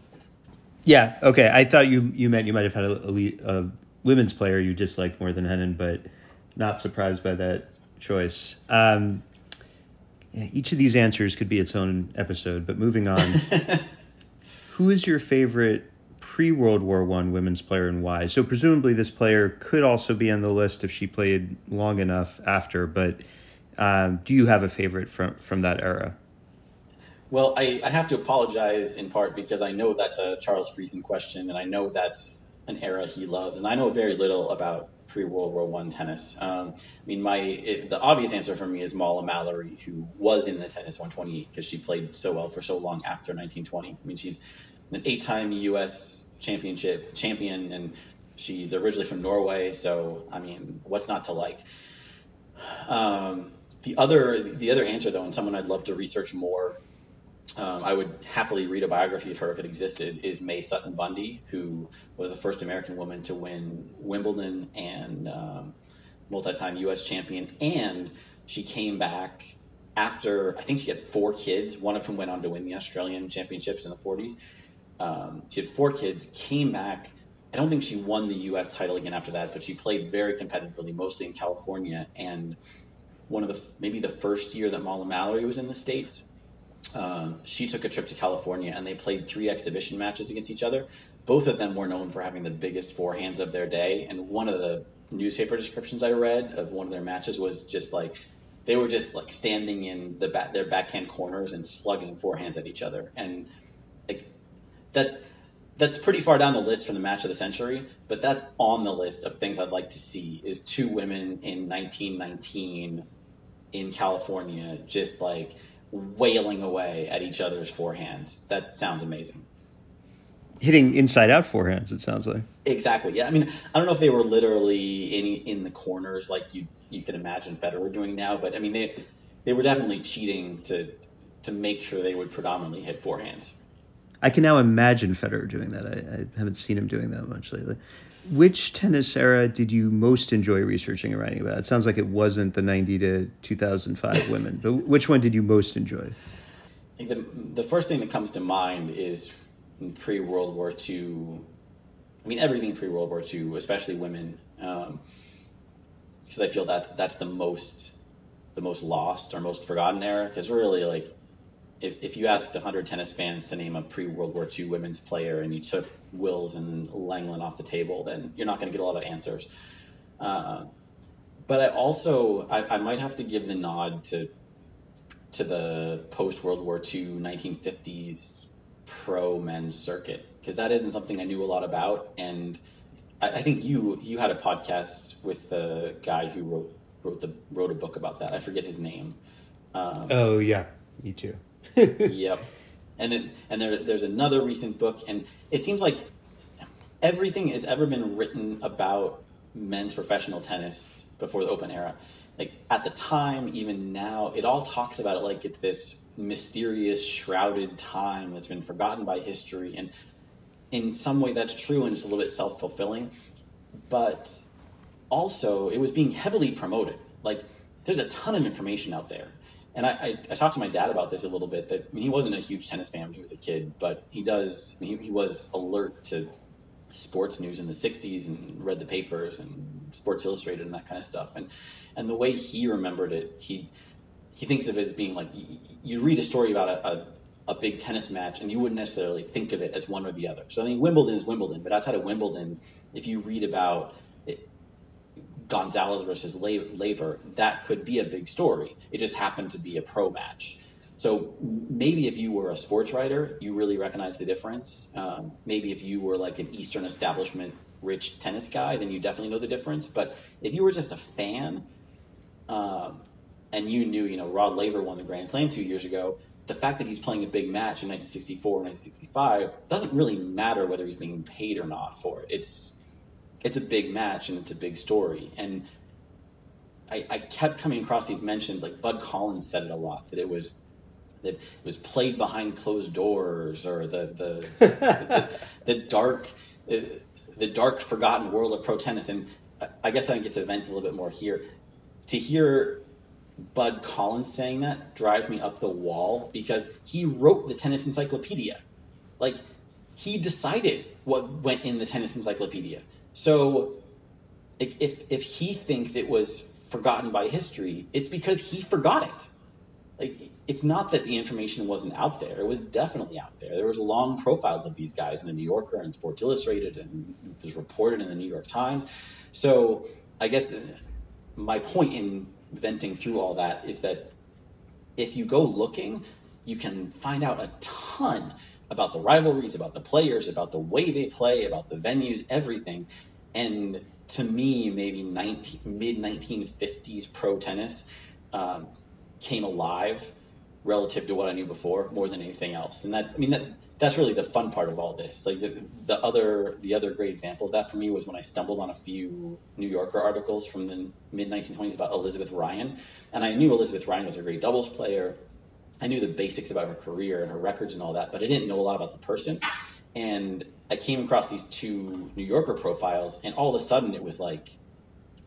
Yeah. Okay. I thought you you meant you might have had a, a, a women's player you disliked more than Henin, but not surprised by that choice. Um, each of these answers could be its own episode, but moving on. *laughs* who is your favorite pre World War One women's player and why? So presumably this player could also be on the list if she played long enough after. But um, do you have a favorite from from that era? Well, I, I have to apologize in part because I know that's a Charles Friesen question, and I know that's an era he loves, and I know very little about pre World War One tennis. Um, I mean, my it, the obvious answer for me is Molla Mallory, who was in the tennis 128 because she played so well for so long after 1920. I mean, she's an eight-time U.S. championship champion, and she's originally from Norway. So, I mean, what's not to like? Um, the other the other answer though, and someone I'd love to research more um, I would happily read a biography of her if it existed, is May Sutton Bundy, who was the first American woman to win Wimbledon and um, multi-time U.S. champion. And she came back after, I think she had four kids, one of whom went on to win the Australian championships in the 40s. Um, she had four kids, came back. I don't think she won the U.S. title again after that, but she played very competitively, mostly in California. And one of the, maybe the first year that Molla Mallory was in the States, um, she took a trip to California and they played three exhibition matches against each other. Both of them were known for having the biggest forehands of their day. And one of the newspaper descriptions I read of one of their matches was just like they were just like standing in the back, their backhand corners and slugging forehands at each other. And like that that's pretty far down the list from the match of the century, but that's on the list of things I'd like to see is two women in 1919 in California just like wailing away at each other's forehands. That sounds amazing. Hitting inside out forehands, it sounds like. Exactly. Yeah. I mean, I don't know if they were literally in in the corners like you you can imagine Federer doing now, but I mean they they were definitely cheating to to make sure they would predominantly hit forehands. I can now imagine Federer doing that. I, I haven't seen him doing that much lately. Which tennis era did you most enjoy researching and writing about? It sounds like it wasn't the 90 to 2005 *coughs* women, but which one did you most enjoy? The, the first thing that comes to mind is pre World War II. I mean, everything pre World War II, especially women, because um, I feel that that's the most the most lost or most forgotten era. Because really, like if, you asked 100 tennis fans to name a pre World War II women's player and you took Wills and Lenglen off the table, then you're not going to get a lot of answers. Uh, but I also I, I, might have to give the nod to to the post World War II 1950s pro men's circuit because that isn't something I knew a lot about, and I, I think you you had a podcast with the guy who wrote wrote the wrote a book about that. I forget his name. Um, oh yeah, me too. *laughs* yep. And then and there there's another recent book, and it seems like everything has ever been written about men's professional tennis before the Open era. Like at the time, even now, it all talks about it like it's this mysterious, shrouded time that's been forgotten by history. And in some way, that's true, and it's a little bit self fulfilling. But also, it was being heavily promoted. Like there's a ton of information out there. And I, I, I, talked to my dad about this a little bit. That I mean, he wasn't a huge tennis fan when he was a kid, but he does. I mean, he, he was alert to sports news in the 60s and read the papers and Sports Illustrated and that kind of stuff. And and the way he remembered it, he he thinks of it as being like you read a story about a, a, a big tennis match and you wouldn't necessarily think of it as one or the other. So I mean Wimbledon is Wimbledon, but outside of Wimbledon, if you read about Gonzalez versus Laver, that could be a big story. It just happened to be a pro match. So maybe if you were a sports writer, you really recognize the difference. Um, maybe if you were like an Eastern establishment rich tennis guy, then you definitely know the difference. But if you were just a fan, um, and you knew, you know, Rod Laver won the Grand Slam two years ago, the fact that he's playing a big match in 1964 or 1965 doesn't really matter whether he's being paid or not for it. It's it's a big match and it's a big story. And I, I kept coming across these mentions, like Bud Collins said it a lot, that it was that it was played behind closed doors or the the *laughs* the, the, dark the dark forgotten world of pro tennis and I guess I can get to vent a little bit more here. To hear Bud Collins saying that drives me up the wall because he wrote the tennis encyclopedia. Like he decided what went in the tennis encyclopedia. So if if he thinks it was forgotten by history, it's because he forgot it. Like it's not that the information wasn't out there. It was definitely out there. There was long profiles of these guys in the New Yorker and Sports Illustrated, and it was reported in the New York Times. So I guess uh, my point in venting through all that is that if you go looking, you can find out a ton about the rivalries, about the players, about the way they play, about the venues, everything. And to me, maybe 19, mid 1950s pro tennis um, came alive relative to what I knew before more than anything else. And that, I mean, that that's really the fun part of all this. Like the, the other the other great example of that for me was when I stumbled on a few New Yorker articles from the mid 1920s about Elizabeth Ryan, and I knew Elizabeth Ryan was a great doubles player. I knew the basics about her career and her records and all that, but I didn't know a lot about the person. And I came across these two New Yorker profiles, and all of a sudden it was like,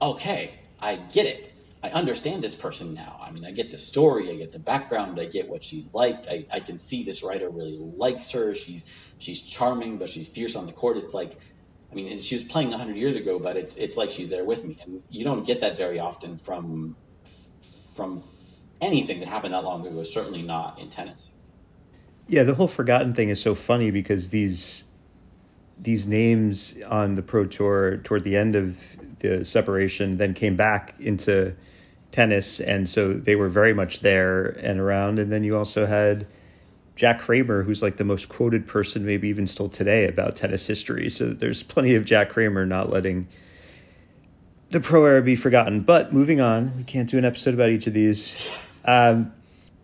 okay, I get it. I understand this person now. I mean, I get the story, I get the background, I get what she's like. I, I can see this writer really likes her. She's she's charming, but she's fierce on the court. It's like, I mean, she was playing 100 years ago, but it's it's like she's there with me, and you don't get that very often from from anything that happened that long ago. Is certainly not in tennis. Yeah, the whole forgotten thing is so funny because these these names on the pro tour toward the end of the separation then came back into tennis, and so they were very much there and around. And then you also had Jack Kramer, who's like the most quoted person, maybe even still today, about tennis history. So there's plenty of Jack Kramer not letting the pro era be forgotten. But moving on, we can't do an episode about each of these. Um,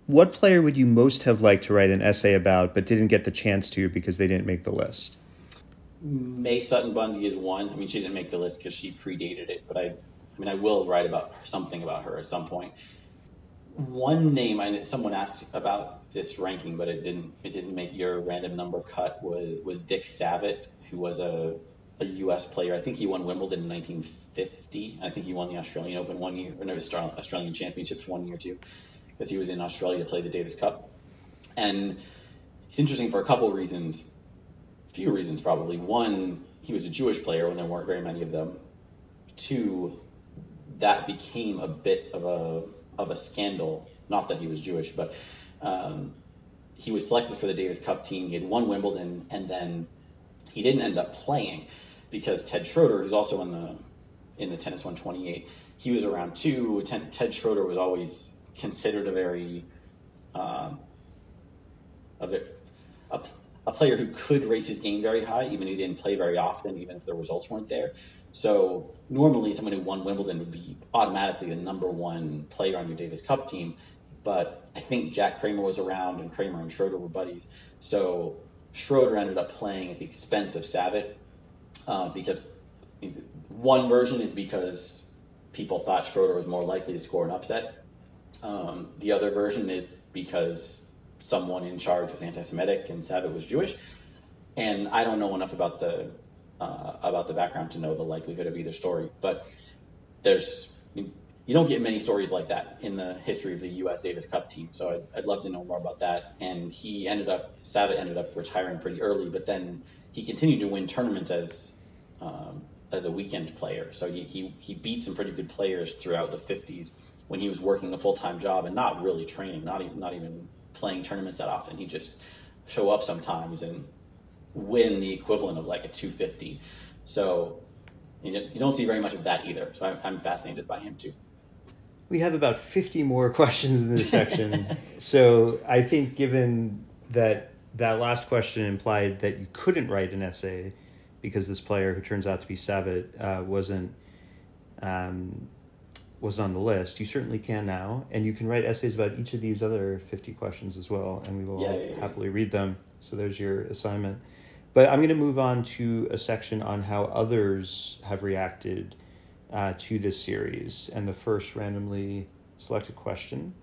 what player would you most have liked to write an essay about, but didn't get the chance to because they didn't make the list? May Sutton Bundy is one. I mean, she didn't make the list because she predated it, but I I mean, I will write about something about her at some point. One name I someone asked about this ranking, but it didn't it didn't make your random number cut was was Dick Savitt, who was a a U.S. player. I think he won Wimbledon in 1950. I think he won the Australian Open one year, or no, Australian Championships one year too, because he was in Australia to play the Davis Cup. And it's interesting for a couple reasons, few reasons probably. One, he was a Jewish player when there weren't very many of them. Two, that became a bit of a of a scandal. Not that he was Jewish, but um, he was selected for the Davis Cup team. He had won Wimbledon, and then he didn't end up playing because Ted Schroeder, who's also in the in the tennis 128, he was around too. Ted, Ted Schroeder was always considered a very um, a, a, a player who could raise his game very high, even if he didn't play very often, even if the results weren't there. So normally someone who won Wimbledon would be automatically the number one player on your Davis Cup team. but I think Jack Kramer was around and Kramer and Schroeder were buddies. So Schroeder ended up playing at the expense of Savitt uh, because one version is because people thought Schroeder was more likely to score an upset. Um, the other version is because someone in charge was anti-Semitic and Savitt was Jewish. And I don't know enough about the uh, about the background to know the likelihood of either story. But there's you don't get many stories like that in the history of the U.S. Davis Cup team. So I'd, I'd love to know more about that. And he ended up Savitt ended up retiring pretty early, but then he continued to win tournaments as um, as a weekend player. So he, he he beat some pretty good players throughout the 50s when he was working a full time job and not really training, not even not even playing tournaments that often. He just show up sometimes and win the equivalent of like a 250. So you don't see very much of that either. So I'm, I'm fascinated by him too. We have about 50 more *laughs* questions in this section. so I think given that that last question implied that you couldn't write an essay because this player who turns out to be Savitt uh, wasn't um, was on the list. You certainly can now, and you can write essays about each of these other 50 questions as well, and we will yeah, yeah, yeah. happily read them. So there's your assignment. But I'm going to move on to a section on how others have reacted uh, to this series. And the first randomly selected question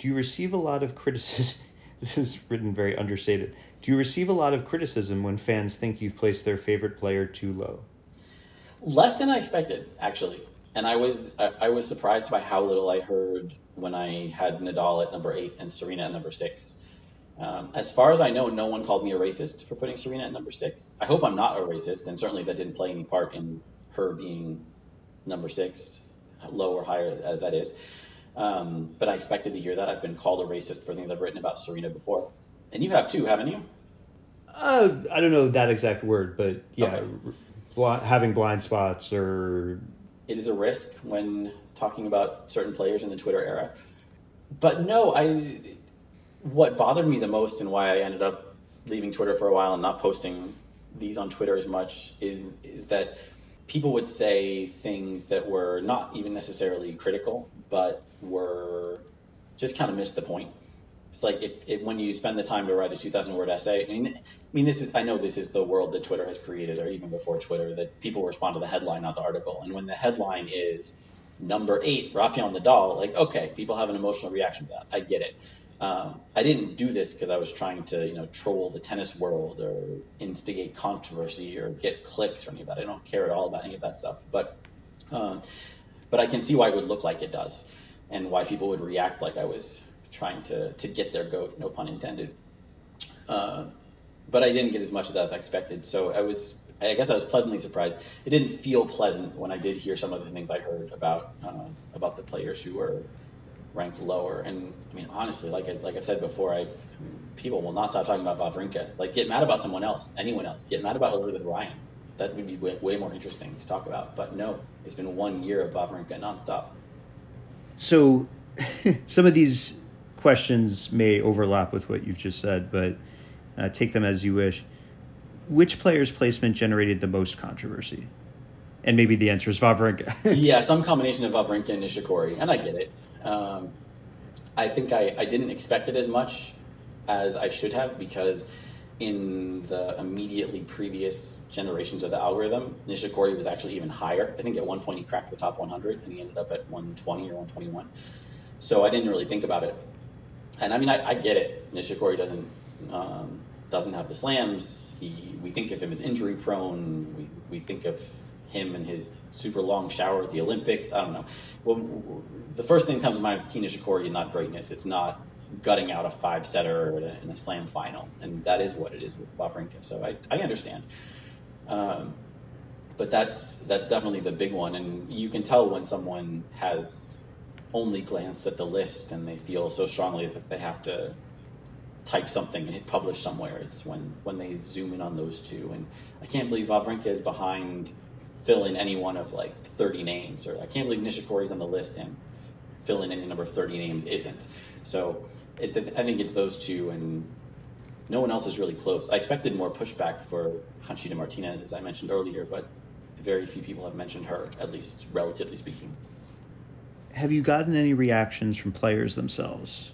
Do you receive a lot of criticism? This is written very understated. Do you receive a lot of criticism when fans think you've placed their favorite player too low? Less than I expected, actually. And I was I, was surprised by how little I heard when I had Nadal at number eight and Serena at number six. Um, as far as I know, no one called me a racist for putting Serena at number six. I hope I'm not a racist, and certainly that didn't play any part in her being number six, low or higher as that is. Um, but I expected to hear that. I've been called a racist for things I've written about Serena before, and you have too, haven't you? Uh, I don't know that exact word, but yeah, okay. bl- having blind spots or. It is a risk when talking about certain players in the Twitter era. But no, I what bothered me the most and why I ended up leaving Twitter for a while and not posting these on Twitter as much is, is that people would say things that were not even necessarily critical, but were just kind of missed the point. It's like if, if when you spend the time to write a 2,000 word essay, I mean, I mean, this is I know this is the world that Twitter has created, or even before Twitter, that people respond to the headline, not the article. And when the headline is number eight, Rafael Nadal, like okay, people have an emotional reaction to that. I get it. Um, I didn't do this because I was trying to, you know, troll the tennis world or instigate controversy or get clicks or any of that. I don't care at all about any of that stuff. But, um, but I can see why it would look like it does, and why people would react like I was trying to to get their goat, no pun intended. Uh, but I didn't get as much of that as I expected. So I was, I guess, I was pleasantly surprised. It didn't feel pleasant when I did hear some of the things I heard about uh, about the players who were ranked lower. And I mean, honestly, like I, like I've said before, I people will not stop talking about Wawrinka. Like, get mad about someone else, anyone else. Get mad about Elizabeth Ryan. That would be way, way more interesting to talk about. But no, it's been one year of Wawrinka nonstop. So, *laughs* some of these questions may overlap with what you've just said, but uh, take them as you wish. Which player's placement generated the most controversy? And maybe the answer is Wawrinka. *laughs* yeah, some combination of Wawrinka and Nishikori, and I get it. Um, I think I, I didn't expect it as much as I should have because in the immediately previous generations of the algorithm, Nishikori was actually even higher. I think at one point he cracked the top 100 and he ended up at 120 or 121. So I didn't really think about it. And I mean, I, I get it. Nishikori doesn't um, doesn't have the slams. He we think of him as injury prone. We we think of him and his super long shower at the Olympics. I don't know. Well, the first thing that comes to mind with Kei Nishikori is not greatness. It's not gutting out a five setter in a slam final, and that is what it is with Wawrinka. So I, I understand. Um, but that's that's definitely the big one, and you can tell when someone has only glanced at the list and they feel so strongly that they have to type something and hit publish somewhere. It's when when they zoom in on those two, and I can't believe Wawrinka is behind fill in any one of like 30 names, or I can't believe Nishikori's on the list and fill in any number of 30 names isn't. So it, I think it's those two, and no one else is really close. I expected more pushback for Conchita Martinez, as I mentioned earlier, but very few people have mentioned her, at least relatively speaking. have you gotten any reactions from players themselves?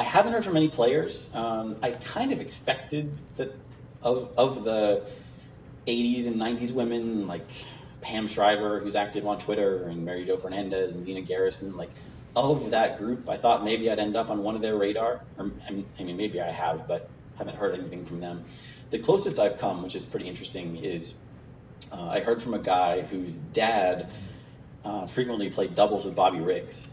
I haven't heard from any players. Um, I kind of expected that of of the 80s and 90s women like Pam Shriver, who's active on Twitter, and Mary Jo Fernandez and Zina Garrison, like of that group, I thought maybe I'd end up on one of their radar. Or, I mean, maybe I have, but haven't heard anything from them. The closest I've come, which is pretty interesting, is uh, I heard from a guy whose dad uh, frequently played doubles with Bobby Riggs.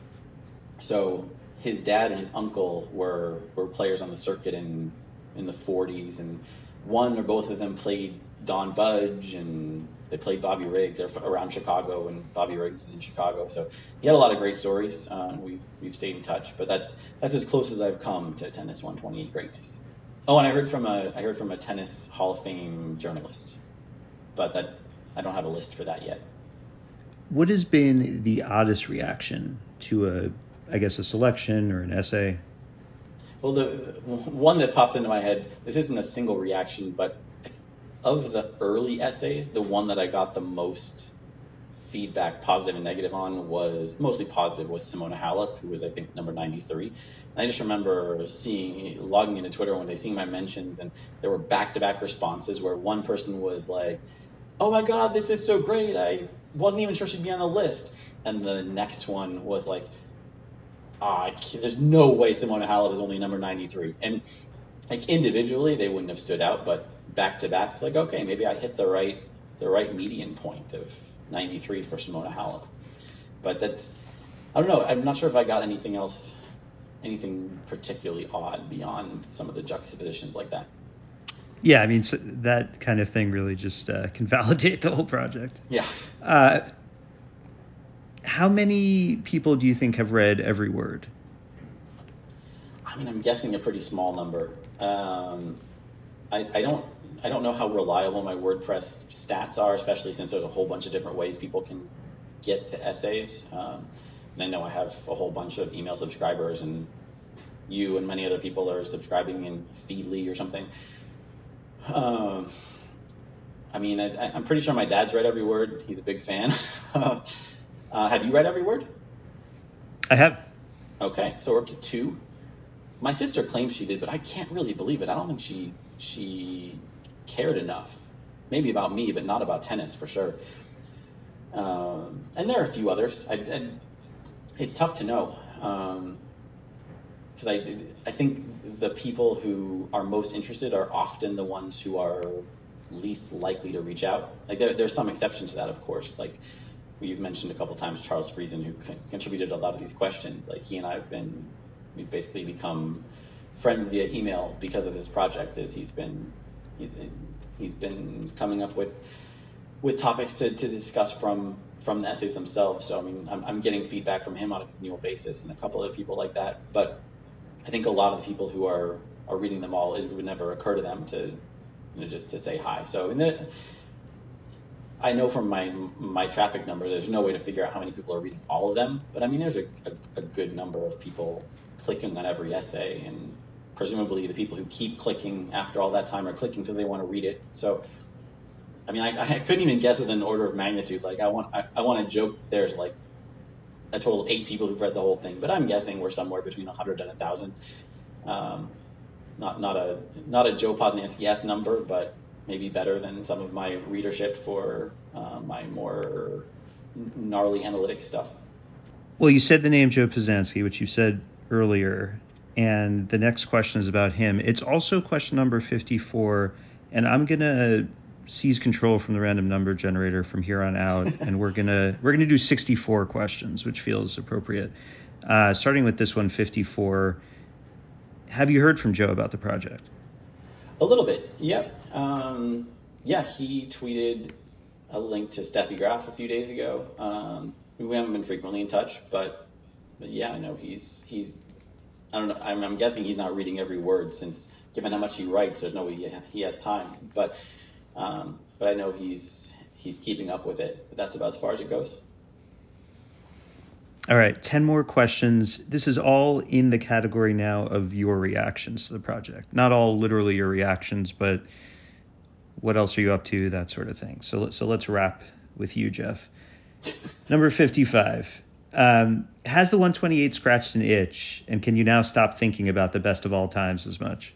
So his dad and his uncle were were players on the circuit in in the 40s, and one or both of them played Don Budge, and they played Bobby Riggs. They're around Chicago, and Bobby Riggs was in Chicago. So he had a lot of great stories. Uh, we've we've stayed in touch, but that's that's as close as I've come to tennis 128 greatness. Oh, and I heard from a I heard from a tennis Hall of Fame journalist, but that I don't have a list for that yet. What has been the oddest reaction to a, I guess, a selection or an essay? Well, the one that pops into my head, this isn't a single reaction, but of the early essays, the one that I got the most feedback, positive and negative on, was mostly positive, was Simona Halep, who was, I think, number 93. And I just remember seeing, logging into Twitter one day, seeing my mentions, and there were back to back responses where one person was like, oh my God, this is so great. I wasn't even sure she'd be on the list. And the next one was like, ah, there's no way Simona Halep is only number 93. And like individually, they wouldn't have stood out, but back to back, it's like, okay, maybe I hit the right, the right median point of 93 for Simona Halep. But that's, I don't know. I'm not sure if I got anything else, anything particularly odd beyond some of the juxtapositions like that. Yeah, I mean so that kind of thing really just uh, can *laughs* validate the whole project. Yeah. Uh, how many people do you think have read every word? I mean, I'm guessing a pretty small number. Um, I, I don't I don't know how reliable my WordPress stats are, especially since there's a whole bunch of different ways people can get the essays. Um, and I know I have a whole bunch of email subscribers, and you and many other people are subscribing in Feedly or something. Um, I mean, I, am pretty sure my dad's read every word. He's a big fan. *laughs* uh, have you read every word? I have. Okay, so we're up to two. My sister claims she did, but I can't really believe it. I don't think she she cared enough. Maybe about me, but not about tennis for sure. Um, and there are a few others. I, I, it's tough to know because um, I I think the people who are most interested are often the ones who are least likely to reach out. Like there, there's some exceptions to that, of course. Like we've mentioned a couple times, Charles Friesen, who con- contributed a lot of these questions. Like he and I have been, we've basically become friends via email because of this project. As he's been, he's been, he's been coming up with with topics to, to discuss from from the essays themselves. So I mean, I'm, I'm getting feedback from him on a continual basis, and a couple of people like that. But I think a lot of the people who are are reading them all, it would never occur to them to, you know, just to say hi. So in the, I know from my my traffic numbers, there's no way to figure out how many people are reading all of them. But I mean, there's a, a, a good number of people clicking on every essay, and presumably the people who keep clicking after all that time are clicking because they want to read it. So I mean, I, I couldn't even guess with an order of magnitude. Like I want, I, I want to joke there's like a total of eight people who've read the whole thing, but I'm guessing we're somewhere between 100 and 1,000. Um, not not a not a Joe Posnanski s number, but maybe better than some of my readership for uh, my more gnarly analytics stuff. Well, you said the name Joe Posnanski, which you said earlier, and the next question is about him. It's also question number 54, and I'm gonna seize control from the random number generator from here on out, *laughs* and we're gonna we're gonna do 64 questions, which feels appropriate. Uh, starting with this one, 54. Have you heard from Joe about the project? A little bit, yep. Um, yeah, he tweeted a link to Steffi Graf a few days ago. Um, we haven't been frequently in touch, but, but yeah, I know he's he's. I don't know. I'm, I'm guessing he's not reading every word since, given how much he writes, there's no way he, he has time. But um, but I know he's he's keeping up with it. But that's about as far as it goes. All right, 10 more questions. This is all in the category now of your reactions to the project. Not all literally your reactions, but what else are you up to, that sort of thing. So, so let's wrap with you, Jeff. *laughs* Number 55. Um, has the 128 scratched an itch, and can you now stop thinking about the best of all times as much?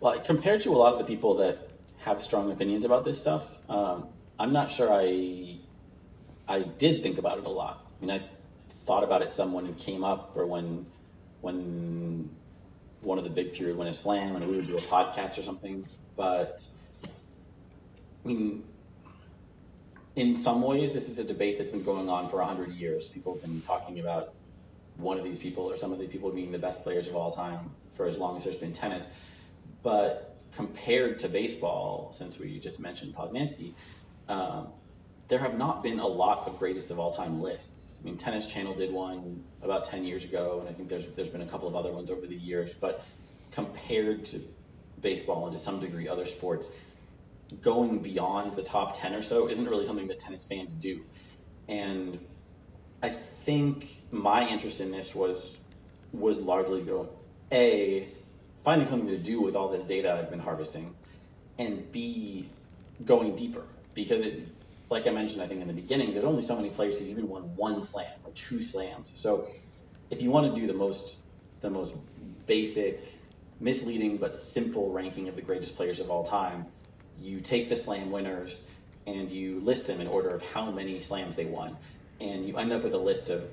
Well, compared to a lot of the people that have strong opinions about this stuff, um, I'm not sure I I did think about it a lot. I mean, I thought about it some when it came up, or when when one of the big three would win a slam, and we would do a podcast or something. But I mean, in some ways, this is a debate that's been going on for 100 years. People have been talking about one of these people or some of these people being the best players of all time for as long as there's been tennis. But compared to baseball, since we just mentioned Posnanski, um, there have not been a lot of greatest of all time lists. I mean, Tennis Channel did one about 10 years ago, and I think there's there's been a couple of other ones over the years. But compared to baseball and to some degree other sports, going beyond the top 10 or so isn't really something that tennis fans do. And I think my interest in this was was largely go a finding something to do with all this data I've been harvesting, and b going deeper because it like I mentioned I think in the beginning there's only so many players who even won one slam or two slams. So if you want to do the most the most basic misleading but simple ranking of the greatest players of all time, you take the slam winners and you list them in order of how many slams they won. And you end up with a list of,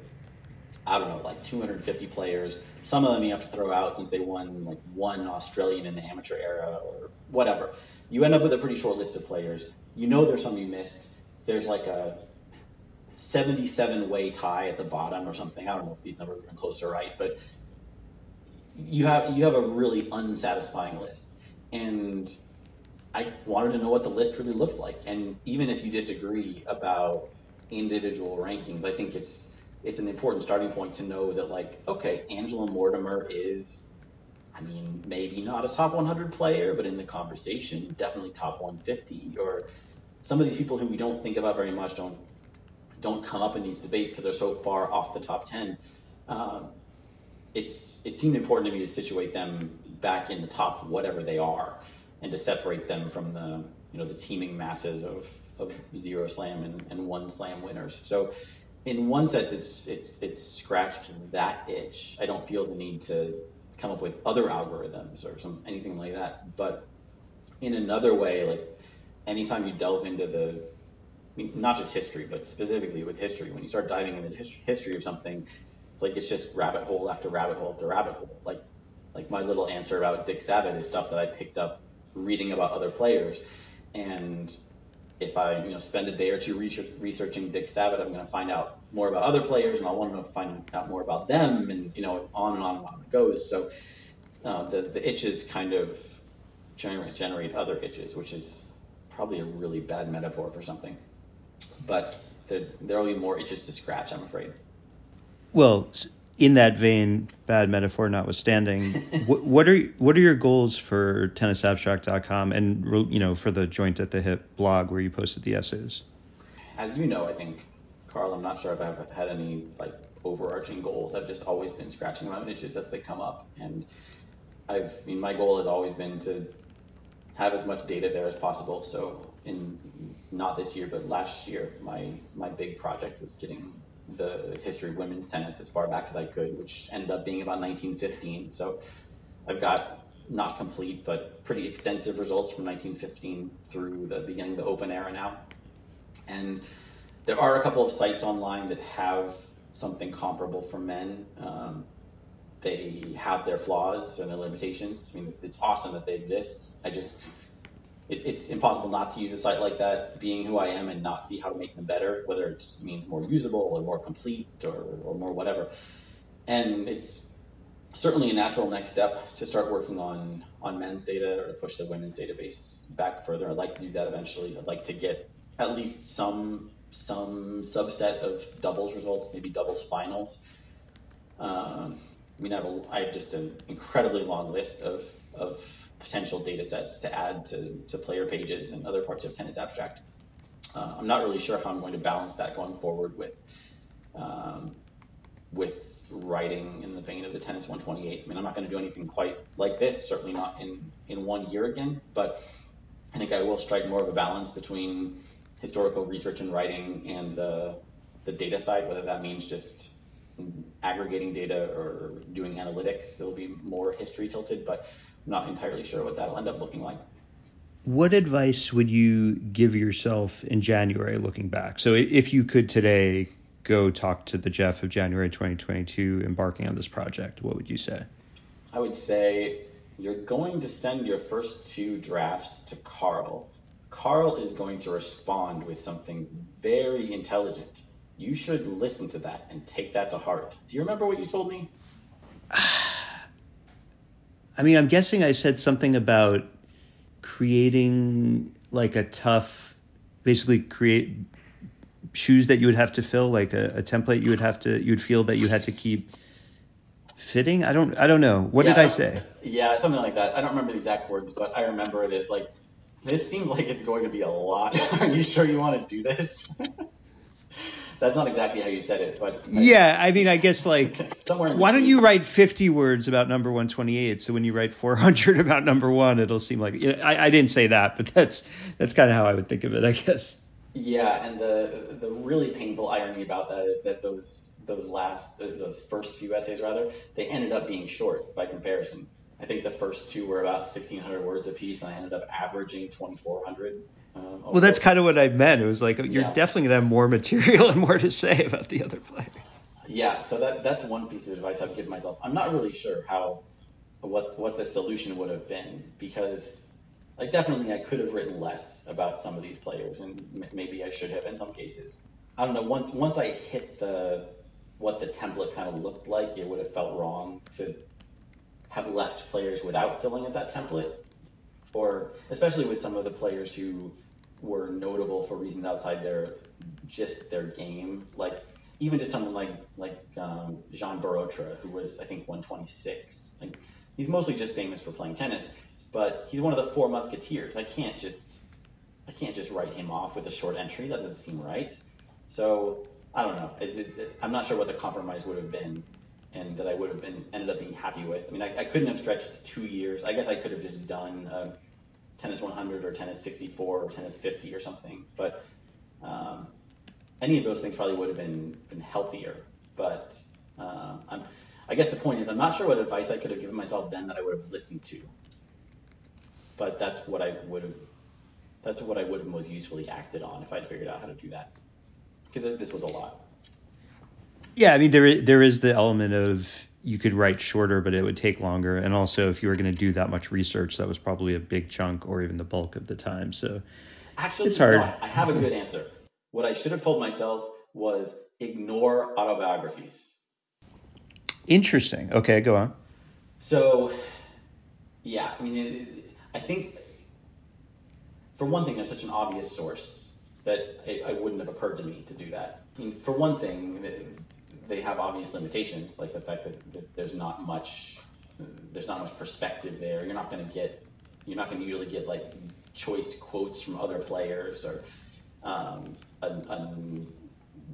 I don't know, like 250 players. Some of them you have to throw out since they won like one Australian in the amateur era or whatever. You end up with a pretty short list of players. You know there's some you missed. There's like a 77 way tie at the bottom or something. I don't know if these numbers are close to right, but you have you have a really unsatisfying list. And I wanted to know what the list really looks like. And even if you disagree about individual rankings, I think it's it's an important starting point to know that like, okay, Angela Mortimer is I mean, maybe not a top 100 player, but in the conversation, definitely top 150. Or some of these people who we don't think about very much don't don't come up in these debates because they're so far off the top 10. Um, it's it seemed important to me to situate them back in the top whatever they are and to separate them from the you know the teeming masses of, of zero slam and, and one slam winners. So in one sense, it's it's it's scratched that itch. I don't feel the need to come up with other algorithms or some anything like that. But in another way, like anytime you delve into the I mean, not just history, but specifically with history, when you start diving into the history of something, like it's just rabbit hole after rabbit hole after rabbit hole. Like like my little answer about Dick Savitt is stuff that I picked up reading about other players. And if I, you know, spend a day or two research, researching Dick Savitt, I'm going to find out more about other players, and I want to find out more about them, and you know, on and on and on it goes. So uh, the the itches kind of generate generate other itches, which is probably a really bad metaphor for something. But there there'll be more itches to scratch, I'm afraid. Well, in that vein, bad metaphor notwithstanding, *laughs* what, what, are what are your goals for tennisabstract.com and you know for the Joint at the Hip blog where you posted the essays? As you know, I think Carl, I'm not sure if I've had any like overarching goals. I've just always been scratching my own itches as they come up, and I've I mean my goal has always been to have as much data there as possible. So in not this year, but last year, my my big project was getting the history of women's tennis as far back as I could, which ended up being about 1915. So I've got not complete, but pretty extensive results from 1915 through the beginning of the Open era now. And there are a couple of sites online that have something comparable for men. Um, they have their flaws and their limitations. I mean, it's awesome that they exist. I just it, it's impossible not to use a site like that, being who I am, and not see how to make them better, whether it just means more usable or more complete or, or more whatever. And it's certainly a natural next step to start working on on men's data or to push the women's database back further. I'd like to do that eventually. I'd like to get at least some some subset of doubles results, maybe doubles finals. Um, I mean, I have, a, I have just an incredibly long list of, of potential data sets to add to, to player pages and other parts of Tennis Abstract. Uh, I'm not really sure how I'm going to balance that going forward with um, with writing in the vein of the Tennis 128. I mean, I'm not going to do anything quite like this, certainly not in, in one year again, but I think I will strike more of a balance between historical research and writing and the the data side, whether that means just aggregating data or doing analytics. It'll be more history tilted, but I'm not entirely sure what that'll end up looking like. What advice would you give yourself in January looking back? So if you could today go talk to the Jeff of January 2022 embarking on this project, what would you say? I would say you're going to send your first two drafts to Carl. Carl is going to respond with something very intelligent. You should listen to that and take that to heart. Do you remember what you told me? *sighs* *sighs* I mean, I'm guessing I said something about creating like a tough, basically create shoes that you would have to fill, like a, a template you would have to, you'd feel that you had to keep fitting. I don't, I don't know. What yeah, did I say? Yeah, something like that. I don't remember the exact words, but I remember it as like, this seems like it's going to be a lot. *laughs* Are you sure you want to do this? *laughs* That's not exactly how you said it, but yeah, I mean, I guess like *laughs* somewhere. Why don't you write 50 words about number 128? So when you write 400 *laughs* about number one, it'll seem like you know, I, I didn't say that, but that's that's kind of how I would think of it, I guess. Yeah, and the the really painful irony about that is that those those last those first few essays rather they ended up being short by comparison. I think the first two were about 1,600 words apiece, and I ended up averaging 2,400 um, well, that's kind of what I meant. It was like you're yeah. definitely gonna have more material *laughs* and more to say about the other player. Yeah, so that that's one piece of advice I've given myself. I'm not really sure how what what the solution would have been because like definitely I could have written less about some of these players and m- maybe I should have in some cases. I don't know. Once once I hit the what the template kind of looked like, it would have felt wrong to have left players without filling in that template or especially with some of the players who were notable for reasons outside their just their game. Like even just someone like like um, Jean Borotra, who was I think 126. Like he's mostly just famous for playing tennis, but he's one of the four musketeers. I can't just I can't just write him off with a short entry. That doesn't seem right. So I don't know. It, I'm not sure what the compromise would have been, and that I would have been ended up being happy with. I mean, I, I couldn't have stretched two years. I guess I could have just done. Uh, tennis 100 or tennis 64 or tennis 50 or something. But um, any of those things probably would have been been healthier. But um, I'm, I guess the point is, I'm not sure what advice I could have given myself then that I would have listened to. But that's what I would have. That's what I would have most usefully acted on if I'd figured out how to do that. Because this was a lot. Yeah, I mean there there is the element of you could write shorter, but it would take longer. And also, if you were going to do that much research, that was probably a big chunk or even the bulk of the time. So actually, it's hard. I have a good answer. What I should have told myself was ignore autobiographies. Interesting. Okay, go on. So, yeah, I mean, it, I think for one thing, there's such an obvious source that it, it, wouldn't have occurred to me to do that. I mean, for one thing, they have obvious limitations, like the fact that, that there's not much there's not much perspective there. You're not going to get you're not going to usually get like choice quotes from other players or um, a, a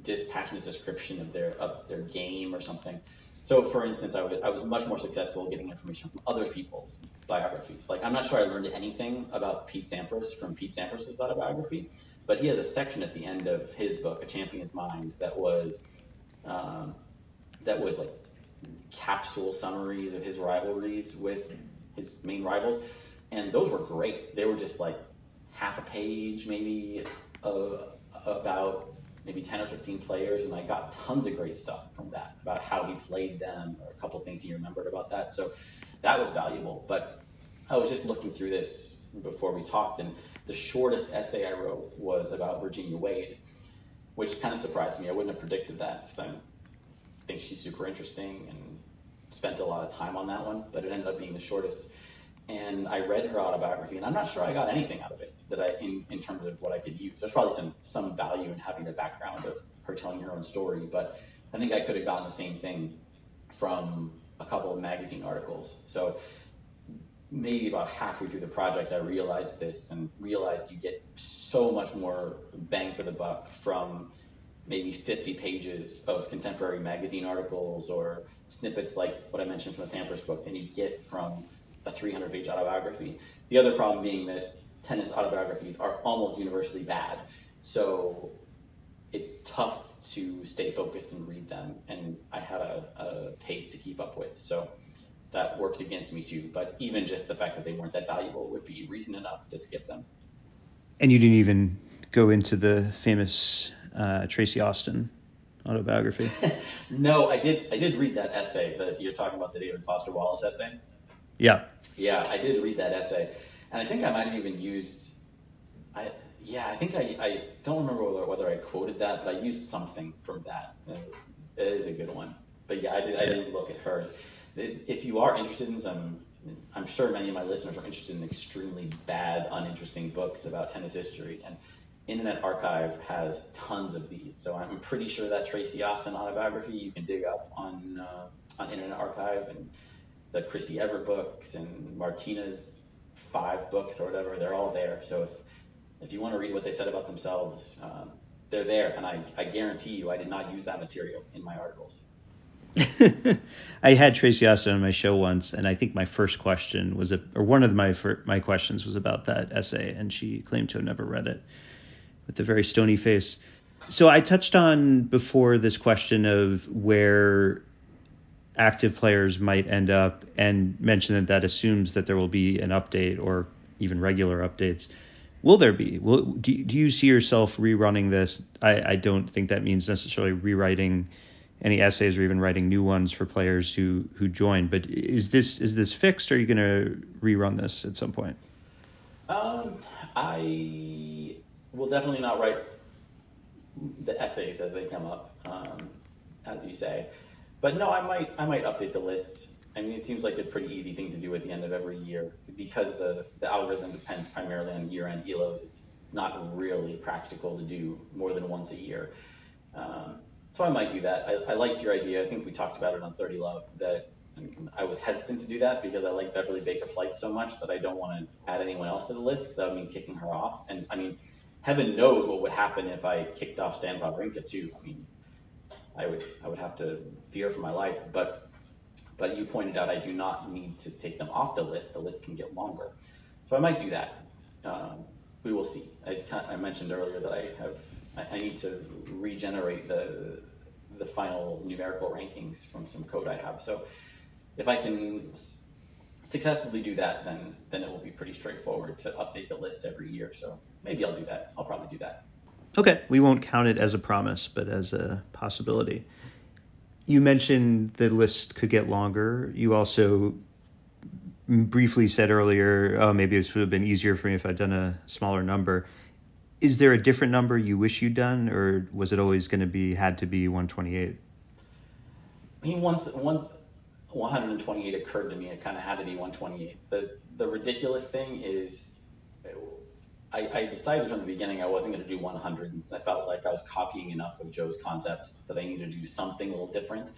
dispassionate description of their of their game or something. So, for instance, I, was much more successful getting information from other people's biographies. Like, I'm not sure I learned anything about Pete Sampras from Pete Sampras' autobiography, but he has a section at the end of his book, A Champion's Mind, that was um, that was like capsule summaries of his rivalries with his main rivals, and those were great. They were just like half a page, maybe, about maybe 10 or 15 players, and I got tons of great stuff from that about how he played them, or a couple things he remembered about that. So that was valuable. But I was just looking through this before we talked, and the shortest essay I wrote was about Virginia Wade, which kind of surprised me. I wouldn't have predicted that because I think she's super interesting and spent a lot of time on that one, but it ended up being the shortest. And I read her autobiography, and I'm not sure I got anything out of it that I, in, in terms of what I could use. There's probably some some value in having the background of her telling her own story, but I think I could have gotten the same thing from a couple of magazine articles. So maybe about halfway through the project, I realized this and realized you get so much more bang for the buck from maybe 50 pages of contemporary magazine articles or snippets like what I mentioned from the Sampras book than you get from a 300 page autobiography. The other problem being that tennis autobiographies are almost universally bad. So it's tough to stay focused and read them, and I had a, a pace to keep up with. So that worked against me too. But even just the fact that they weren't that valuable would be reason enough to skip them. And you didn't even go into the famous uh, Tracy Austin autobiography. *laughs* no, I did. I did read that essay that you're talking about, the David Foster Wallace essay. Yeah. Yeah, I did read that essay, and I think I might have even used. I yeah, I think I, I don't remember whether, whether I quoted that, but I used something from that. It is a good one. But yeah, I did. I didn't look at hers. If you are interested in some, I'm sure many of my listeners are interested in extremely bad, uninteresting books about tennis history, and Internet Archive has tons of these. So I'm pretty sure that Tracy Austin autobiography you can dig up on uh, on Internet Archive and the Chrissie Evert books and Martina's five books or whatever. They're all there. So if if you want to read what they said about themselves, um, they're there. And I, I guarantee you, I did not use that material in my articles. *laughs* I had Tracy Austin on my show once, and I think my first question was, a, or one of my my questions was about that essay, and she claimed to have never read it with a very stony face. So I touched on before this question of where active players might end up, and mentioned that that assumes that there will be an update or even regular updates. Will there be? Will do, do you see yourself rerunning this? I, I don't think that means necessarily rewriting any essays or even writing new ones for players who who join. But is this is this fixed? Or are you going to rerun this at some point? Um, I will definitely not write the essays as they come up, um, as you say. But no, I might I might update the list. I mean, it seems like a pretty easy thing to do at the end of every year because the the algorithm depends primarily on year-end elos. It's not really practical to do more than once a year. Um, so I might do that. I, I liked your idea. I think we talked about it on 30 Love that I was hesitant to do that because I like Beverly Baker Fleitz so much that I don't want to add anyone else to the list. That would mean kicking her off. And I mean, heaven knows what would happen if I kicked off Stan Wawrinka too. I mean, I would I would have to fear for my life. But but you pointed out I do not need to take them off the list. The list can get longer, so I might do that. Um, we will see. I, I mentioned earlier that I have I need to regenerate the the final numerical rankings from some code I have. So if I can successfully do that, then then it will be pretty straightforward to update the list every year. So maybe I'll do that. I'll probably do that. Okay, we won't count it as a promise, but as a possibility. You mentioned the list could get longer. You also briefly said earlier, oh, maybe this would have been easier for me if I'd done a smaller number. Is there a different number you wish you'd done, or was it always going to be had to be 128? I mean, once once 128 occurred to me, it kind of had to be 128. The the ridiculous thing is I, I, decided from the beginning I wasn't going to do 100 and I felt like I was copying enough of Joe's concepts that I needed to do something a little different.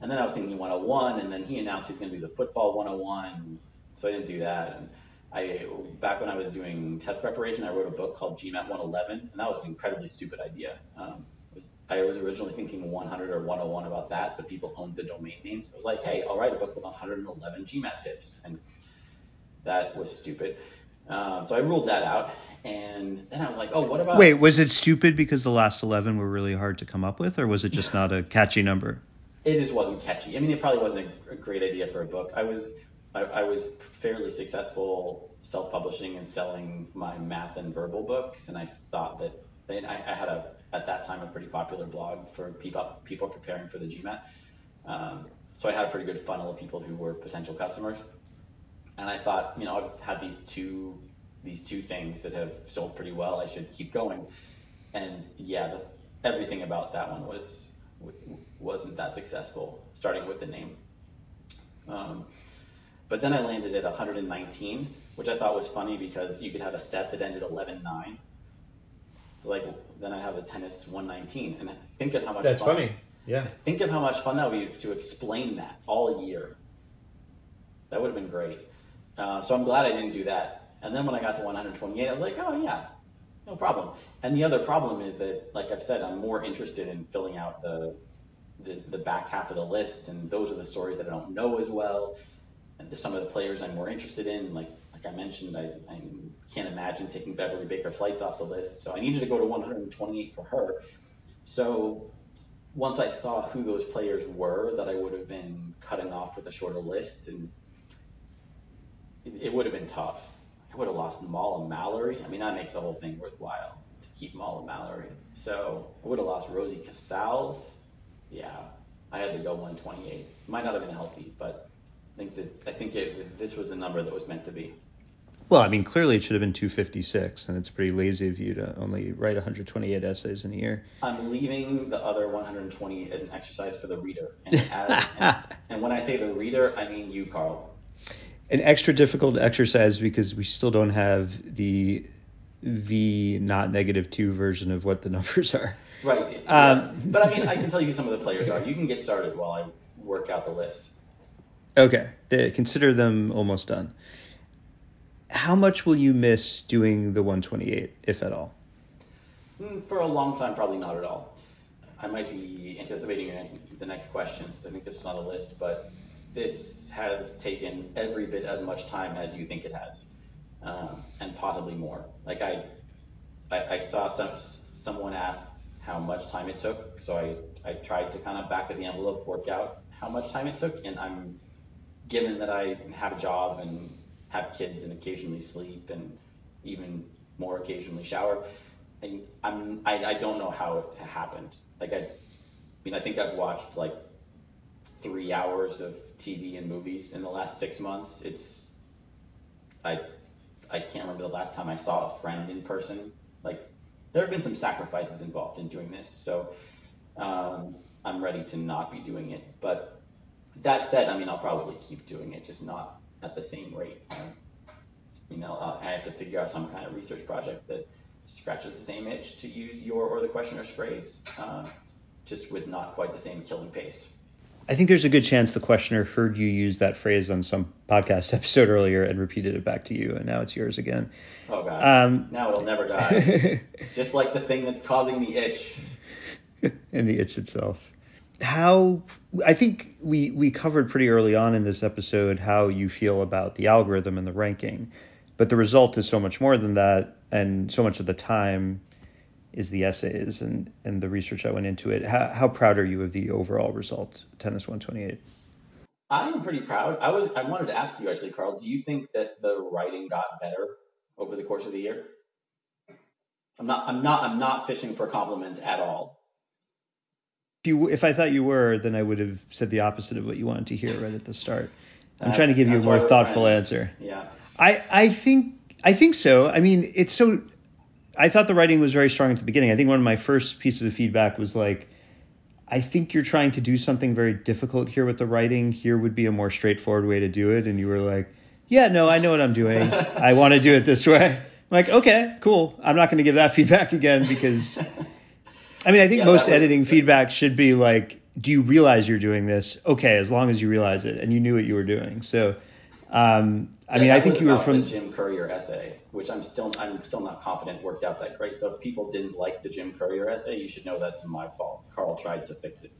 And then I was thinking 101, and then he announced he's going to do the football 101, so I didn't do that. And I back when I was doing test preparation, I wrote a book called GMAT 111, and that was an incredibly stupid idea. Um, was, I was originally thinking 100 or 101 about that, but people owned the domain name, so I was like, hey, I'll write a book with 111 GMAT tips, and that was stupid. Um, so I ruled that out. And then I was like, oh, what about. Wait, was it stupid because the last 11 were really hard to come up with, or was it just *laughs* not a catchy number? It just wasn't catchy. I mean, it probably wasn't a great idea for a book. I was. I, I was fairly successful self-publishing and selling my math and verbal books, and I thought that I, I had a at that time a pretty popular blog for people people preparing for the GMAT. Um, so I had a pretty good funnel of people who were potential customers and I thought, you know, I've had these two these two things that have sold pretty well. I should keep going. And yeah, the, everything about that one was wasn't that successful. Starting with the name. Um, but then I landed at 119, which I thought was funny because you could have a set that ended 11-9. Like then I have the tennis 119, and think of how much. That's fun, funny. Yeah. Think of how much fun that would be to explain that all year. That would have been great. Uh, so I'm glad I didn't do that. And then when I got to 128, I was like, oh yeah, no problem. And the other problem is that, like I've said, I'm more interested in filling out the, the, the back half of the list, and those are the stories that I don't know as well. Some of the players I'm more interested in, like like I mentioned, I, I can't imagine taking Beverly Baker Fleitz off the list, so I needed to go to 128 for her. So once I saw who those players were that I would have been cutting off with a shorter list, and it, it would have been tough. I would have lost Molla Mallory. I mean, that makes the whole thing worthwhile to keep Molla Mallory. So I would have lost Rosie Casals. Yeah, I had to go 128. Might not have been healthy, but think that I think it, this was the number that was meant to be. Well, I mean, clearly it should have been 256, and it's pretty lazy of you to only write 128 essays in a year. I'm leaving the other 120 as an exercise for the reader. *laughs* And, as, and, and when I say the reader, I mean you, Carl. An extra difficult exercise because we still don't have the v not negative two version of what the *laughs* numbers are. Right. Um. But I mean, I can tell you some of the players are. *laughs* You can get started while I work out the list. Okay. They, consider them almost done how much will you miss doing the 128, if at all? Mm, for a long time, probably not at all. I might be anticipating the next questions. I think this is on the list, but this has taken every bit as much time as you think it has, um, and possibly more. Like I, I, I, saw some someone asked how much time it took, so I, I tried to kind of back of the envelope work out how much time it took, and I'm given that I have a job and have kids and occasionally sleep and even more occasionally shower. And I'm I, I don't know how it happened. Like I, I mean I think I've watched like three hours of TV and movies in the last six months. It's I I can't remember the last time I saw a friend in person. Like there have been some sacrifices involved in doing this, so um, I'm ready to not be doing it. But that said, I mean I'll probably keep doing it, just not at the same rate. you know, uh, I have to figure out some kind of research project that scratches the same itch to use your or the questioner's phrase, uh, just with not quite the same killing pace. I think there's a good chance the questioner heard you use that phrase on some podcast *laughs* episode earlier and repeated it back to you, and now it's yours again. Oh god! Um, now it'll never *laughs* die. just like the thing that's causing the itch. *laughs* and the itch itself how I think we we covered pretty early on in this episode how you feel about the algorithm and the ranking, but the result is so much more than that, and so much of the time is the essays and and the research that went into it. How how proud are you of the overall result, Tennis 128? I am pretty proud. I was I wanted to ask you actually, Carl. Do you think that the writing got better over the course of the year? I'm not I'm not I'm not fishing for compliments at all you if I thought you were, then I would have said the opposite of what you wanted to hear right at the start. I'm trying to give you a more thoughtful friends. answer. Yeah. I I think I think so. I mean, it's so. I thought the writing was very strong at the beginning. I think one of my first pieces of feedback was like, I think you're trying to do something very difficult here with the writing. Here would be a more straightforward way to do it. And you were like, Yeah, no, I know what I'm doing. I want to do it this way. I'm like, okay, cool. I'm not going to give that *laughs* feedback again because I mean, I think yeah, most editing feedback should be like, do you realize you're doing this? Okay, as long as you realize it and you knew what you were doing. So, um, I yeah, mean, I think you were from the Jim Courier essay, which I'm still I'm still not confident worked out that great. So if people didn't like the Jim Courier essay, you should know that's my fault. Carl tried to fix it.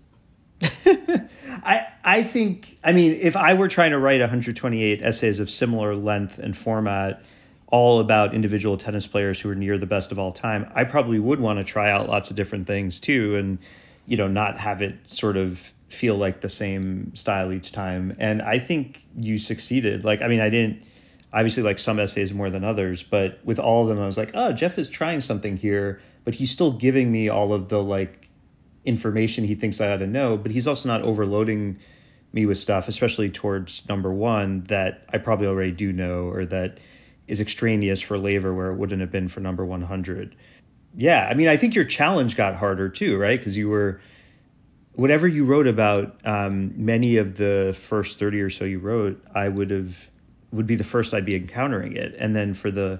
*laughs* I I think I mean if I were trying to write 128 essays of similar length and format all about individual tennis players who are near the best of all time, I probably would want to try out lots of different things too, and you know not have it sort of feel like the same style each time. And I think you succeeded. Like I mean, I didn't obviously like some essays more than others, but with all of them, I was like, oh, Jeff is trying something here, but he's still giving me all of the like information he thinks I ought to know, but he's also not overloading me with stuff, especially towards number one that I probably already do know or that is extraneous for Laver where it wouldn't have been for number 100. Yeah, I mean, I think your challenge got harder too, right? Because you were whatever you wrote about um, many of the first 30 or so you wrote, I would have would be the first I'd be encountering it, and then for the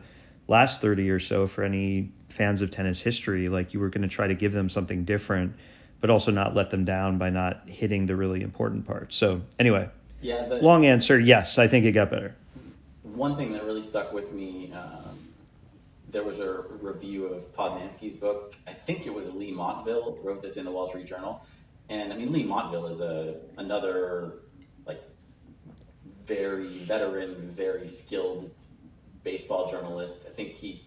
last 30 or so, for any fans of tennis history, like you were going to try to give them something different, but also not let them down by not hitting the really important parts. So anyway, yeah, the, long answer, yes, I think it got better one thing that really stuck with me, um, there was a review of Posnanski's book. I think it was Leigh Montville wrote this in the Wall Street Journal, and I mean Leigh Montville is a another like very veteran, very skilled baseball journalist. I think he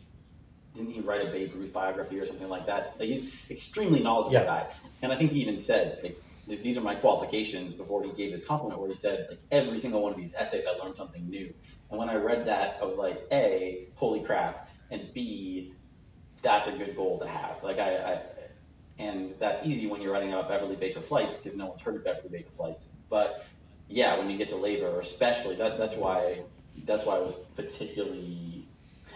didn't he write a Babe Ruth biography or something like that? Like he's extremely knowledgeable yeah. guy, and I think he even said like these are my qualifications before he gave his compliment where he said like every single one of these essays I learned something new. And when I read that, I was like, A, holy crap, and B, that's a good goal to have. Like I, I and that's easy when you're writing about Beverly Baker Fleitz because no one's heard of Beverly Baker Fleitz. But yeah, when you get to Laver, especially that that's why that's why I was particularly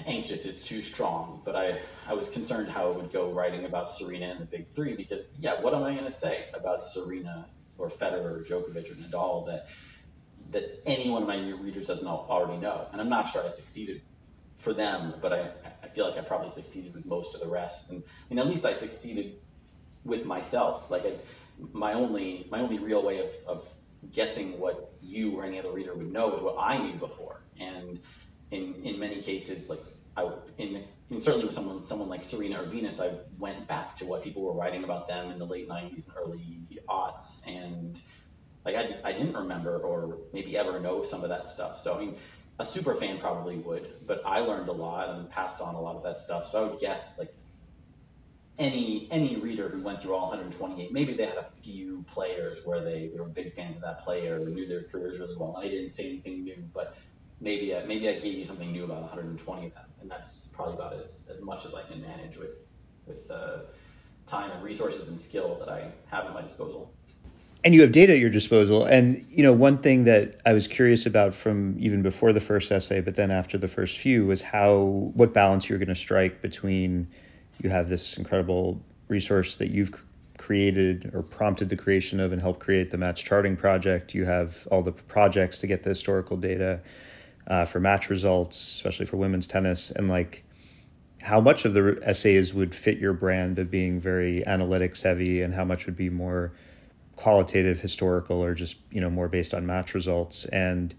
anxious is too strong, but I, I was concerned how it would go writing about Serena and the big three because, yeah, what am I going to say about Serena or Federer or Djokovic or Nadal that that any one of my readers doesn't already know? And I'm not sure I succeeded for them, but I, I feel like I probably succeeded with most of the rest. And, at least I succeeded with myself. Like I, my only my only real way of, of guessing what you or any other reader would know is what I knew before. And in in many cases, like I in, in certainly with someone someone like Serena or Venus, I went back to what people were writing about them in the late '90s and early aughts, and like I, I didn't remember or maybe ever know some of that stuff. So I mean, a super fan probably would, but I learned a lot and passed on a lot of that stuff. So I would guess like any any reader who went through all 128, maybe they had a few players where they, were big fans of that player or knew their careers really well. and I didn't say anything new, but maybe I, maybe I gave you something new about 120 of uh, them, and that's probably about as, as much as I can manage with with the time and resources and skill that I have at my disposal. And you have data at your disposal. And you know, one thing that I was curious about from even before the first essay, but then after the first few, was how what balance you're going to strike between you have this incredible resource that you've created or prompted the creation of and helped create the match charting project. You have all the projects to get the historical data uh, for match results, especially for women's tennis, and like how much of the essays would fit your brand of being very analytics heavy, and how much would be more qualitative, historical, or just you know more based on match results. And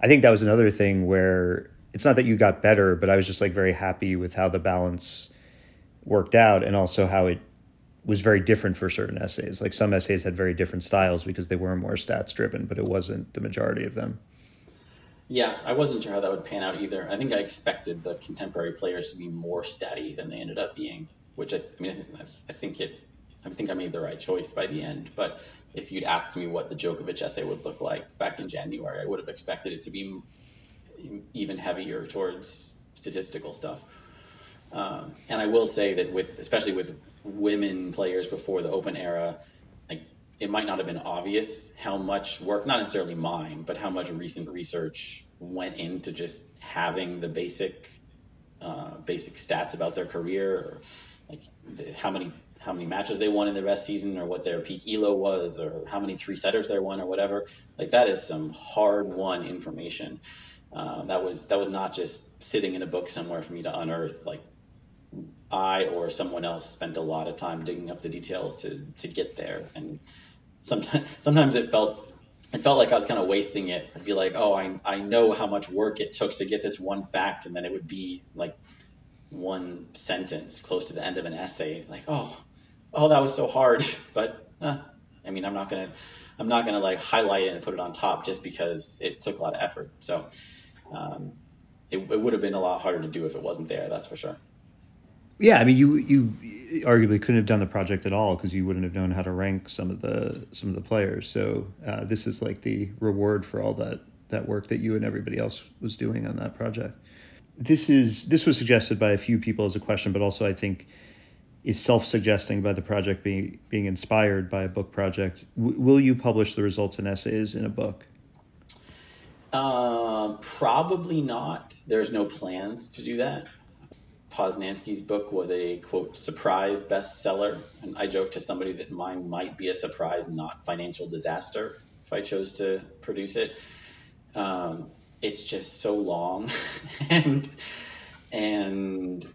I think that was another thing where it's not that you got better, but I was just like very happy with how the balance worked out, and also how it was very different for certain essays. Like some essays had very different styles because they were more stats driven, but it wasn't the majority of them. Yeah, I wasn't sure how that would pan out either. I think I expected the contemporary players to be more statty than they ended up being, which I, I mean, I think it, I think I made the right choice by the end. But if you'd asked me what the Djokovic essay would look like back in January, I would have expected it to be even heavier towards statistical stuff. Um, and I will say that with, especially with women players before the Open era, like it might not have been obvious how much work, not necessarily mine, but how much recent research went into just having the basic uh, basic stats about their career, or like the, how many how many matches they won in their best season, or what their peak elo was, or how many three setters they won, or whatever. Like that is some hard won information. Uh, that was that was not just sitting in a book somewhere for me to unearth. Like I or someone else spent a lot of time digging up the details to to get there, and sometimes *laughs* sometimes it felt it felt like I was kind of wasting it. I'd be like, oh, I I know how much work it took to get this one fact, and then it would be like one sentence close to the end of an essay, like, oh, oh, that was so hard. *laughs* But uh, I mean, I'm not gonna I'm not gonna like highlight it and put it on top just because it took a lot of effort. So um, it, it would have been a lot harder to do if it wasn't there. That's for sure. Yeah, I mean, you you arguably couldn't have done the project at all because you wouldn't have known how to rank some of the some of the players. So uh, this is like the reward for all that that work that you and everybody else was doing on that project. This is this was suggested by a few people as a question, but also I think is self-suggesting by the project being being inspired by a book project. W- will you publish the results and essays in a book? Uh, probably not. There's no plans to do that. Posnanski's book was a quote surprise bestseller, and I joked to somebody that mine might be a surprise, not financial disaster, if I chose to produce it. Um, it's just so long, *laughs* and and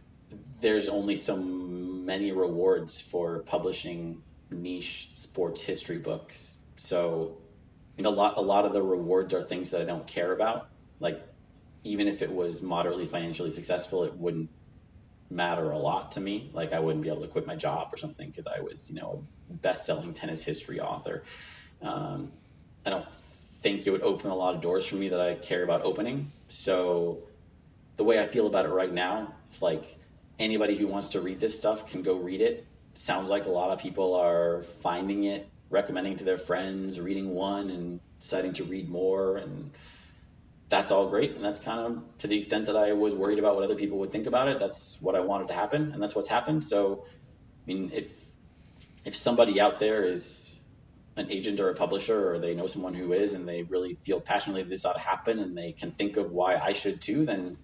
there's only so many rewards for publishing niche sports history books. So, you know, a lot a lot of the rewards are things that I don't care about. Like, even if it was moderately financially successful, it wouldn't matter a lot to me. Like I wouldn't be able to quit my job or something because I was, you know, a best-selling tennis history author. Um, I don't think it would open a lot of doors for me that I care about opening. So the way I feel about it right now, it's like anybody who wants to read this stuff can go read it. Sounds like a lot of people are finding it, recommending to their friends, reading one and deciding to read more and that's all great and that's kind of to the extent that I was worried about what other people would think about it, that's what I wanted to happen and that's what's happened. So I mean if if somebody out there is an agent or a publisher or they know someone who is and they really feel passionately this ought to happen and they can think of why I should too, then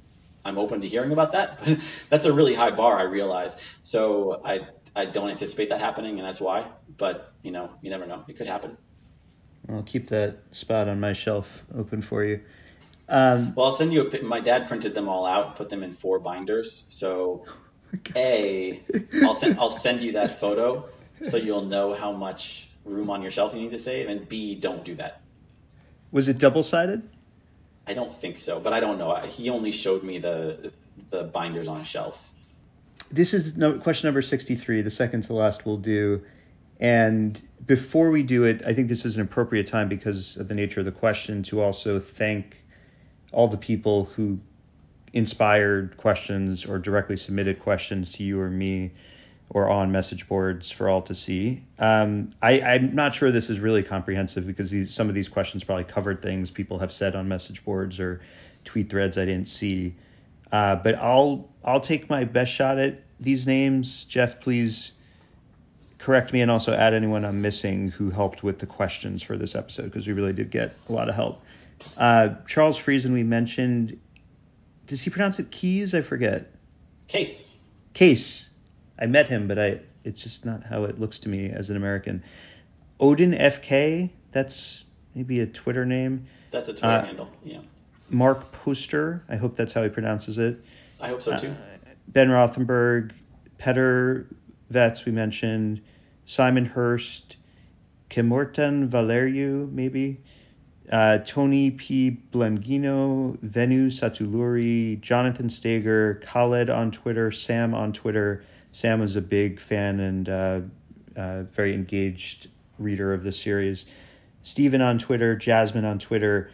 I'm open to hearing about that. *laughs* But that's a really high bar, I realize. So I I don't anticipate that happening, and that's why. But you know, you never know. It could happen. I'll keep that spot on my shelf open for you. Um, well, I'll send you a. My dad printed them all out, put them in four binders. So, *laughs* a, I'll send I'll send you that photo so you'll know how much room on your shelf you need to save, and B, don't do that. Was it double sided? I don't think so, but I don't know. He only showed me the the binders on a shelf. This is no, question number 63, the second to last we'll do. And before we do it, I think this is an appropriate time because of the nature of the question to also thank all the people who inspired questions or directly submitted questions to you or me or on message boards for all to see. Um, I, am not sure this is really comprehensive because these, some of these questions probably covered things people have said on message boards or tweet threads I didn't see. Uh, but I'll I'll take my best shot at these names. Jeff, please correct me and also add anyone I'm missing who helped with the questions for this episode because we really did get a lot of help. Uh, Charles Friesen, we mentioned. Does he pronounce it Keys? I forget. Case. Case. I met him, but I it's just not how it looks to me as an American. Odin FK, that's maybe a Twitter name. That's a Twitter uh, handle, yeah. Mark Poster, I hope that's how he pronounces it. I hope so too. Uh, ben Rothenberg, Petter Vets, we mentioned, Simon Hurst, Kemortan Valeriu, maybe, uh, Tony P. Blangino, Venu Satuluri, Jonathan Stager, Khaled on Twitter, Sam on Twitter, Sam was a big fan and uh, uh, very engaged reader of the series. Stephen on Twitter, Jasmine on Twitter,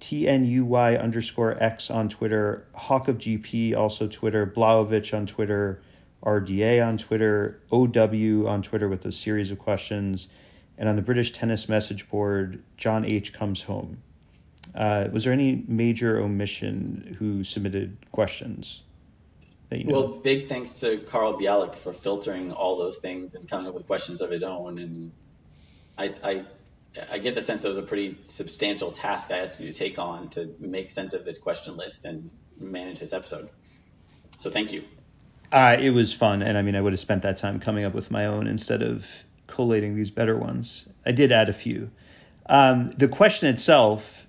TNUY underscore X on Twitter, Hawk of GP also Twitter, Blaovich on Twitter, RDA on Twitter, OW on Twitter with a series of questions, and on the British tennis message board, John H comes home. Uh, was there any major omission who submitted questions? You know. Well, big thanks to Carl Bialik for filtering all those things and coming up with questions of his own. And I, I, I get the sense that was a pretty substantial task I asked you to take on to make sense of this question list and manage this episode. So thank you. Uh, it was fun, and I mean, I would have spent that time coming up with my own instead of collating these better ones. I did add a few. Um, the question itself,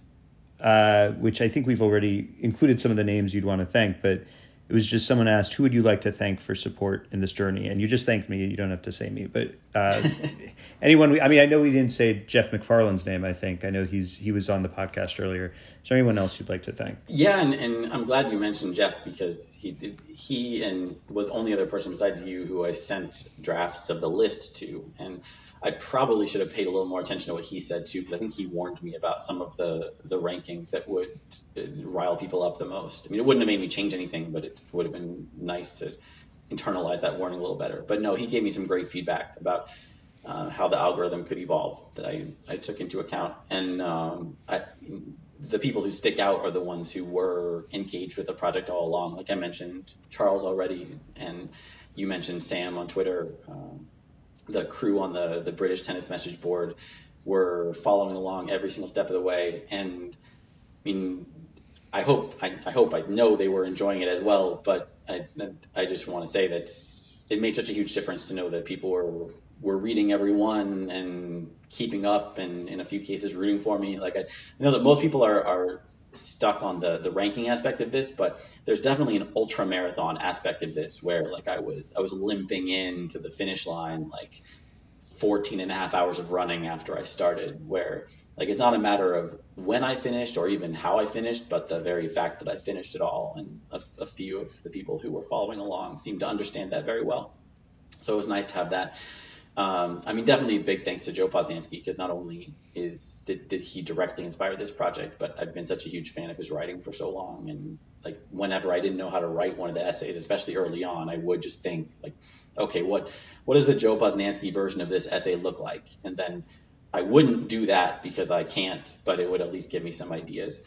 uh, which I think we've already included some of the names you'd want to thank, but it was just someone asked, "Who would you like to thank for support in this journey?" And you just thanked me. You don't have to say me, but uh, *laughs* anyone. We, I mean, I know we didn't say Jeff McFarland's name. I think I know he's he was on the podcast earlier. Is there anyone else you'd like to thank? Yeah, and, and I'm glad you mentioned Jeff because he did. He and was the only other person besides you who I sent drafts of the list to, and I probably should have paid a little more attention to what he said too, because I think he warned me about some of the the rankings that would uh, rile people up the most. I mean, it wouldn't have made me change anything, but it would have been nice to internalize that warning a little better. But no, he gave me some great feedback about uh, how the algorithm could evolve that I, I took into account. And um, I, the people who stick out are the ones who were engaged with the project all along. Like I mentioned, Charles already, and you mentioned Sam on Twitter. Um, the crew on the the British tennis message board were following along every single step of the way. And I mean, I hope I, I hope I know they were enjoying it as well. But I I just want to say that it made such a huge difference to know that people were were reading every one and keeping up and in a few cases rooting for me. Like I, I know that most people are are stuck on the the ranking aspect of this, but there's definitely an ultra marathon aspect of this where like I was I was limping in to the finish line like 14 and a half hours of running after I started where like it's not a matter of when I finished or even how I finished, but the very fact that I finished it all and a, a few of the people who were following along seemed to understand that very well. So it was nice to have that. Um, I mean, definitely big thanks to Joe Posnanski because not only is did, did he directly inspire this project, but I've been such a huge fan of his writing for so long, and like whenever I didn't know how to write one of the essays, especially early on, I would just think like, okay, what what does the Joe Posnanski version of this essay look like? And then I wouldn't do that because I can't, but it would at least give me some ideas.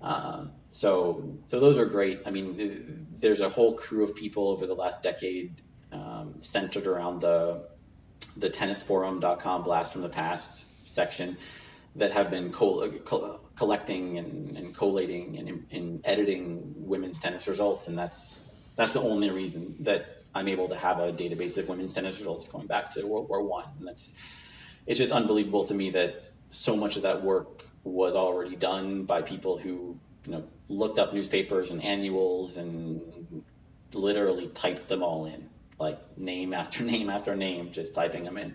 Um, so so those are great. I mean, there's a whole crew of people over the last decade um, centered around the the tennisforum.com blast from the past section that have been co- co- collecting and, and collating and, and, editing women's tennis results, and that's that's the only reason that I'm able to have a database of women's tennis results going back to World War One, and that's it's just unbelievable to me that so much of that work was already done by people who you know looked up newspapers and annuals and literally typed them all in like name after *laughs* name after name just typing them in.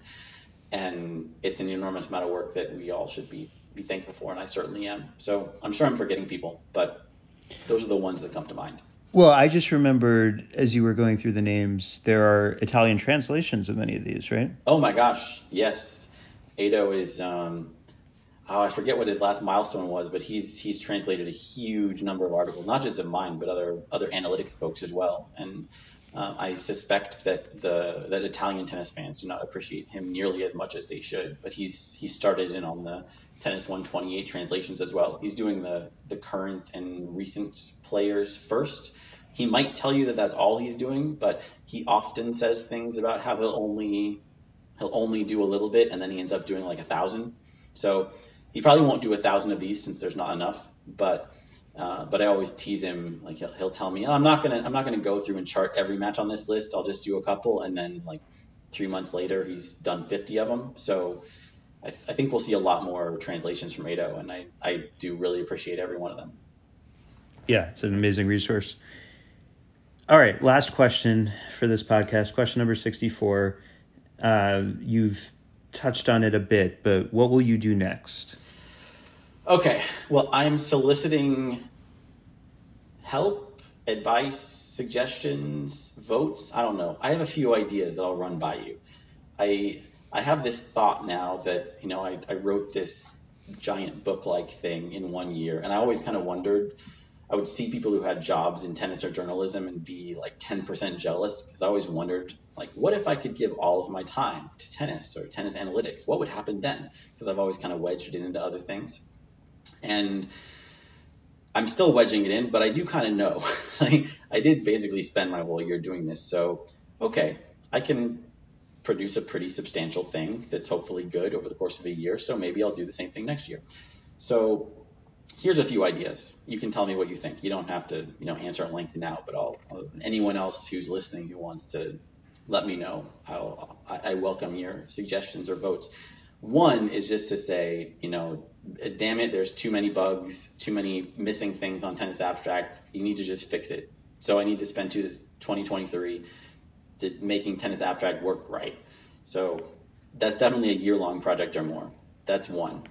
And it's an enormous amount of work that we all should be be thankful for and I certainly am. So I'm sure I'm forgetting people but those are the ones that come to mind. Well I just remembered as you were going through the names there are Italian translations of many of these right? Oh my gosh yes. Edo is um, oh, I forget what his last milestone was, but he's he's translated a huge number of articles, not just of mine, but other other analytics folks as well. And uh, I suspect that the that Italian tennis fans do not appreciate him nearly as much as they should. But he's he started in on the tennis 128 translations as well. He's doing the the current and recent players first. He might tell you that that's all he's doing, but he often says things about how he'll only he'll only do a little bit and then he ends up doing like a thousand. So he probably won't do a thousand of these since there's not enough, but uh, but I always tease him. Like he'll, he'll tell me, oh, I'm not gonna I'm not gonna go through and chart every match on this list. I'll just do a couple, and then like three months later, he's done 50 of them. So I, th- I think we'll see a lot more translations from Edo, and I I do really appreciate every one of them. Yeah, it's an amazing resource. All right, last question for this podcast. Question number 64. Uh, you've touched on it a bit, but what will you do next? Okay. Well, I'm soliciting help, advice, suggestions, votes. I don't know. I have a few ideas that I'll run by you. I I have this thought now that you know I, I wrote this giant book like thing in one year, and I always kind of wondered. I would see people who had jobs in tennis or journalism and be like 10% jealous because I always wondered like what if I could give all of my time to tennis or tennis analytics? What would happen then? Because I've always kind of wedged it into other things. And I'm still wedging it in, but I do kind of know. *laughs* I did basically spend my whole year doing this. So, okay, I can produce a pretty substantial thing that's hopefully good over the course of a year. So maybe I'll do the same thing next year. So here's a few ideas. You can tell me what you think. You don't have to, you know, answer at length now, but I'll, anyone else who's listening who wants to let me know. I'll, I welcome your suggestions or votes. One is just to say, you know, damn it, there's too many bugs, too many missing things on Tennis Abstract. You need to just fix it. So I need to spend 2023 to making Tennis Abstract work right. So that's definitely a year long project or more. That's one.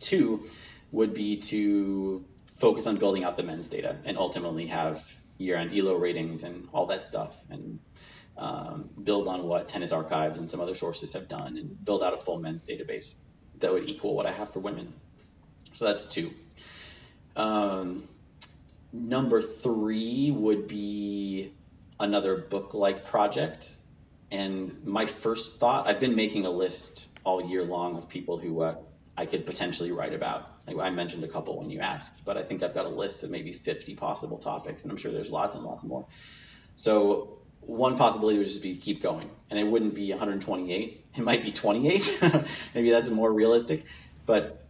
Two would be to focus on building out the men's data and ultimately have year end ELO ratings and all that stuff and um, build on what tennis archives and some other sources have done and build out a full men's database that would equal what I have for women. So that's two. Um, number three would be another book like project. And my first thought, I've been making a list all year long of people who uh, I could potentially write about. I mentioned a couple when you asked, but I think I've got a list of maybe 50 possible topics, and I'm sure there's lots and lots more. So one possibility would just be keep going, and it wouldn't be 128. It might be 28. *laughs* Maybe that's more realistic, but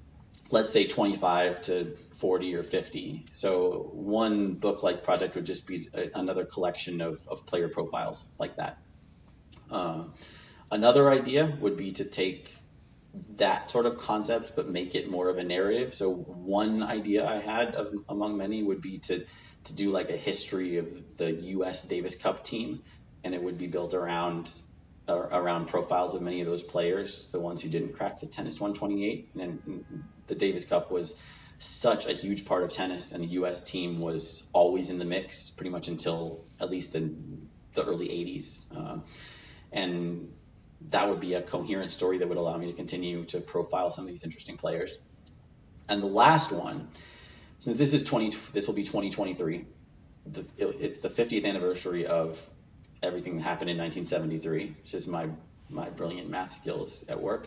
let's say 25 to 40 or 50. So one book like project would just be a, another collection of, of player profiles like that. Uh, another idea would be to take that sort of concept but make it more of a narrative. So one idea I had of among many would be to to do like a history of the U.S. Davis Cup team, and it would be built around uh, around profiles of many of those players, the ones who didn't crack the tennis 128. And the Davis Cup was such a huge part of tennis, and the U.S. team was always in the mix pretty much until at least the the early 80s. Uh, and that would be a coherent story that would allow me to continue to profile some of these interesting players. And the last one since this is 20, this will be 2023. The, it, it's the 50th anniversary of everything that happened in 1973, which is my my brilliant math skills at work.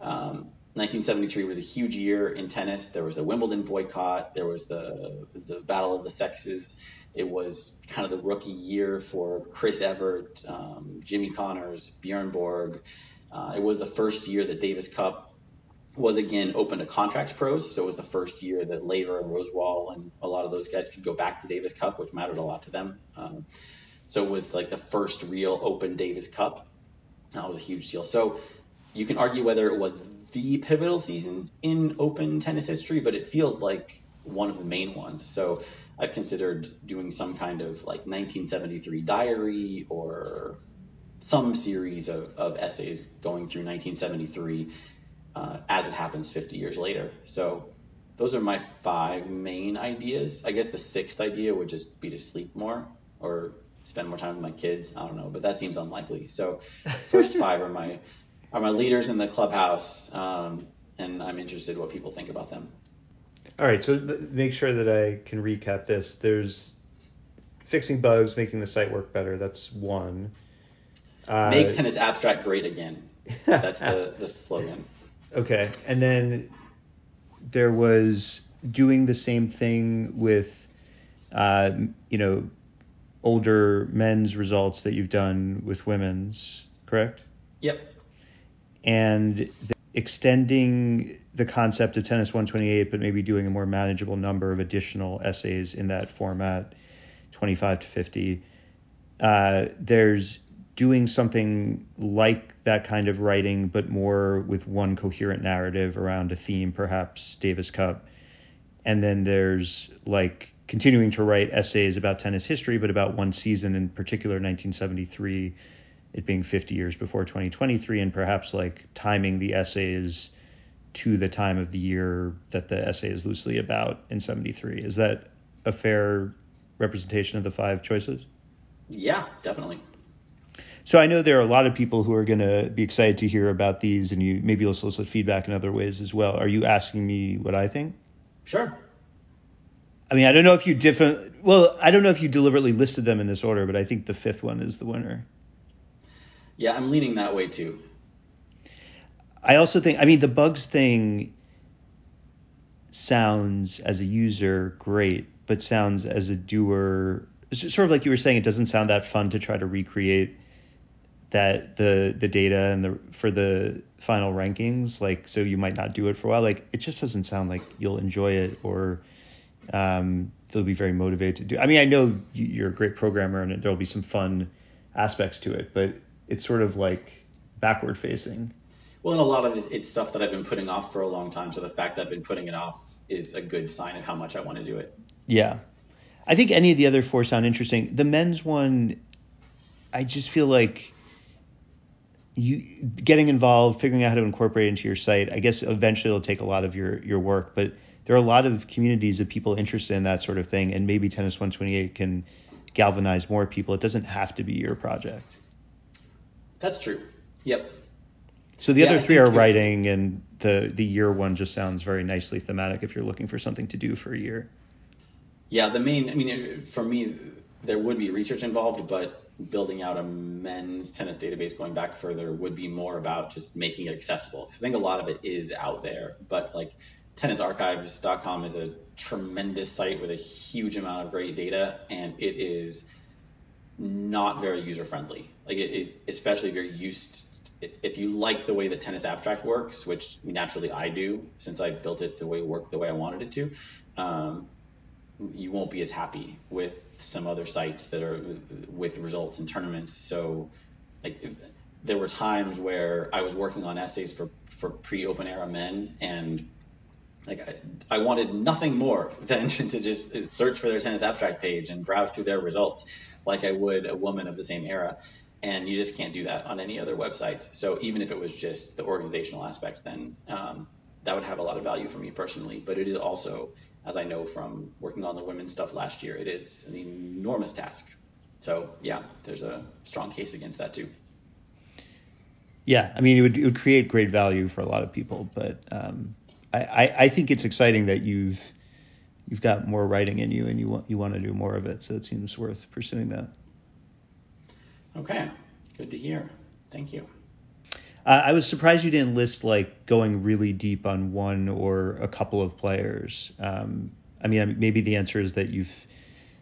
Um, 1973 was a huge year in tennis. There was the Wimbledon boycott. There was the the Battle of the Sexes. It was kind of the rookie year for Chris Evert, um, Jimmy Connors, Bjorn Borg. Uh, it was the first year that Davis Cup was again open to contract pros. So it was the first year that Laver and Rosewall and a lot of those guys could go back to Davis Cup, which mattered a lot to them. Um, so it was like the first real open Davis Cup. That was a huge deal. So you can argue whether it was the pivotal season in open tennis history, but it feels like one of the main ones. So I've considered doing some kind of like 1973 diary or some series of, of essays going through 1973 uh, as it happens 50 years later. So those are my five main ideas. I guess the sixth idea would just be to sleep more or spend more time with my kids. I don't know, but that seems unlikely. So first *laughs* five are my are my leaders in the clubhouse, um, and I'm interested what people think about them. All right, so th- make sure that I can recap this. There's fixing bugs, making the site work better. That's one. Uh, Make tennis abstract great again. *laughs* That's the, the slogan. Okay, and then there was doing the same thing with, uh, you know, older men's results that you've done with women's, correct? Yep. And the, extending the concept of tennis 128, but maybe doing a more manageable number of additional essays in that format, 25 to 50. Uh, there's doing something like that kind of writing, but more with one coherent narrative around a theme, perhaps Davis Cup. And then there's like continuing to write essays about tennis history, but about one season in particular, 1973, it being 50 years before 2023, and perhaps like timing the essays to the time of the year that the essay is loosely about in 73. Is that a fair representation of the five choices? Yeah, definitely. So I know there are a lot of people who are going to be excited to hear about these, and you maybe you'll solicit feedback in other ways as well. Are you asking me what I think? Sure. I mean, I don't know if you different. Well, I don't know if you deliberately listed them in this order, but I think the fifth one is the winner. Yeah, I'm leaning that way too. I also think. I mean, the bugs thing sounds as a user great, but sounds as a doer sort of like you were saying. It doesn't sound that fun to try to recreate that the the data and the for the final rankings like so you might not do it for a while like it just doesn't sound like you'll enjoy it or um, they'll be very motivated to do i mean i know you're a great programmer and there'll be some fun aspects to it but it's sort of like backward facing. Well and a lot of it, it's stuff that i've been putting off for a long time so the fact that i've been putting it off is a good sign of how much i want to do it. Yeah. I think any of the other four sound interesting. The men's one i just feel like you getting involved, figuring out how to incorporate into your site. I guess eventually it'll take a lot of your your work, but there are a lot of communities of people interested in that sort of thing, and maybe Tennis 128 can galvanize more people. It doesn't have to be your project. That's true. Yep. So the yeah, other three are writing, and the the year one just sounds very nicely thematic if you're looking for something to do for a year. Yeah, the main. I mean, for me, there would be research involved, but building out a men's tennis database going back further would be more about just making it accessible. I think a lot of it is out there, but like tennisarchives.com is a tremendous site with a huge amount of great data, and it is not very user friendly. Like it, it especially if you're used, if you like the way that Tennis Abstract works, which naturally I do, since I built it the way it worked the way I wanted it to. Um, you won't be as happy with some other sites that are with results in tournaments. So, like, if, there were times where I was working on essays for for pre-open era men, and like I, I wanted nothing more *laughs* than to, to just search for their tennis abstract page and browse through their results, like I would a woman of the same era. And you just can't do that on any other websites. So even if it was just the organizational aspect, then um, that would have a lot of value for me personally. But it is also as I know from working on the women's stuff last year, it is an enormous task. So yeah, there's a strong case against that too. Yeah, I mean, it would, it would create great value for a lot of people, but um, I, I, I think it's exciting that you've you've got more writing in you and you want you want to do more of it. So it seems worth pursuing that. Okay, good to hear. Thank you. Uh, I was surprised you didn't list like going really deep on one or a couple of players. Um, I mean, maybe the answer is that you've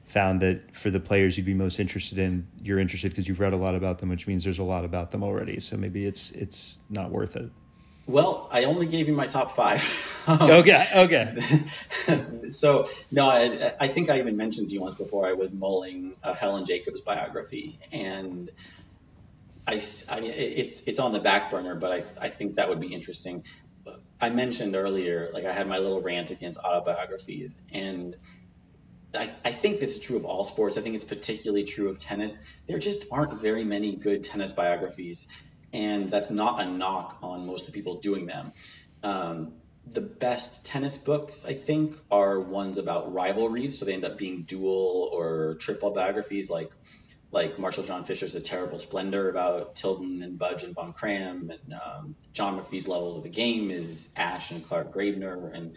found that for the players you'd be most interested in, you're interested because you've read a lot about them, which means there's a lot about them already. So maybe it's it's not worth it. Well, I only gave you my top five. *laughs* okay, okay. *laughs* so no, I, I think I even mentioned to you once before I was mulling a Helen Jacobs biography, and I, I it's it's on the back burner, but I I think that would be interesting. I mentioned earlier, like I had my little rant against autobiographies, and I, I think this is true of all sports. I think it's particularly true of tennis. There just aren't very many good tennis biographies, and that's not a knock on most of the people doing them. Um, the best tennis books, I think, are ones about rivalries, so they end up being dual or triple biographies, like like Marshall Jon Fisher's A Terrible Splendor about Tilden and Budge and Von Cramm, and um, John McPhee's Levels of the Game is Ashe and Clark Graebner, and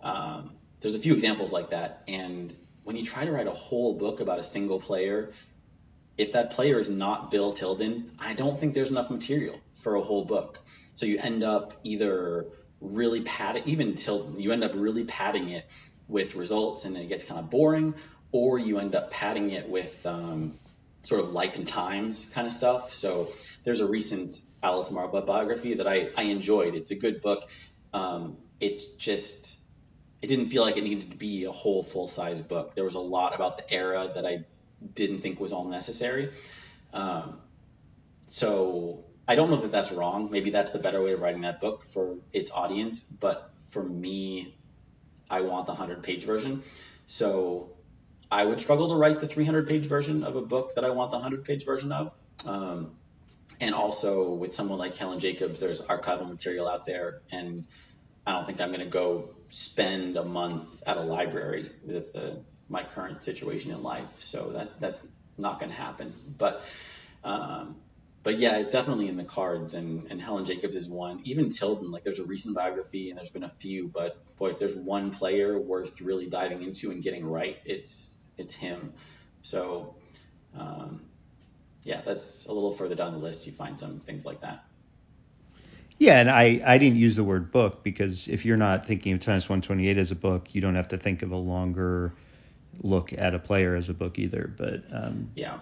um, there's a few examples like that. And when you try to write a whole book about a single player, if that player is not Bill Tilden, I don't think there's enough material for a whole book. So you end up either really padding, even Tilden, you end up really padding it with results and it gets kind of boring, or you end up padding it with um, sort of life and times kind of stuff. So there's a recent Alice Marble biography that I, I enjoyed. It's a good book. Um, it's just, it didn't feel like it needed to be a whole full size book. There was a lot about the era that I didn't think was all necessary. Um, so I don't know that that's wrong. Maybe that's the better way of writing that book for its audience. But for me, I want the 100 page version. So I would struggle to write the 300 page version of a book that I want the 100 page version of. Um, and also with someone like Helen Jacobs, there's archival material out there, and I don't think I'm going to go spend a month at a library with uh, my current situation in life. So that that's not going to happen. But um, but yeah, it's definitely in the cards, and, and Helen Jacobs is one. Even Tilden, like there's a recent biography, and there's been a few, but boy, if there's one player worth really diving into and getting right, it's it's him. So um, yeah, that's a little further down the list. You find some things like that. Yeah, and I, I didn't use the word book because if you're not thinking of Tennis 128 as a book, you don't have to think of a longer look at a player as a book either. But um, yeah,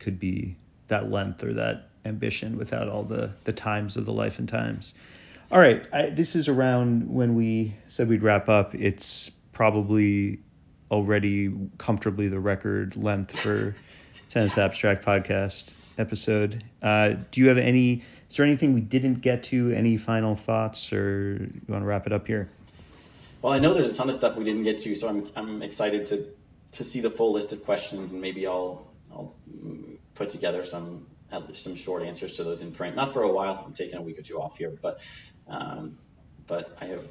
could be that length or that ambition without all the the times of the life and times. All right, I, this is around when we said we'd wrap up. It's probably already comfortably the record length for *laughs* Tennis Abstract podcast episode. Uh, do you have any? Is there anything we didn't get to? Any final thoughts, or you want to wrap it up here? Well, I know there's a ton of stuff we didn't get to, so I'm I'm excited to to see the full list of questions, and maybe I'll I'll put together some some short answers to those in print. Not for a while. I'm taking a week or two off here, but um, but I have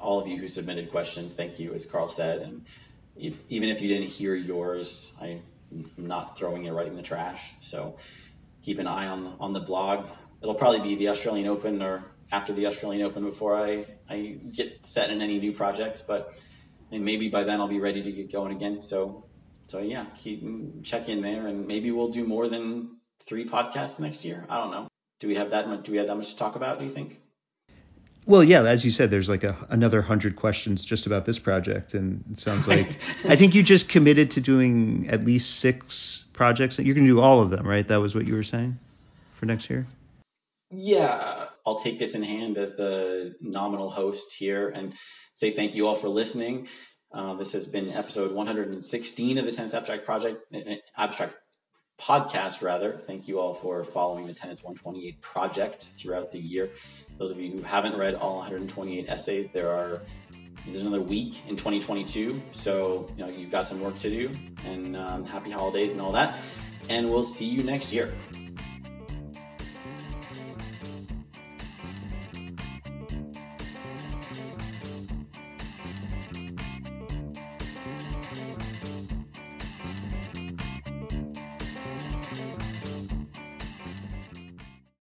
all of you who submitted questions. Thank you, as Carl said, and if, even if you didn't hear yours, I'm not throwing it right in the trash. So keep an eye on the, on the blog. It'll probably be the Australian Open or after the Australian Open before I, I get set in any new projects, but maybe by then I'll be ready to get going again. So, so yeah, keep check in there and maybe we'll do more than three podcasts next year. I don't know. Do we have that much, do we have that much to talk about? Do you think? Well, yeah, as you said, there's like a, another hundred questions just about this project, and it sounds like I think you just committed to doing at least six projects. You're going to do all of them, right? That was what you were saying for next year. Yeah, I'll take this in hand as the nominal host here and say thank you all for listening. Uh, this has been episode 116 of the Tennis Abstract Project, eh, eh, Abstract podcast rather. Thank you all for following the Tennis 128 project throughout the year. Those of you who haven't read all 128 essays, there are there's another week in 2022, so you know you've got some work to do. And um, happy holidays and all that. And we'll see you next year.